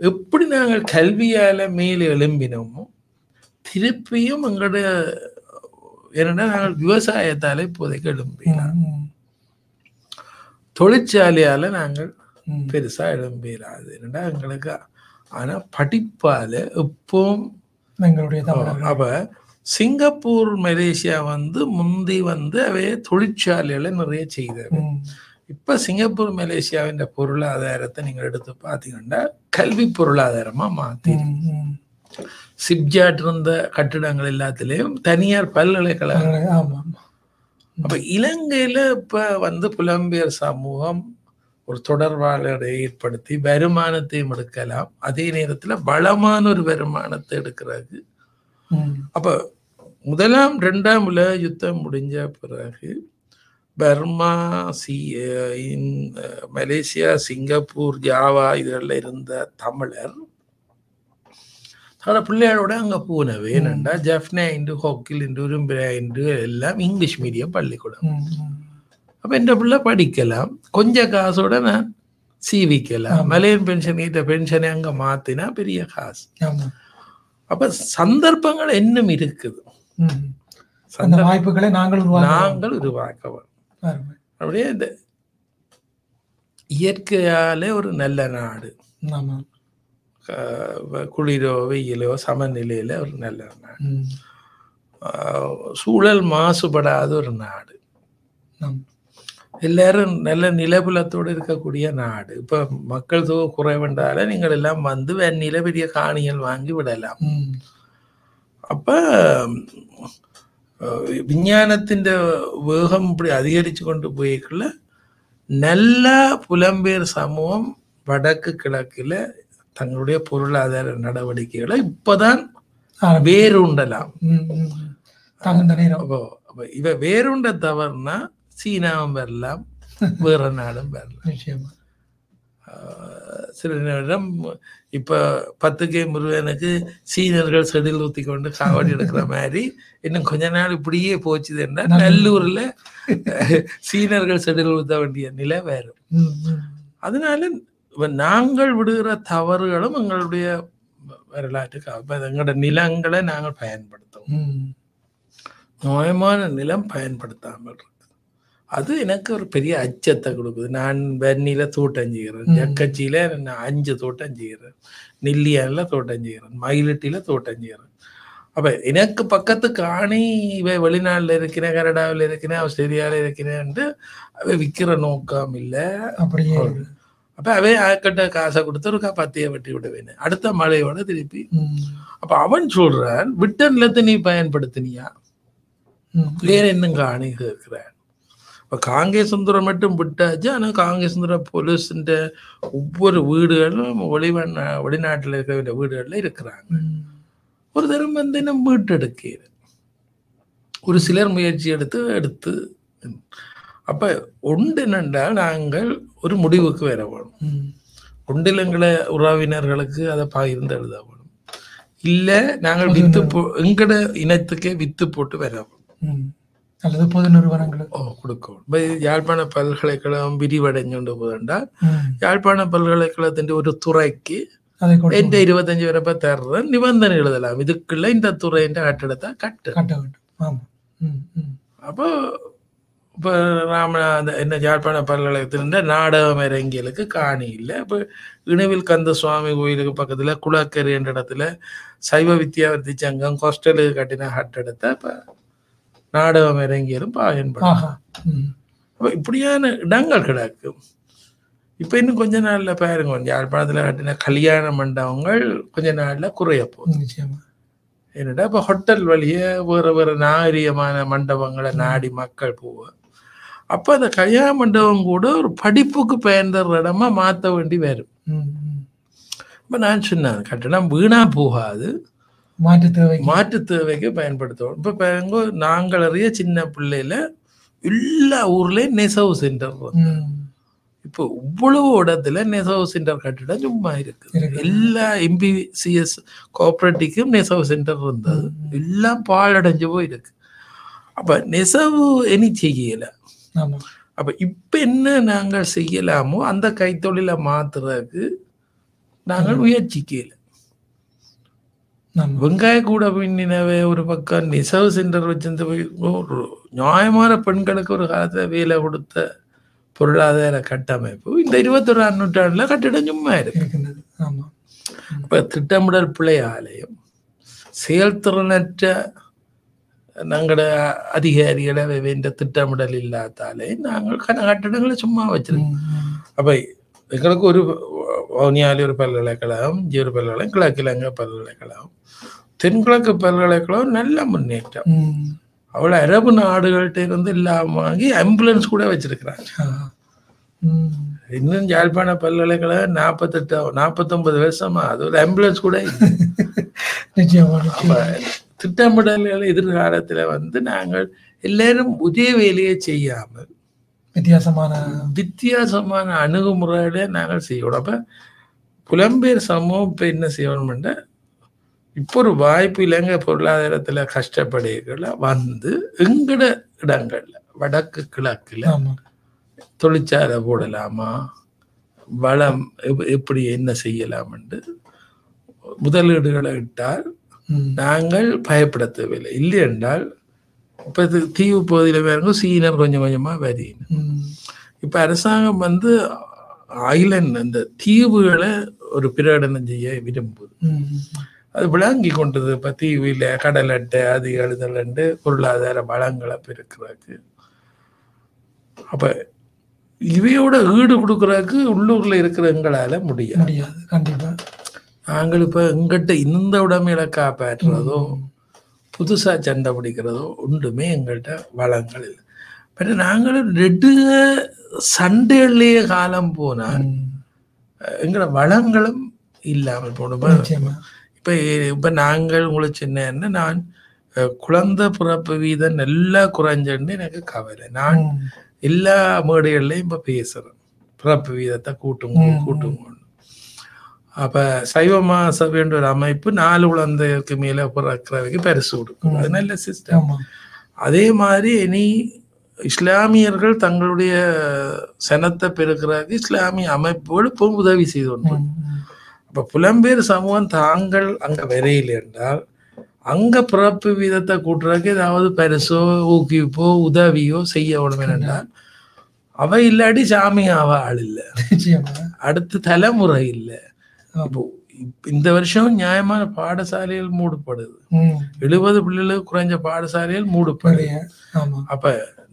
எப்படி நாங்கள் கல்வியால மேலே எழும்பினோமோ திருப்பியும் எங்களுடைய என்னன்னா நாங்கள் விவசாயத்தால இப்போதைக்கு எழும்பினோம். தொழிற்சாலையால நாங்கள். பெருசா எழும்பிடாது என்னடா எங்களுக்கு ஆனா படிப்பால எப்பவும் எங்களுடைய அப்ப சிங்கப்பூர் மலேசியா வந்து முந்தி வந்து அவைய தொழிற்சாலைகளை நிறைய செய்தது ம். இப்ப சிங்கப்பூர் மலேசியாவின் பொருளாதாரத்தை நீங்க எடுத்து பார்த்தீங்கன்னா கல்வி பொருளாதாரமா மாத்தி ம். ம். சிப்ஜாட் இருந்த கட்டிடங்கள் எல்லாத்திலையும் தனியார் பல்கலைக்கழகம் ஆமா அப்ப இலங்கையில இப்ப வந்து புலம்பெயர் சமூகம் ஒரு தொடர்பாளரை ஏற்படுத்தி வருமானத்தையும் எடுக்கலாம் அதே நேரத்துல வளமான ஒரு வருமானத்தை எடுக்கிறது ம். அப்ப முதலாம் ரெண்டாம் உலக யுத்தம் முடிஞ்ச பிறகு பர்மா சி மலேசியா சிங்கப்பூர் ஜாவா இதெல்லாம் இருந்த தமிழர் தன்னோட பிள்ளைகளோட அங்க போனவே என்னண்டா ஜெஃப்னா இண்டு ஹோக்கில் இண்டு உரும்பிரா இண்டு எல்லாம் இங்கிலீஷ் மீடியம் பள்ளிக்கூடம். அப்ப இந்த பிள்ளை படிக்கலாம். கொஞ்ச காசோட நான் சீவிக்கலாம் மலையன் பென்ஷன் கிட்ட பென்ஷனை அங்க மாத்தினா பெரிய காசு. அப்ப சந்தர்ப்பங்கள் இன்னும் இருக்குது. வாய்ப்புகளை நாங்கள் உருவாக்க நாங்கள் உருவாக்கவன் அருமை. அப்படியே இந்த இயற்கையாலே ஒரு நல்ல நாடு. குளிரோ வெயிலோ சமநிலையில ஒரு நல்ல நாடு. சூழல் மாசுபடாத ஒரு நாடு. எல்லாரும் நல்ல நிலபுலத்தோடு இருக்கக்கூடிய நாடு. இப்ப மக்கள் தொகை குறைவென்றால நீங்கள் எல்லாம் வந்து வெண்ணில பெரிய காணிகள் வாங்கி விடலாம். அப்ப விஞ்ஞானத்தின் வேகம் இப்படி அதிகரிச்சு கொண்டு போய்க்குள்ள நல்ல புலம்பெயர் சமூகம் வடக்கு கிழக்குல தங்களுடைய பொருளாதார நடவடிக்கைகளை இப்பதான் வேறுண்டலாம் இவ வேறுண்ட தவறுனா சீனாவும் வரலாம் வேற நாடும் வரலாம். நிச்சயமா. சில நேரம் இப்ப பத்துக்கே முருகனுக்கு சீனர்கள் செடில் ஊத்தி கொண்டு காவடி எடுக்கிற மாதிரி இன்னும் கொஞ்ச நாள் இப்படியே போச்சுதுன்னா நல்லூர்ல அஹ், சீனர்கள் செடில் ஊத்த வேண்டிய நிலை ம். அதனால நாங்கள் விடுகிற தவறுகளும் எங்களுடைய வரலாற்றுக்கு எங்களோட நிலங்களை நாங்கள் பயன்படுத்துவோம். நோயமான நிலம் பயன்படுத்தாமல் அது எனக்கு ஒரு பெரிய அச்சத்தை கொடுக்குது. நான் வெண்ணில தோட்டம் செய்கிறேன். ஜக்கச்சியில நான் அஞ்சு தோட்டம் செய்கிறேன். நெல்லியால தோட்டம் செய்கிறேன். மயிலட்டியில தோட்டம் செய்கிறேன். அப்ப எனக்கு பக்கத்து காணி இவ வெளிநாட்டுல இருக்கிறேன் கனடாவில் இருக்கிறேன் ஆஸ்திரேலியாவில் இருக்கிறேன்ட்டு அவ விற்கிற நோக்கம் இல்லை. அப்படியே அப்ப அவை ஆக்கிட்ட காசை கொடுத்து ஒரு பத்தியை வெட்டி விடுவேன் அடுத்த மழையோட திருப்பி. அப்ப அவன் சொல்றான் விட்ட நிலத்தை நீ பயன்படுத்தினியா. வேற இன்னும் காணி கேட்கிறான் இப்ப காங்கேசுந்தரம் மட்டும் விட்டாச்சு. ஆனா காங்கேசுந்தரம் போலீஸ்ன்ற ஒவ்வொரு வீடுகளும் வெளிவண்ண வெளிநாட்டுல இருக்க வேண்டிய வீடுகள்ல இருக்கிறாங்க. ஒரு தரம் வந்து நம்ம மீட்டெடுக்கிறது ஒரு சிலர் முயற்சி எடுத்து எடுத்து. அப்ப ஒன்று என்னென்றால் நாங்கள் ஒரு முடிவுக்கு வர வேணும். ம். ஒன்றிலங்களை உறவினர்களுக்கு அதை பகிர்ந்து எழுத வேணும். இல்ல நாங்கள் வித்து போ எங்கட இனத்துக்கே வித்து போட்டு வர வேணும். அல்லது பொது நிறுவனங்களுக்கு இப்ப யாழ்ப்பாண பல்கலைக்கழகம் விரிவடைஞ்சு போதென்றால் ம். யாழ்ப்பாண பல்கலைக்கழகத்தின் ஒரு துறைக்கு அதை கொடுத்து எந்த இருபத்தஞ்சு வரப்ப தர்றேன் நிபந்தனை எழுதலாம் இதுக்குள்ள இந்த துறையின் கட்டடத்தை கட்டு கட்ட வேண்டும் ஆமா ம். ம். அப்போ இப்போ ராம அந்த என்ன யாழ்ப்பாண பல்கலைக்கழகத்தின் நாடகம் இறங்கியலுக்கு காணி இல்லை இப்போ இணுவில் கந்த சுவாமி நாடகம் இறங்கியலும் பயன்படும். அப்ப இப்படியான இடங்கள் கிடக்கும் இப்ப இன்னும் கொஞ்ச நாள்ல பாருங்க கொஞ்சம் யாழ்ப்பாணத்துல கட்டின கல்யாண மண்டபங்கள் கொஞ்ச நாள்ல குறைய நிச்சயமா. என்னடா இப்ப ஹோட்டல் வழியே வேற வேற நாகரிகமான மண்டபங்களை நாடி மக்கள் போவோம் அப்ப அந்த கல்யாண மண்டபம் கூட ஒரு படிப்புக்கு பயன்படுற இடமா மாத்த வேண்டி வரும். இப்ப நான் சொன்னேன் கட்டணம் வீணா போகாது. மாற்று தேவைக்கு. மாற்று தேவைக்கு பயன்படுத்துவோம். இப்ப பாருங்க நாங்கள் அறிய சின்ன பிள்ளையில எல்லா ஊர்லயும் நெசவு சென்டர். இப்போ இவ்வளவு இடத்துல நெசவு சென்டர் கட்டிடம் சும்மா இருக்கு. எல்லா எம்பிசிஎஸ் கோஆபரேட்டிவ்க்கும் நெசவு சென்டர் இருந்தது. எல்லாம் பாழடைஞ்சு போயிருக்கு. அப்ப நெசவு இனி செய்யல. அப்ப இப்ப என்ன நாங்கள் செய்யலாமோ அந்த கைத்தொழிலை மாத்துறதுக்கு நாங்கள் முயற்சிக்கல. ஆமா வெங்காய கூட பின்னினவே ஒரு பக்கம் நெசவு சென்டர் வச்சிருந்து ஒரு நியாயமான பெண்களுக்கு ஒரு காலத்துல வேலை கொடுத்த பொருளாதார கட்டமைப்பு இந்த இருபத்தொராம் நூற்றாண்டுல கட்டிடம் சும்மா இருக்கு. இருக்கின்றது. ஆமா. இப்ப திட்டமிடல் பிழை ஆலயம் செயல்திறனற்ற நாங்களோட அதிகாரிகளை வேண்ட திட்டமிடல் இல்லாதாலே நாங்கள் கட்டடங்களை சும்மா வச்சிருக்கோம். அப்ப எங்களுக்கு ஒரு வவுனியாலி ஒரு பல்கலைக்கழகம் ஒரு பல்கலைக்கழகம் கிழக்கிழங்க பல்கலைக்கழகம் தென்கிழக்கு பல்கலைக்கழகம் நல்ல முன்னேற்றம். அவ்வளோ அரபு நாடுகள்கிட்ட இருந்து இல்லாம வாங்கி ஆம்புலன்ஸ் கூட வச்சிருக்கிறாங்க. இன்னும் யாழ்ப்பாண பல்கலைக்கழகம் நாற்பத்தெட்டு நாற்பத்தொன்பது வருஷமா அது ஒரு ஆம்புலன்ஸ் கூட திட்டமிடல்கள் எதிர்காலத்துல வந்து நாங்கள் எல்லாரும் ஒரே வேலையை செய்யாமல் வித்தியாசமான வித்தியாசமான அணுகுமுறையில நாங்கள் செய்யணும் அப்ப புலம்பெயர் சமூகம் இப்ப என்ன செய்யணும்னா இப்போ ஒரு வாய்ப்பு இலங்கை பொருளாதாரத்துல கஷ்டப்படுகிற வந்து எங்கட இடங்கள்ல வடக்கு கிழக்குல தொழிற்சாலை போடலாமா? வளம் எப்- எப்படி என்ன செய்யலாம் என்று முதலீடுகளை இட்டால். நாங்கள் பயப்பட தேவையில்லை. இல்லை என்றால் இப்போ இது தீவு பகுதியில் வேறுங்க சீனர் கொஞ்சம் கொஞ்சமா வரியும் ம். இப்ப அரசாங்கம் வந்து ஐலண்ட் அந்த தீவுகளை ஒரு பிரகடனம் செய்ய விரும்புது. அது விளங்கி கொண்டது. இப்போ தீவில கடல் அட்டை அது எழுதலண்டு பொருளாதார வளங்களை பெருக்கிறதுக்கு. அப்ப இவையோட ஈடு கொடுக்கறதுக்கு உள்ளூர்ல இருக்கிற எங்களால முடியாது. முடியாது. கண்டிப்பா. நாங்கள் இப்ப எங்கிட்ட இந்த உடமையில காப்பாற்றுறதோ புதுசா சண்டை பிடிக்கிறதோ ஒன்றுமே எங்கள்கிட்ட வளங்கள் இல்லை பின்ன நாங்களும் நெடுக சண்டையிலேயே காலம் போனால். எங்களோட வளங்களும் இல்லாமல் நிச்சயமா இப்ப இப்ப நாங்கள் உங்களுக்கு சொன்னேன்னா நான் குழந்தை பிறப்பு வீதம் நல்லா குறைஞ்சன்னு எனக்கு கவலை நான். எல்லா மேடைகள்லையும் இப்ப பேசுறேன் பிறப்பு வீதத்தை கூட்டுங்க. கூட்டுங்க அப்ப சைவமா சபைன்ற ஒரு அமைப்பு நாலு குழந்தைக்கு மேல பிறக்கிறவைக்கு பரிசு கொடுக்கும். அது நல்ல சிஸ்டம் அதே மாதிரி இனி இஸ்லாமியர்கள் தங்களுடைய சனத்தை பெருக்கிறதுக்கு இஸ்லாமிய அமைப்புகள் இப்போ உதவி செய்து கொண்டு. அப்ப புலம்பெயர் சமூகம் தாங்கள் அங்க வரையில் என்றால் அங்க பிறப்பு வீதத்தை கூட்டுறதுக்கு ஏதாவது பரிசோ ஊக்குவிப்போ உதவியோ செய்ய வேணும் என்றால் அவ இல்லாட்டி சாமி அவ ஆள் இல்லை. அடுத்த தலைமுறை இல்லை. இப்ப இந்த வருஷம் நியாயமான பாடசாலைகள் மூடப்படுது. எழுபது பிள்ளைகளுக்கு குறைஞ்ச பாடசாலைகள் மூடப்படுது அப்ப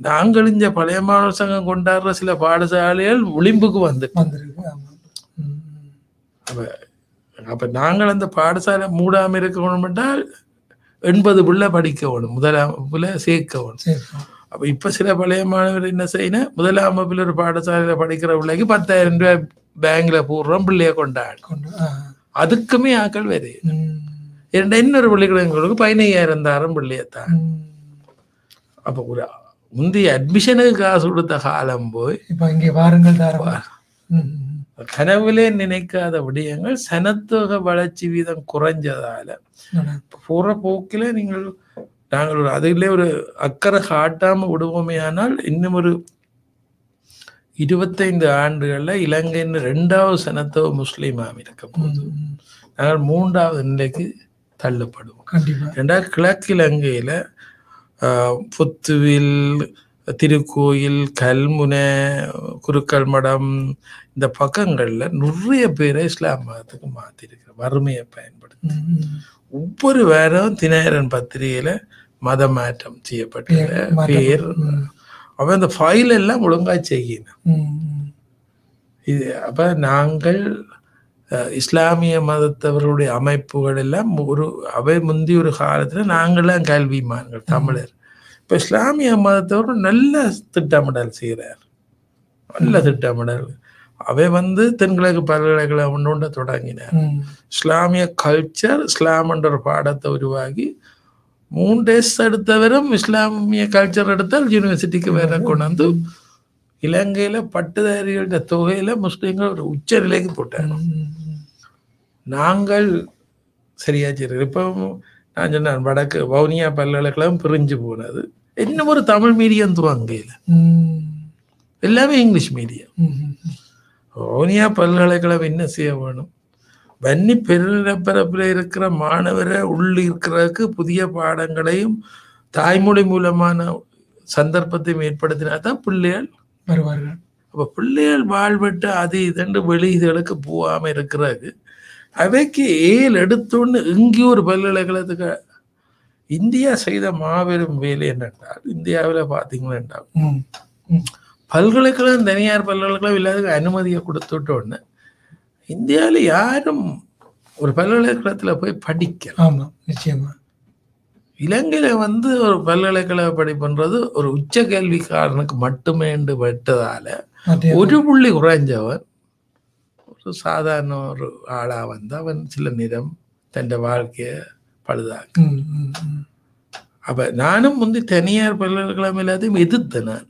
நாங்கள் இங்க பழைய மாணவர் சங்கம் கொண்டாடுற சில பாடசாலைகள் விளிம்புக்கு வந்து. அப்ப அப்ப நாங்கள் அந்த பாடசாலை மூடாம இருக்கணும் என்றால் எண்பது பிள்ளை படிக்க வேணும் முதலாம் வகுப்புல சேர்க்க வேணும் சரி அப்ப இப்ப சில பழைய மாணவர் என்ன செய்யணும் முதலாம் வகுப்புல ஒரு பாடசாலையில படிக்கிற பிள்ளைக்கு பத்தாயிரம் ரூபாய் கொண்டாடு கொண்டு ஆ. அதுக்குமே ஆக்கள் வேறு ம். இரண்டு இன்னொரு பள்ளிக்கூடங்களுக்கு பதினையாயிரம் தாரம் பிள்ளையத்தான். அப்ப ஒரு முந்தைய அட்மிஷனுக்கு காசு கொடுத்த காலம் போய் இப்ப இங்கே வாருங்கள். கனவுலே நினைக்காத விடயங்கள் சனத்தொகை வளர்ச்சி வீதம் குறைஞ்சதால. போற போக்கில நீங்கள் நாங்கள் ஒரு அதிலே ஒரு அக்கறை காட்டாம விடுவோமே ஆனால் இன்னும் ஒரு இருபத்தைந்து ஆண்டுகள்ல இலங்கையின் ரெண்டாவது சனத்தோ முஸ்லீமாம் இருக்க ம். நாங்கள் மூன்றாவது நிலைக்கு தள்ளப்படுவோம். ஏண்டா கிழக்கு இலங்கையில புத்துவில் திருக்கோயில் கல்முனை குருக்கள் மடம் இந்த பக்கங்கள்ல நிறைய பேரை இஸ்லாம் மதத்துக்கு மாத்திருக்கிற வறுமையை பயன்படுத்தி. ஒவ்வொரு வாரம் தினகரன் பத்திரிகையில மத மாற்றம் செய்யப்பட்ட பேர் அவன் அந்த ஃபைல் எல்லாம் ஒழுங்கா செய்யணும். இது அப்ப நாங்கள் இஸ்லாமிய மதத்தவர்களுடைய அமைப்புகள் எல்லாம் ஒரு அவை முந்தி ஒரு காலத்துல நாங்களாம் கல்விமான்கள் தமிழர். இப்ப இஸ்லாமிய மதத்தவர் நல்ல திட்டமிடல் செய்கிறார் நல்ல திட்டமிடல். அவை வந்து தென்கிழக்கு பல்கலைக்கழகம் ஒன்று தொடங்கினார். இஸ்லாமிய கல்ச்சர் இஸ்லாம் என்ற ஒரு பாடத்தை உருவாக்கி மூணு டேஸ் எடுத்தவரும் இஸ்லாமிய கல்ச்சர் எடுத்தால் யூனிவர்சிட்டிக்கு வேற கொண்டு வந்து இலங்கையில பட்டுதாரிகள தொகையில முஸ்லீம்கள் ஒரு உச்ச நிலைக்கு போட்டாங்க. நாங்கள் சரியா சரி இப்போ நான் சொன்னேன் வடக்கு வவுனியா பல்கலைக்கழகம் பிரிஞ்சு போனது இன்னும் ஒரு தமிழ் மீடியம் துவங்கையில் ம். எல்லாமே இங்கிலீஷ் மீடியம். வவுனியா பல்கலைக்கழகம் என்ன செய்ய வேணும் வன்னி பெருநிலப்பரப்பில் இருக்கிற மாணவரை உள்ள இருக்கிறதுக்கு புதிய பாடங்களையும் தாய்மொழி மூலமான சந்தர்ப்பத்தையும் ஏற்படுத்தினா தான் பிள்ளைகள் வருவார்கள் அப்போ பிள்ளைகள் வாழ்விட்டு அது இதண்டு வெளி இதுகளுக்கு போகாம இருக்கிறதுக்கு அவைக்கு ஏல் எடுத்தோன்னு எங்கேயும் ஒரு பல்கலைக்கழகத்துக்கு இந்தியா செய்த மாபெரும் வேலை என்னென்றால் இந்தியாவில் பார்த்தீங்கன்னா. பல்கலைக்கழகம் தனியார் பல்கலைக்கழகம் இல்லாத அனுமதியை கொடுத்துட்டோன்னு இந்தியாவில் யாரும் ஒரு பல்கலைக்கழகத்தில் போய் படிக்கலாம் ஆமா நிச்சயமா. இலங்கையில வந்து ஒரு பல்கலைக்கழக படிப்புன்றது ஒரு உச்ச கல்விக்காரனுக்கு மட்டுமே விட்டதால ஒரு புள்ளி குறைஞ்சவன் ஒரு சாதாரண ஒரு ஆளா வந்து அவன் சில நேரம் தன் வாழ்க்கையை பழுதாக்கு. அப்ப நானும் முந்தி தனியார் பல்கலைக்கழகம் எல்லாத்தையும் எதிர்த்தேன் நான்.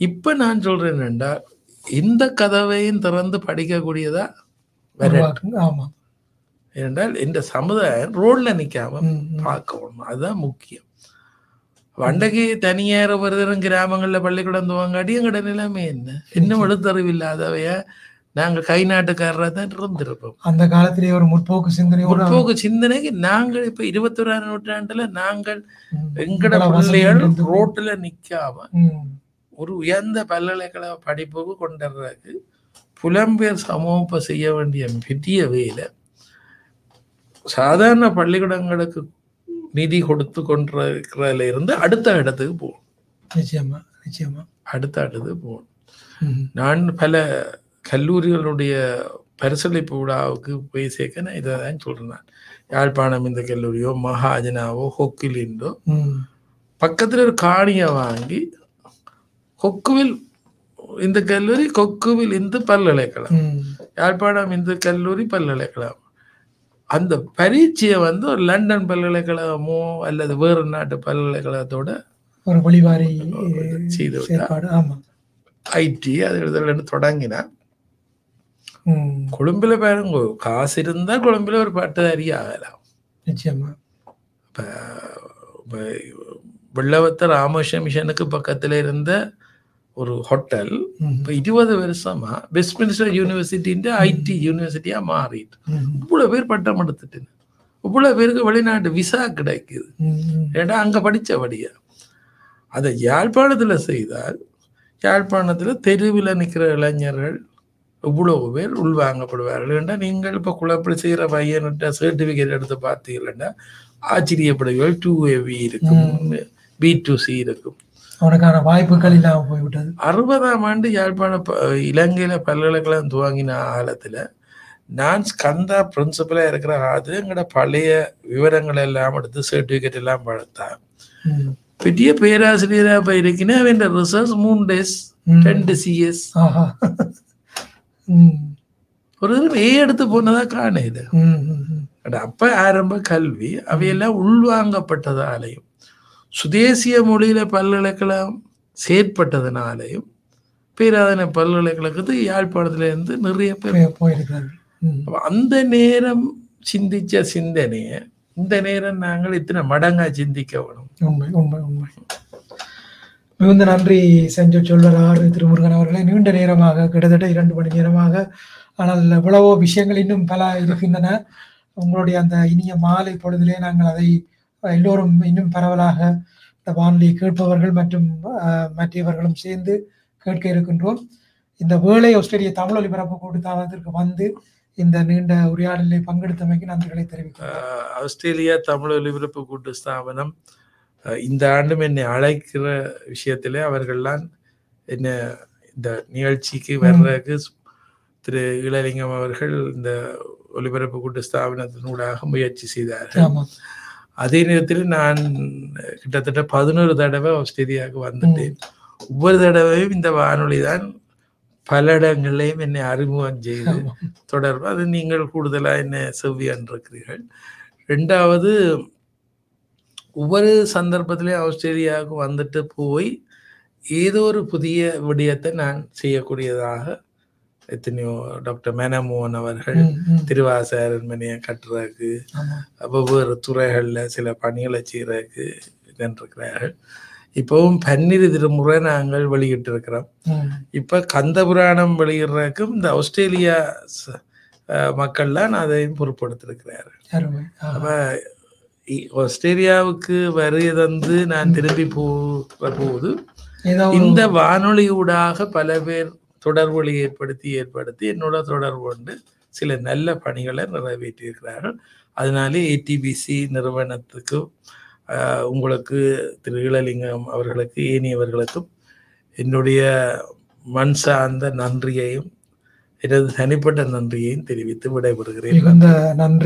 இப்ப நான் சொல்றேன் என்னண்டா இந்த கதவையும் திறந்து படிக்கக்கூடியதா வர உருவாக்குங்க. ஆமா. ஏனென்றால் இந்த சமுதாயம் ரோட்ல நிக்காம ம், ம். பார்க்கணும் அதுதான் முக்கியம். வண்டகி தனியார் வருதரும் கிராமங்கள்ல பள்ளிக்கூடம் துவங்காடி எங்கட நிலைமை என்ன? இன்னும் எழுத்தறிவு இல்லாதவைய நாங்க கை நாட்டுக்காரரா தான் இருந்திருப்போம். அந்த காலத்திலேயே ஒரு முற்போக்கு சிந்தனையோட முற்போக்கு சிந்தனைக்கு நாங்கள் இப்ப இருபத்தொராம் நூற்றாண்டுல நாங்கள் எங்கட பிள்ளைகள். ரோட்டுல நிக்காம ம், ஒரு உயர்ந்த பல்கலைக்கழக படிப்புக்கு கொண்டுறதுக்கு புலம்பெயர் சமூகம் இப்ப செய்ய வேண்டிய பெரிய வேலை சாதாரண பள்ளிக்கூடங்களுக்கு நிதி கொடுத்து கொண்டிருக்கிறதுல இருந்து அடுத்த இடத்துக்கு போகணும் நிச்சயமா நிச்சயமா அடுத்த இடத்துக்கு போகணும். நான் பல கல்லூரிகளுடைய பரிசளிப்பு விழாவுக்கு போய் சேர்க்க நான் இதை தான் சொல்றேன் நான். யாழ்ப்பாணம் இந்த கல்லூரியோ மகாஜனாவோ ஹொக்கிலிண்டோ. பக்கத்துல ஒரு காணியை வாங்கி கொக்குவில் இந்த கல்லூரி கொக்குவில் இந்து பல்கலைக்கழகம். யாழ்ப்பாணம் இந்து கல்லூரி பல்கலைக்கழகம். அந்த பரீட்சையை வந்து ஒரு லண்டன் பல்கலைக்கழகமோ அல்லது வேறு நாட்டு பல்கலைக்கழகத்தோட ஒரு ஒளிவாரி செய்து ஐடி அது எழுதலன்னு தொடங்கினா. கொழும்புல பாருங்க காசு இருந்தா கொழும்புல ஒரு பட்டதாரி ஆகலாம் நிச்சயமா. இப்ப இப்ப வெள்ளவத்த ராமகிருஷ்ண மிஷனுக்கு பக்கத்துல இருந்த ஒரு ஹோட்டல். இப்ப இருபது வருஷமா வெஸ்ட்மின்ஸ்டர் யூனிவர்சிட்டின்ற ஐடி யூனிவர்சிட்டியா மாறிட்டு ம். இவ்வளவு பேர் பட்டம் எடுத்துட்டு இவ்வளவு பேருக்கு வெளிநாட்டு விசா கிடைக்குது. ஏன்னா அங்க படிச்சபடியா அதை யாழ்ப்பாணத்துல செய்தால் யாழ்ப்பாணத்துல தெருவில் நிக்கிற இளைஞர்கள் இவ்வளவு பேர் உள்வாங்கப்படுவார்கள் என்றால் நீங்கள் இப்ப குழப்படி செய்கிற பையன்கிட்ட சர்டிபிகேட் எடுத்து பார்த்தீங்கன்னா ஆச்சரியப்படுவீர்கள் டூ ஏவி இருக்கும் பி டு சி இருக்கும் அவனுக்கான வாய்ப்புகள் இல்லாம போய்விட்டது அறுபதாம் ஆண்டு யாழ்ப்பாண இலங்கையில பல்கலைக்கழகம் துவங்கின காலத்துல நான் ஸ்கந்தா பிரின்சிபலா இருக்கிற எங்களோட பழைய விவரங்கள் எல்லாம் எடுத்து சர்டிபிகேட் எல்லாம் படுத்தேன் ம். பெரிய பேராசிரியரா போய் இருக்கேன் அவன் ரிசர்ச் மூணு டேஸ். ரெண்டு சிஎஸ். ஒரு ஏ எடுத்து போனதா. ம். ம். அப்ப ஆரம்ப கல்வி அவையெல்லாம் உள்வாங்கப்பட்டதாலையும் சுதேசிய மொழியில பல்கலைக்கழகம் செயற்பட்டதுனாலையும் பேராதனை பல்கலைக்கழகத்துக்கு யாழ்ப்பாணத்துல இருந்து நிறைய பேர் போய்- போயிருக்கிறார்கள். அந்த நேரம் சிந்திச்ச சிந்தனைய இந்த நேரம் நாங்கள் இத்தனை மடங்கா சிந்திக்க வேணும். உண்மை உண்மை உண்மை. மிகுந்த நன்றி செஞ்ச சொல்வர் ஆறு திருமுருகன் அவர்களே. நீண்ட நேரமாக கிட்டத்தட்ட இரண்டு மணி நேரமாக ஆனால் எவ்வளவோ விஷயங்கள் இன்னும் பல இருக்கின்றன. உங்களுடைய அந்த இனிய மாலை பொழுதிலே நாங்கள் அதை எல்லோரும் இன்னும் பரவலாக இந்த வானொலி கேட்பவர்கள் மற்றும் மற்றவர்களும் சேர்ந்து கேட்க இருக்கின்றோம். இந்த வேளை ஆஸ்திரேலிய தமிழ் ஒலிபரப்பு கூட்டுத்தாபனத்திற்கு வந்து இந்த நீண்ட உரையாடலில் பங்கெடுத்தமைக்கு நன்றிகளை தெரிவிக்கிறேன் ஆஹ் ஆஸ்திரேலியா தமிழ் ஒலிபரப்பு கூட்டு ஸ்தாபனம் இந்த ஆண்டும் என்னை அழைக்கிற விஷயத்திலே அவர்கள்லாம் என்ன இந்த நிகழ்ச்சிக்கு வர்றதுக்கு திரு இளலிங்கம் அவர்கள் இந்த ஒலிபரப்பு கூட்டு ஸ்தாபனத்தினூடாக முயற்சி செய்தார்கள். அதே நேரத்தில் நான் கிட்டத்தட்ட பதினோரு தடவை ஆஸ்திரேலியாவுக்கு வந்துட்டேன். ஒவ்வொரு தடவையும் இந்த வானொலி தான் பல இடங்களையும் என்னை அறிமுகம் செய்து. தொடர்பு. அது நீங்கள் கூடுதலாக என்ன செவ்வியான் இருக்கிறீர்கள் ரெண்டாவது ஒவ்வொரு சந்தர்ப்பத்திலையும் ஆஸ்திரேலியாவுக்கு வந்துட்டு போய் ஏதோ ஒரு புதிய விடயத்தை நான் செய்யக்கூடியதாக எத்தனையோ டாக்டர் மேனமோகன் அவர்கள். திருவாச அரண்மனையை கட்டுறதுக்கு வெவ்வேறு துறைகளில் சில பணிகளை செய்கிறதுக்கு இருக்கிறார்கள் இப்போவும் பன்னிரு திருமுறை நாங்கள் வெளியிட்டிருக்கிறோம். இப்போ கந்த புராணம் வெளியிடுறதுக்கும் இந்த ஆஸ்திரேலியா மக்கள்லாம் அதையும் ஆஹா. அப்ப ஆஸ்திரேலியாவுக்கு வருகை தந்து நான் திரும்பி போகிற போது இந்த வானொலியூடாக பல பேர் தொடர்புகளை ஏற்படுத்தி ஏற்படுத்தி என்னோட தொடர்பு கொண்டு சில நல்ல பணிகளை நிறைவேற்றியிருக்கிறார்கள். அதனாலே ஏடிபிசி நிறுவனத்துக்கு உங்களுக்கு திரு இளலிங்கம் அவர்களுக்கு ஏனியவர்களுக்கும் என்னுடைய மண் சார்ந்த நன்றியையும் எனது தனிப்பட்ட நன்றியையும் தெரிவித்து விடைபெறுகிறேன். நன்றி.